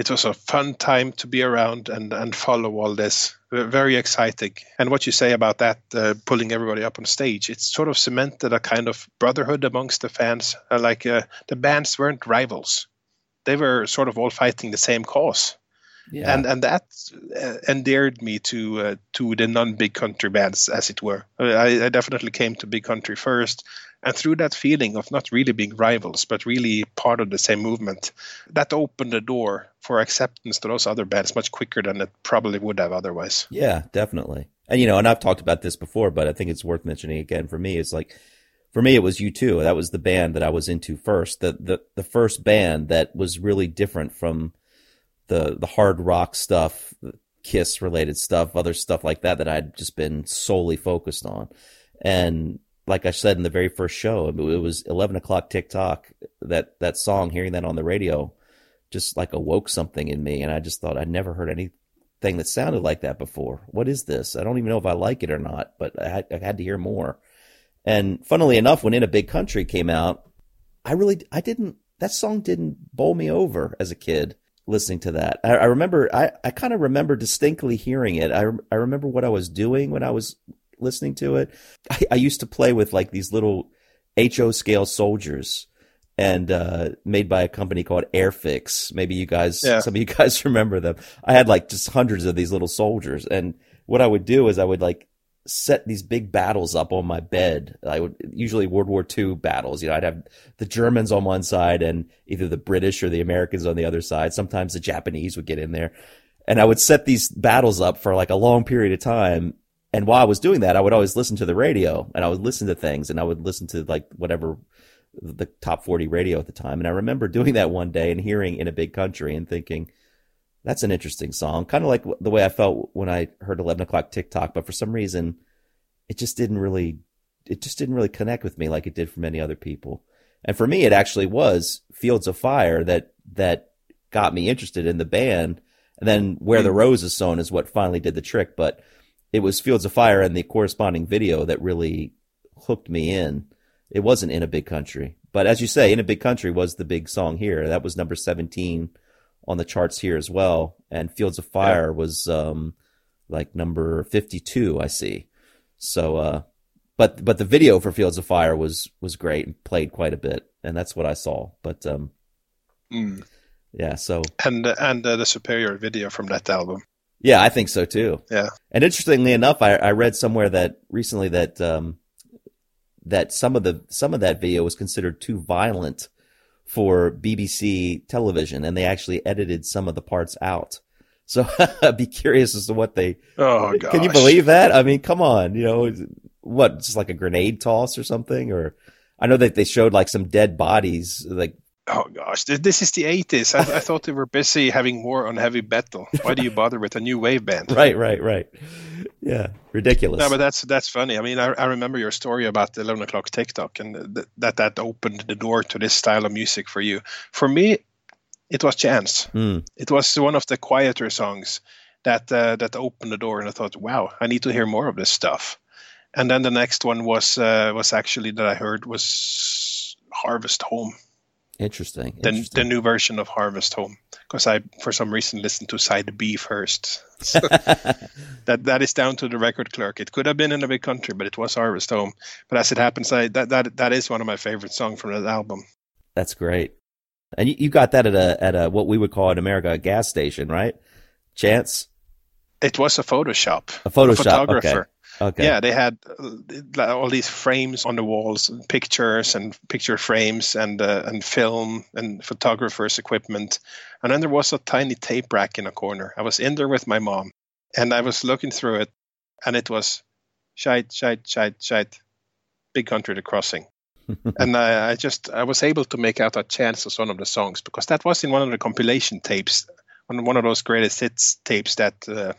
It was a fun time to be around and, and follow all this. Very exciting. And what you say about that, uh, pulling everybody up on stage, it sort of cemented a kind of brotherhood amongst the fans. Uh, like uh, the bands weren't rivals, they were sort of all fighting the same cause. Yeah. And and that uh, endeared me to uh, to the non-big country bands, as it were. I, I definitely came to big country first, and through that feeling of not really being rivals, but really part of the same movement, that opened the door for acceptance to those other bands much quicker than it probably would have otherwise. Yeah, definitely. And you know, and I've talked about this before, but I think it's worth mentioning again. For me, it's like, for me, it was U2. That was the band that I was into first. The the the first band that was really different from the the hard rock stuff, Kiss related stuff, other stuff like that that I'd just been solely focused on. And like I said in the very first show, it was eleven o'clock Tick Tock. That that song, hearing that on the radio, just like awoke something in me, and I just thought I'd never heard anything that sounded like that before. What is this? I don't even know if I like it or not, but I had, I had to hear more. And funnily enough, when In a Big Country came out, I really I didn't that song didn't bowl me over as a kid listening to that. I, I remember I, I kind of remember distinctly hearing it. I I remember what I was doing when I was listening to it. I, I used to play with like these little HO scale soldiers and uh, made by a company called Airfix. Maybe you guys, Yeah. some of you guys remember them. I had like just hundreds of these little soldiers, and what I would do is I would like set these big battles up on my bed. I would usually World War II battles. You know, I'd have the Germans on one side and either the British or the Americans on the other side. Sometimes the Japanese would get in there, and I would set these battles up for like a long period of time. And while I was doing that, I would always listen to the radio and I would listen to things and I would listen to like whatever the top 40 radio at the time. And I remember doing that one day and hearing in a big country and thinking, that's an interesting song. Kind of like the way I felt when I heard 11 o'clock Tick Tock, but for some reason it just didn't really, it just didn't really connect with me like it did for many other people. And for me, it actually was Fields of Fire that, that got me interested in the band. And then Where the hmm. Rose is Sown is what finally did the trick. But it was Fields of Fire and the corresponding video that really hooked me in. It wasn't in a big country, but as you say, in a big country was the big song here. That was number 17 on the charts here as well. And Fields of Fire was, um, like number 52, I see. So, uh, but, but the video for Fields of Fire was, was great and played quite a bit. And that's what I saw. But, um, Mm. yeah, so And and uh, the superior video from that album. Yeah, I think so too. Yeah. And interestingly enough, I, I read somewhere that recently that um, that some of the some of that video was considered too violent for BBC television, and they actually edited some of the parts out. So I'd be curious as to what they. Oh, gosh. Can you believe that? I mean, come on, you know, what just like a grenade toss or something? Or I know that they showed like some dead bodies, like Oh gosh, this is the 80s. I, I thought they were busy having war on heavy metal. Why do you bother with a new wave band? right, right, right. Yeah, ridiculous. No, but that's that's funny. I mean, I, I remember your story about the 11 o'clock Tick Tock and th- that that opened the door to this style of music for you. For me, it was Chance. Hmm. It was one of the quieter songs that uh, that opened the door, and I thought, wow, I need to hear more of this stuff. And then the next one was uh, was actually that I heard was Harvest Home. Interesting. the, interesting. the new version of Harvest Home because I for some reason listened to side B first. So that that is down to the record clerk. It could have been in a big country, but it was Harvest Home. But as it happens, I that that that is one of my favorite songs from that album. That's great. And you, you got that at a at a what we would call in America a gas station, right? Chance, It was a Photoshop. a Photoshop. photographer. Okay. Okay. Yeah, they had uh, all these frames on the walls, and pictures and picture frames, and uh, and film and photographers' equipment. And then there was a tiny tape rack in a corner. I was in there with my mom, and I was looking through it, and it was shite, shite, shite, shite, big country the crossing. and I, I just I was able to make out a chance as one of the songs because that was in one of the compilation tapes, on one of those greatest hits tapes that uh,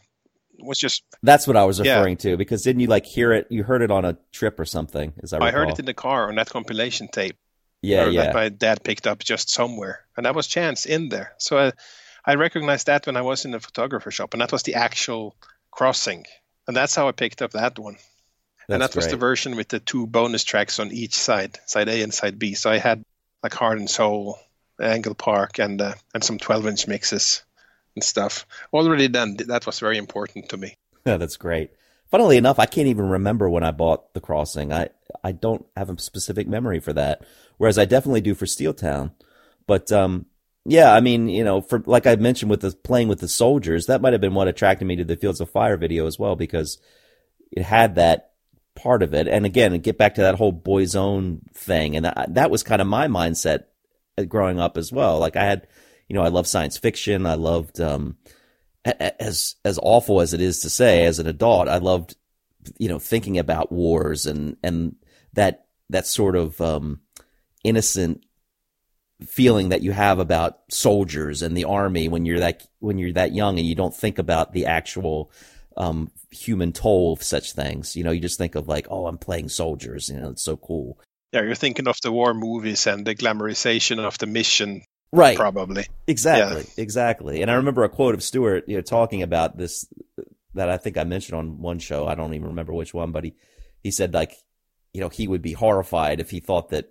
was just That's what I was Yeah. referring to because didn't you like hear it? You heard it on a trip or something? As I, I heard it in the car on that compilation tape. Yeah, yeah. That my dad picked up just somewhere, and that was Chance in there. So I, I recognized that when I was in the photographer shop, and that was the actual crossing, and that's how I picked up that one. and That's that was the version with the two bonus tracks on each side, side A and side B. So I had like Heart and Soul, Angle Park, and uh, and some 12 inch mixes. And stuff. Already then, that was very important to me. Yeah, that's great. Funnily enough, I can't even remember when I bought the crossing. I I don't have a specific memory for that, whereas I definitely do for Steeltown. But um, yeah, I mean, you know, for like I mentioned with the playing with the soldiers, that might have been what attracted me to the Fields of Fire video as well because it had that part of it. And again, get back to that whole boys own thing, and that, that was kind of my mindset uh, growing up as well. Like I had, you know, I love science fiction. I loved um, as as awful as it is to say as an adult, I loved you know thinking about wars and and that that sort of um, innocent feeling that you have about soldiers and the army when you're that when you're that young and you don't think about the actual um, human toll of such things. You know, you just think of like, oh, I'm playing soldiers. You know, it's so cool. Yeah, you're thinking of the war movies and the glamorization of the mission right. Probably. Exactly. Yeah. exactly. And i remember a quote of Stuart you know talking about this that i think i mentioned on one show. I don't even remember which one but he he said like you know he would be horrified if he thought that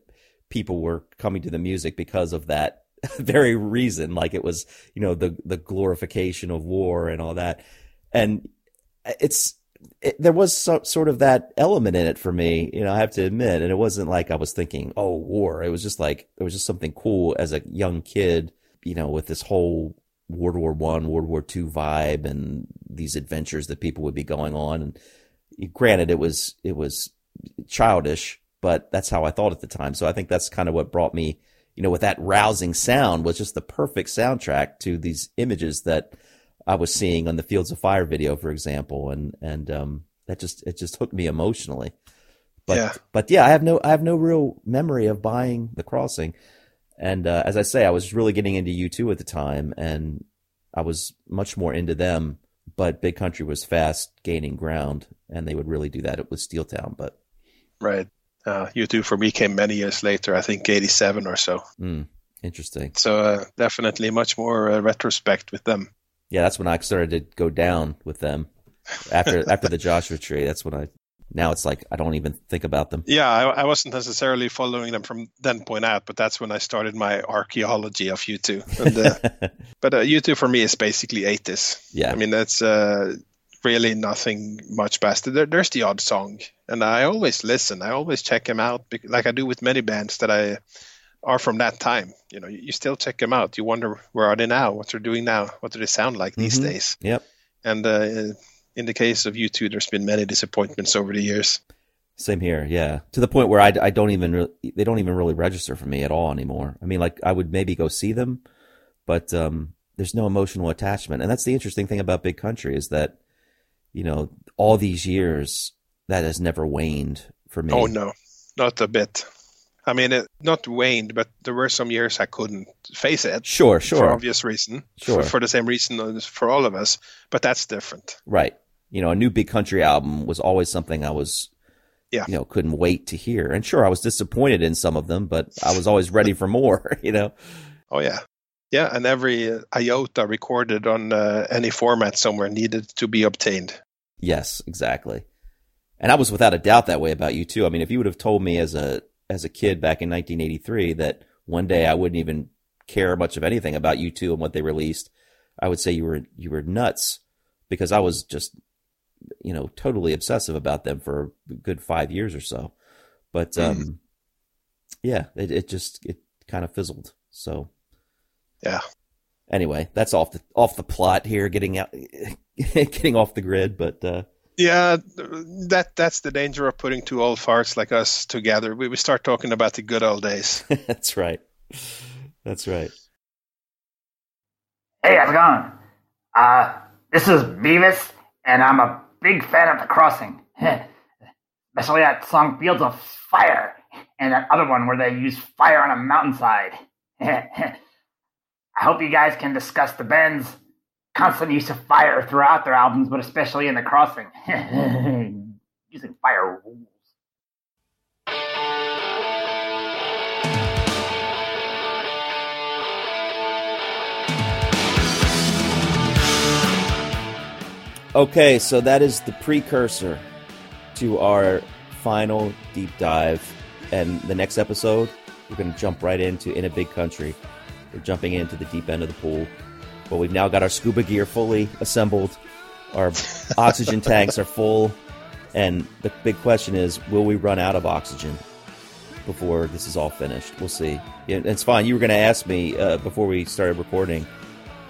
people were coming to the music because of that very reason. Like it was you know the the glorification of war and all that. And it's it, there was so, sort of that element in it for me, you know, I have to admit. And it wasn't like I was thinking, oh, war. It was just like, it was just something cool as a young kid, you know, with this whole World War One, World War Two vibe and these adventures that people would be going on. And granted, it was, it was childish, but that's how I thought at the time. So I think that's kind of what brought me, you know, with that rousing sound was just the perfect soundtrack to these images that, I was seeing on the Fields of Fire video, for example, and and um, that just it just hooked me emotionally. But yeah. but yeah, I have no I have no real memory of buying the crossing, and uh, as I say, I was really getting into U2 at the time, and I was much more into them. But Big Country was fast gaining ground, and they would really do that with Steeltown. But right, uh, U2 for me came many years later. I think eighty seven or so. Mm, interesting. So uh, definitely much more uh, retrospect with them yeah, that's when I started to go down with them after after the Joshua Tree. That's when I now it's like I don't even think about them. Yeah, I, I, wasn't necessarily following them from then point out, but that's when I started my archaeology of U2. And, uh, but uh, U2 for me is basically 80s. Yeah, I mean that's uh, really nothing much past there, there's the odd song, and I always listen. I always check them out, like I do with many bands that I are from that time. You know, you still check them out. You wonder where are they now? What they're doing now? What do they sound like these mm-hmm. days? Yep. And uh, in the case of U2, there's been many disappointments over the years. Same here, yeah. To the point where I, I don't even they don't even really register for me at all anymore. I mean, like I would maybe go see them, but um, there's no emotional attachment. And that's the interesting thing about Big Country is that you know all these years that has never waned for me. Oh no, not a bit. I mean, it not waned, but there were some years I couldn't face it. Sure, sure. For obvious reason. Sure. For, for the same reason as for all of us. But that's different. Right. You know, a new big country album was always something I was, yeah. you know, couldn't wait to hear. And sure, I was disappointed in some of them, but I was always ready for more, you know? Oh, yeah. Yeah. And every iota recorded on uh, any format somewhere needed to be obtained. Yes, exactly. And I was without a doubt that way about U2. I mean, if you would have told me as a as a kid back in 1983 that one day I wouldn't even care much of anything about U2 and what they released, I would say you were you were nuts because I was just you know totally obsessive about them for a good five years or so. But um, mm. yeah, it, it just it kind of fizzled. So yeah. Anyway, that's off the off the plot here, getting out, getting off the grid. But uh, yeah, that that's the danger of putting two old farts like us together. We we start talking about the good old days. that's right. That's right. Hey, how's it going? Uh, this is Beavis, and I'm a big fan of The Crossing, especially that song "Fields of Fire" and that other one where they use fire on a mountainside. I hope you guys can discuss the band's constant use of fire throughout their albums, but especially in The Crossing. Using fire rules. Okay, so that is the precursor to our final deep dive. And the next episode, we're going to jump right into In a Big Country. We're jumping into the deep end of the pool But we've now got our scuba gear fully assembled. Our oxygen tanks are full. And the big question is will we run out of oxygen before this is all finished? We'll see. It's fine. You were going to ask me uh, before we started recording.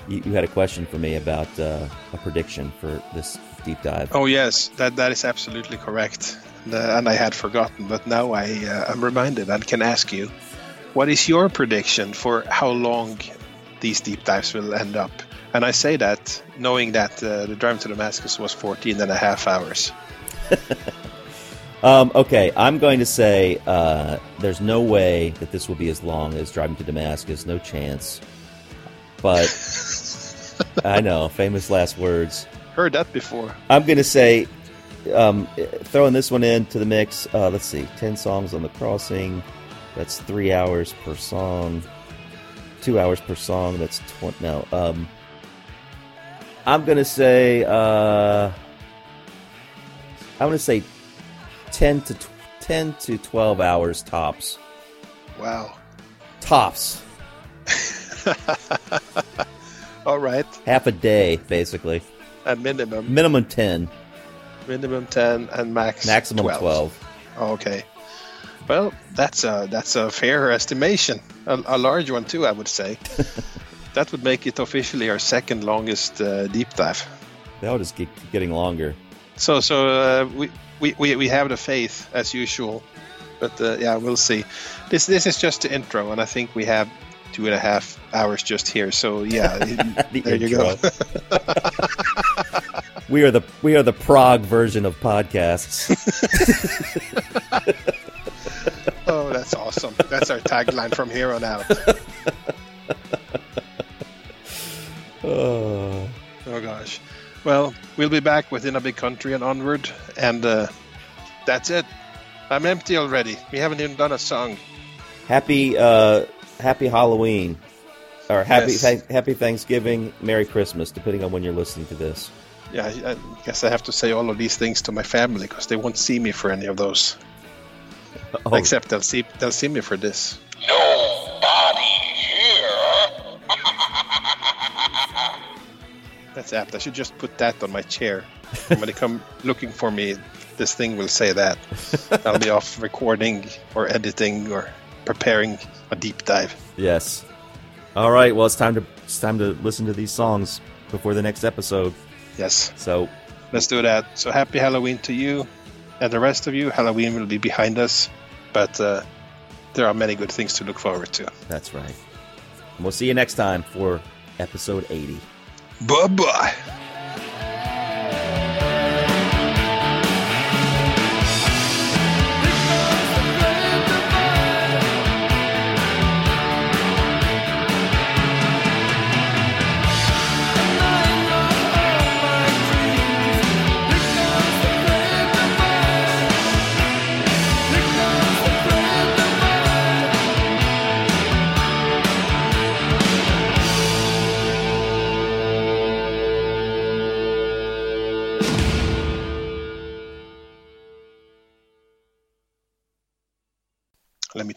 You, you had a question for me about uh, a prediction for this deep dive. Oh yes, that that is absolutely correct, Uh, and I had forgotten, but now I uh, am reminded and can ask you, what is your prediction for how long these deep dives will end up? And I say that knowing that uh, the drive to Damascus was 14 and a half hours. Um, okay, I'm going to say uh, there's no way that this will be as long as driving to Damascus. No chance. But I know, famous last words. Heard that before. I'm going to say, um, throwing this one into the mix. Uh, let's see, ten songs on the crossing. That's three hours per song. Two hours per song. That's twenty. No. Um, I'm going to say. Uh, I'm to say ten to tw- ten to twelve hours tops. Wow. Tops. All right. Half a day, basically. A minimum. Minimum ten. Minimum 10 and max Maximum 12. 12. Okay. Well, that's a that's a fair estimation. A, a large one too, I would say. that would make it officially our second longest uh, deep dive. That would just keep getting longer. So so uh, we, we, we we have the faith as usual, but uh, yeah, we'll see. This this is just the intro, and I think we have two and a half hours just here. So yeah, The there you go. We are the we are the prog version of podcasts. Oh, that's awesome. That's our tagline from here on out. oh. Oh gosh. Well, we'll be back within a big country and onward, and uh, that's it. I'm empty already. We haven't even done a song. Happy uh, Happy Halloween, or Happy Yes. Thank- Happy Thanksgiving, Merry Christmas, depending on when you're listening to this. Yeah, I guess I have to say all of these things to my family because they won't see me for any of those. Oh. Except they'll see they'll see me for this. Nobody here. That's apt. I should just put that on my chair. And when they come looking for me, this thing will say that. I'll be off recording or editing or preparing a deep dive. Yes. All right. Well, it's time to it's time to listen to these songs before the next episode. Yes. So Let's do that. So happy Halloween to you and the rest of you. Halloween will be behind us, but uh, there are many good things to look forward to. that's right. And we'll see you next time for episode 80. Bye bye.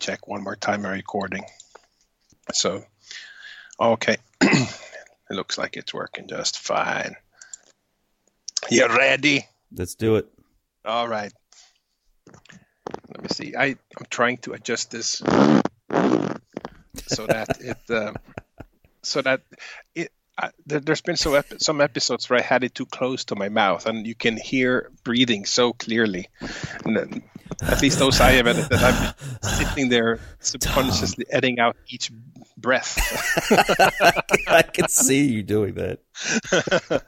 Check one more time my recording. So, okay. it looks like it's working just fine. You ready? Let's do it. All right. Let me see. I, I'm trying to adjust this so that it uh, so that it. I, there, there's been so ep- some episodes where I had it too close to my mouth, and you can hear breathing so clearly. And then, at least those I have edited, I'm sitting there subconsciously editing out each breath. I can see you doing that.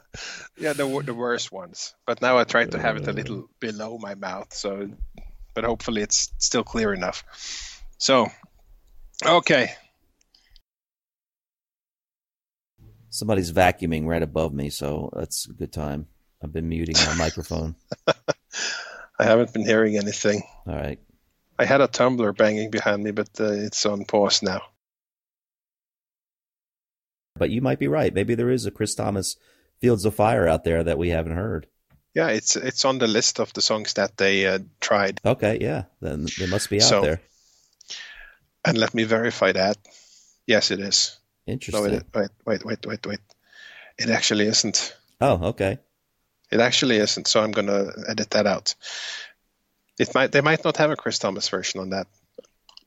yeah, the the worst ones. But now I try to have it a little below my mouth, so but hopefully it's still clear enough. So, okay. Somebody's vacuuming right above me, so that's a good time. I've been muting my microphone. I haven't been hearing anything. All right. I had a tumbler banging behind me, but uh, it's on pause now. But you might be right. Maybe there is a Chris Thomas Fields of Fire out there that we haven't heard. Yeah, it's it's on the list of the songs that they uh, tried. Okay, yeah. Then they must be out So- there. And let me verify that. Yes, it is. No, Interesting. it, wait, wait, wait, wait, wait. It actually isn't. Oh, okay. It actually isn't. So I'm going to edit that out. It might. They might not have a Chris Thomas version on that.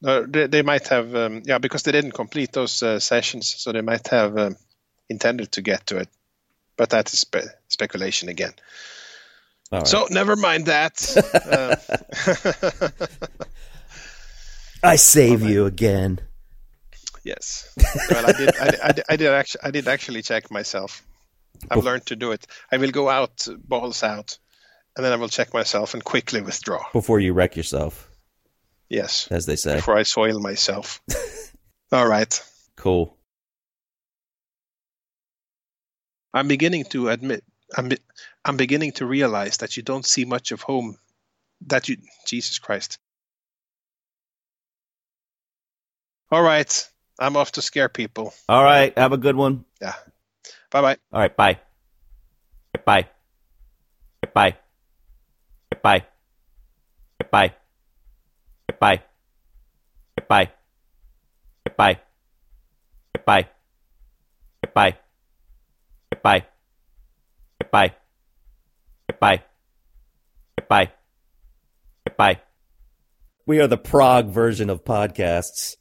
Uh, they, they might have. Um, yeah, because they didn't complete those uh, sessions, so they might have um, intended to get to it. But that is spe- speculation again. All right. So never mind that. uh, I save you again. Yes. Well, I did. I, did- I, did- I did actually. I did actually check myself. I've learned to do it. I will go out, balls out, and then I will check myself and quickly withdraw. Before you wreck yourself, Yes. as they say. Before I soil myself. All right. Cool. I'm beginning to admit. I'm. be- I'm beginning to realize that you don't see much of home. That you. Jesus Christ. All right. I'm off to scare people. All right. Have a good one. Yeah. Bye bye. All right. Bye. Bye. Bye. Bye. Bye. Bye. Bye. Bye. Bye. Bye. Bye. Bye. Bye. Bye. Bye. We are the prog version of podcasts.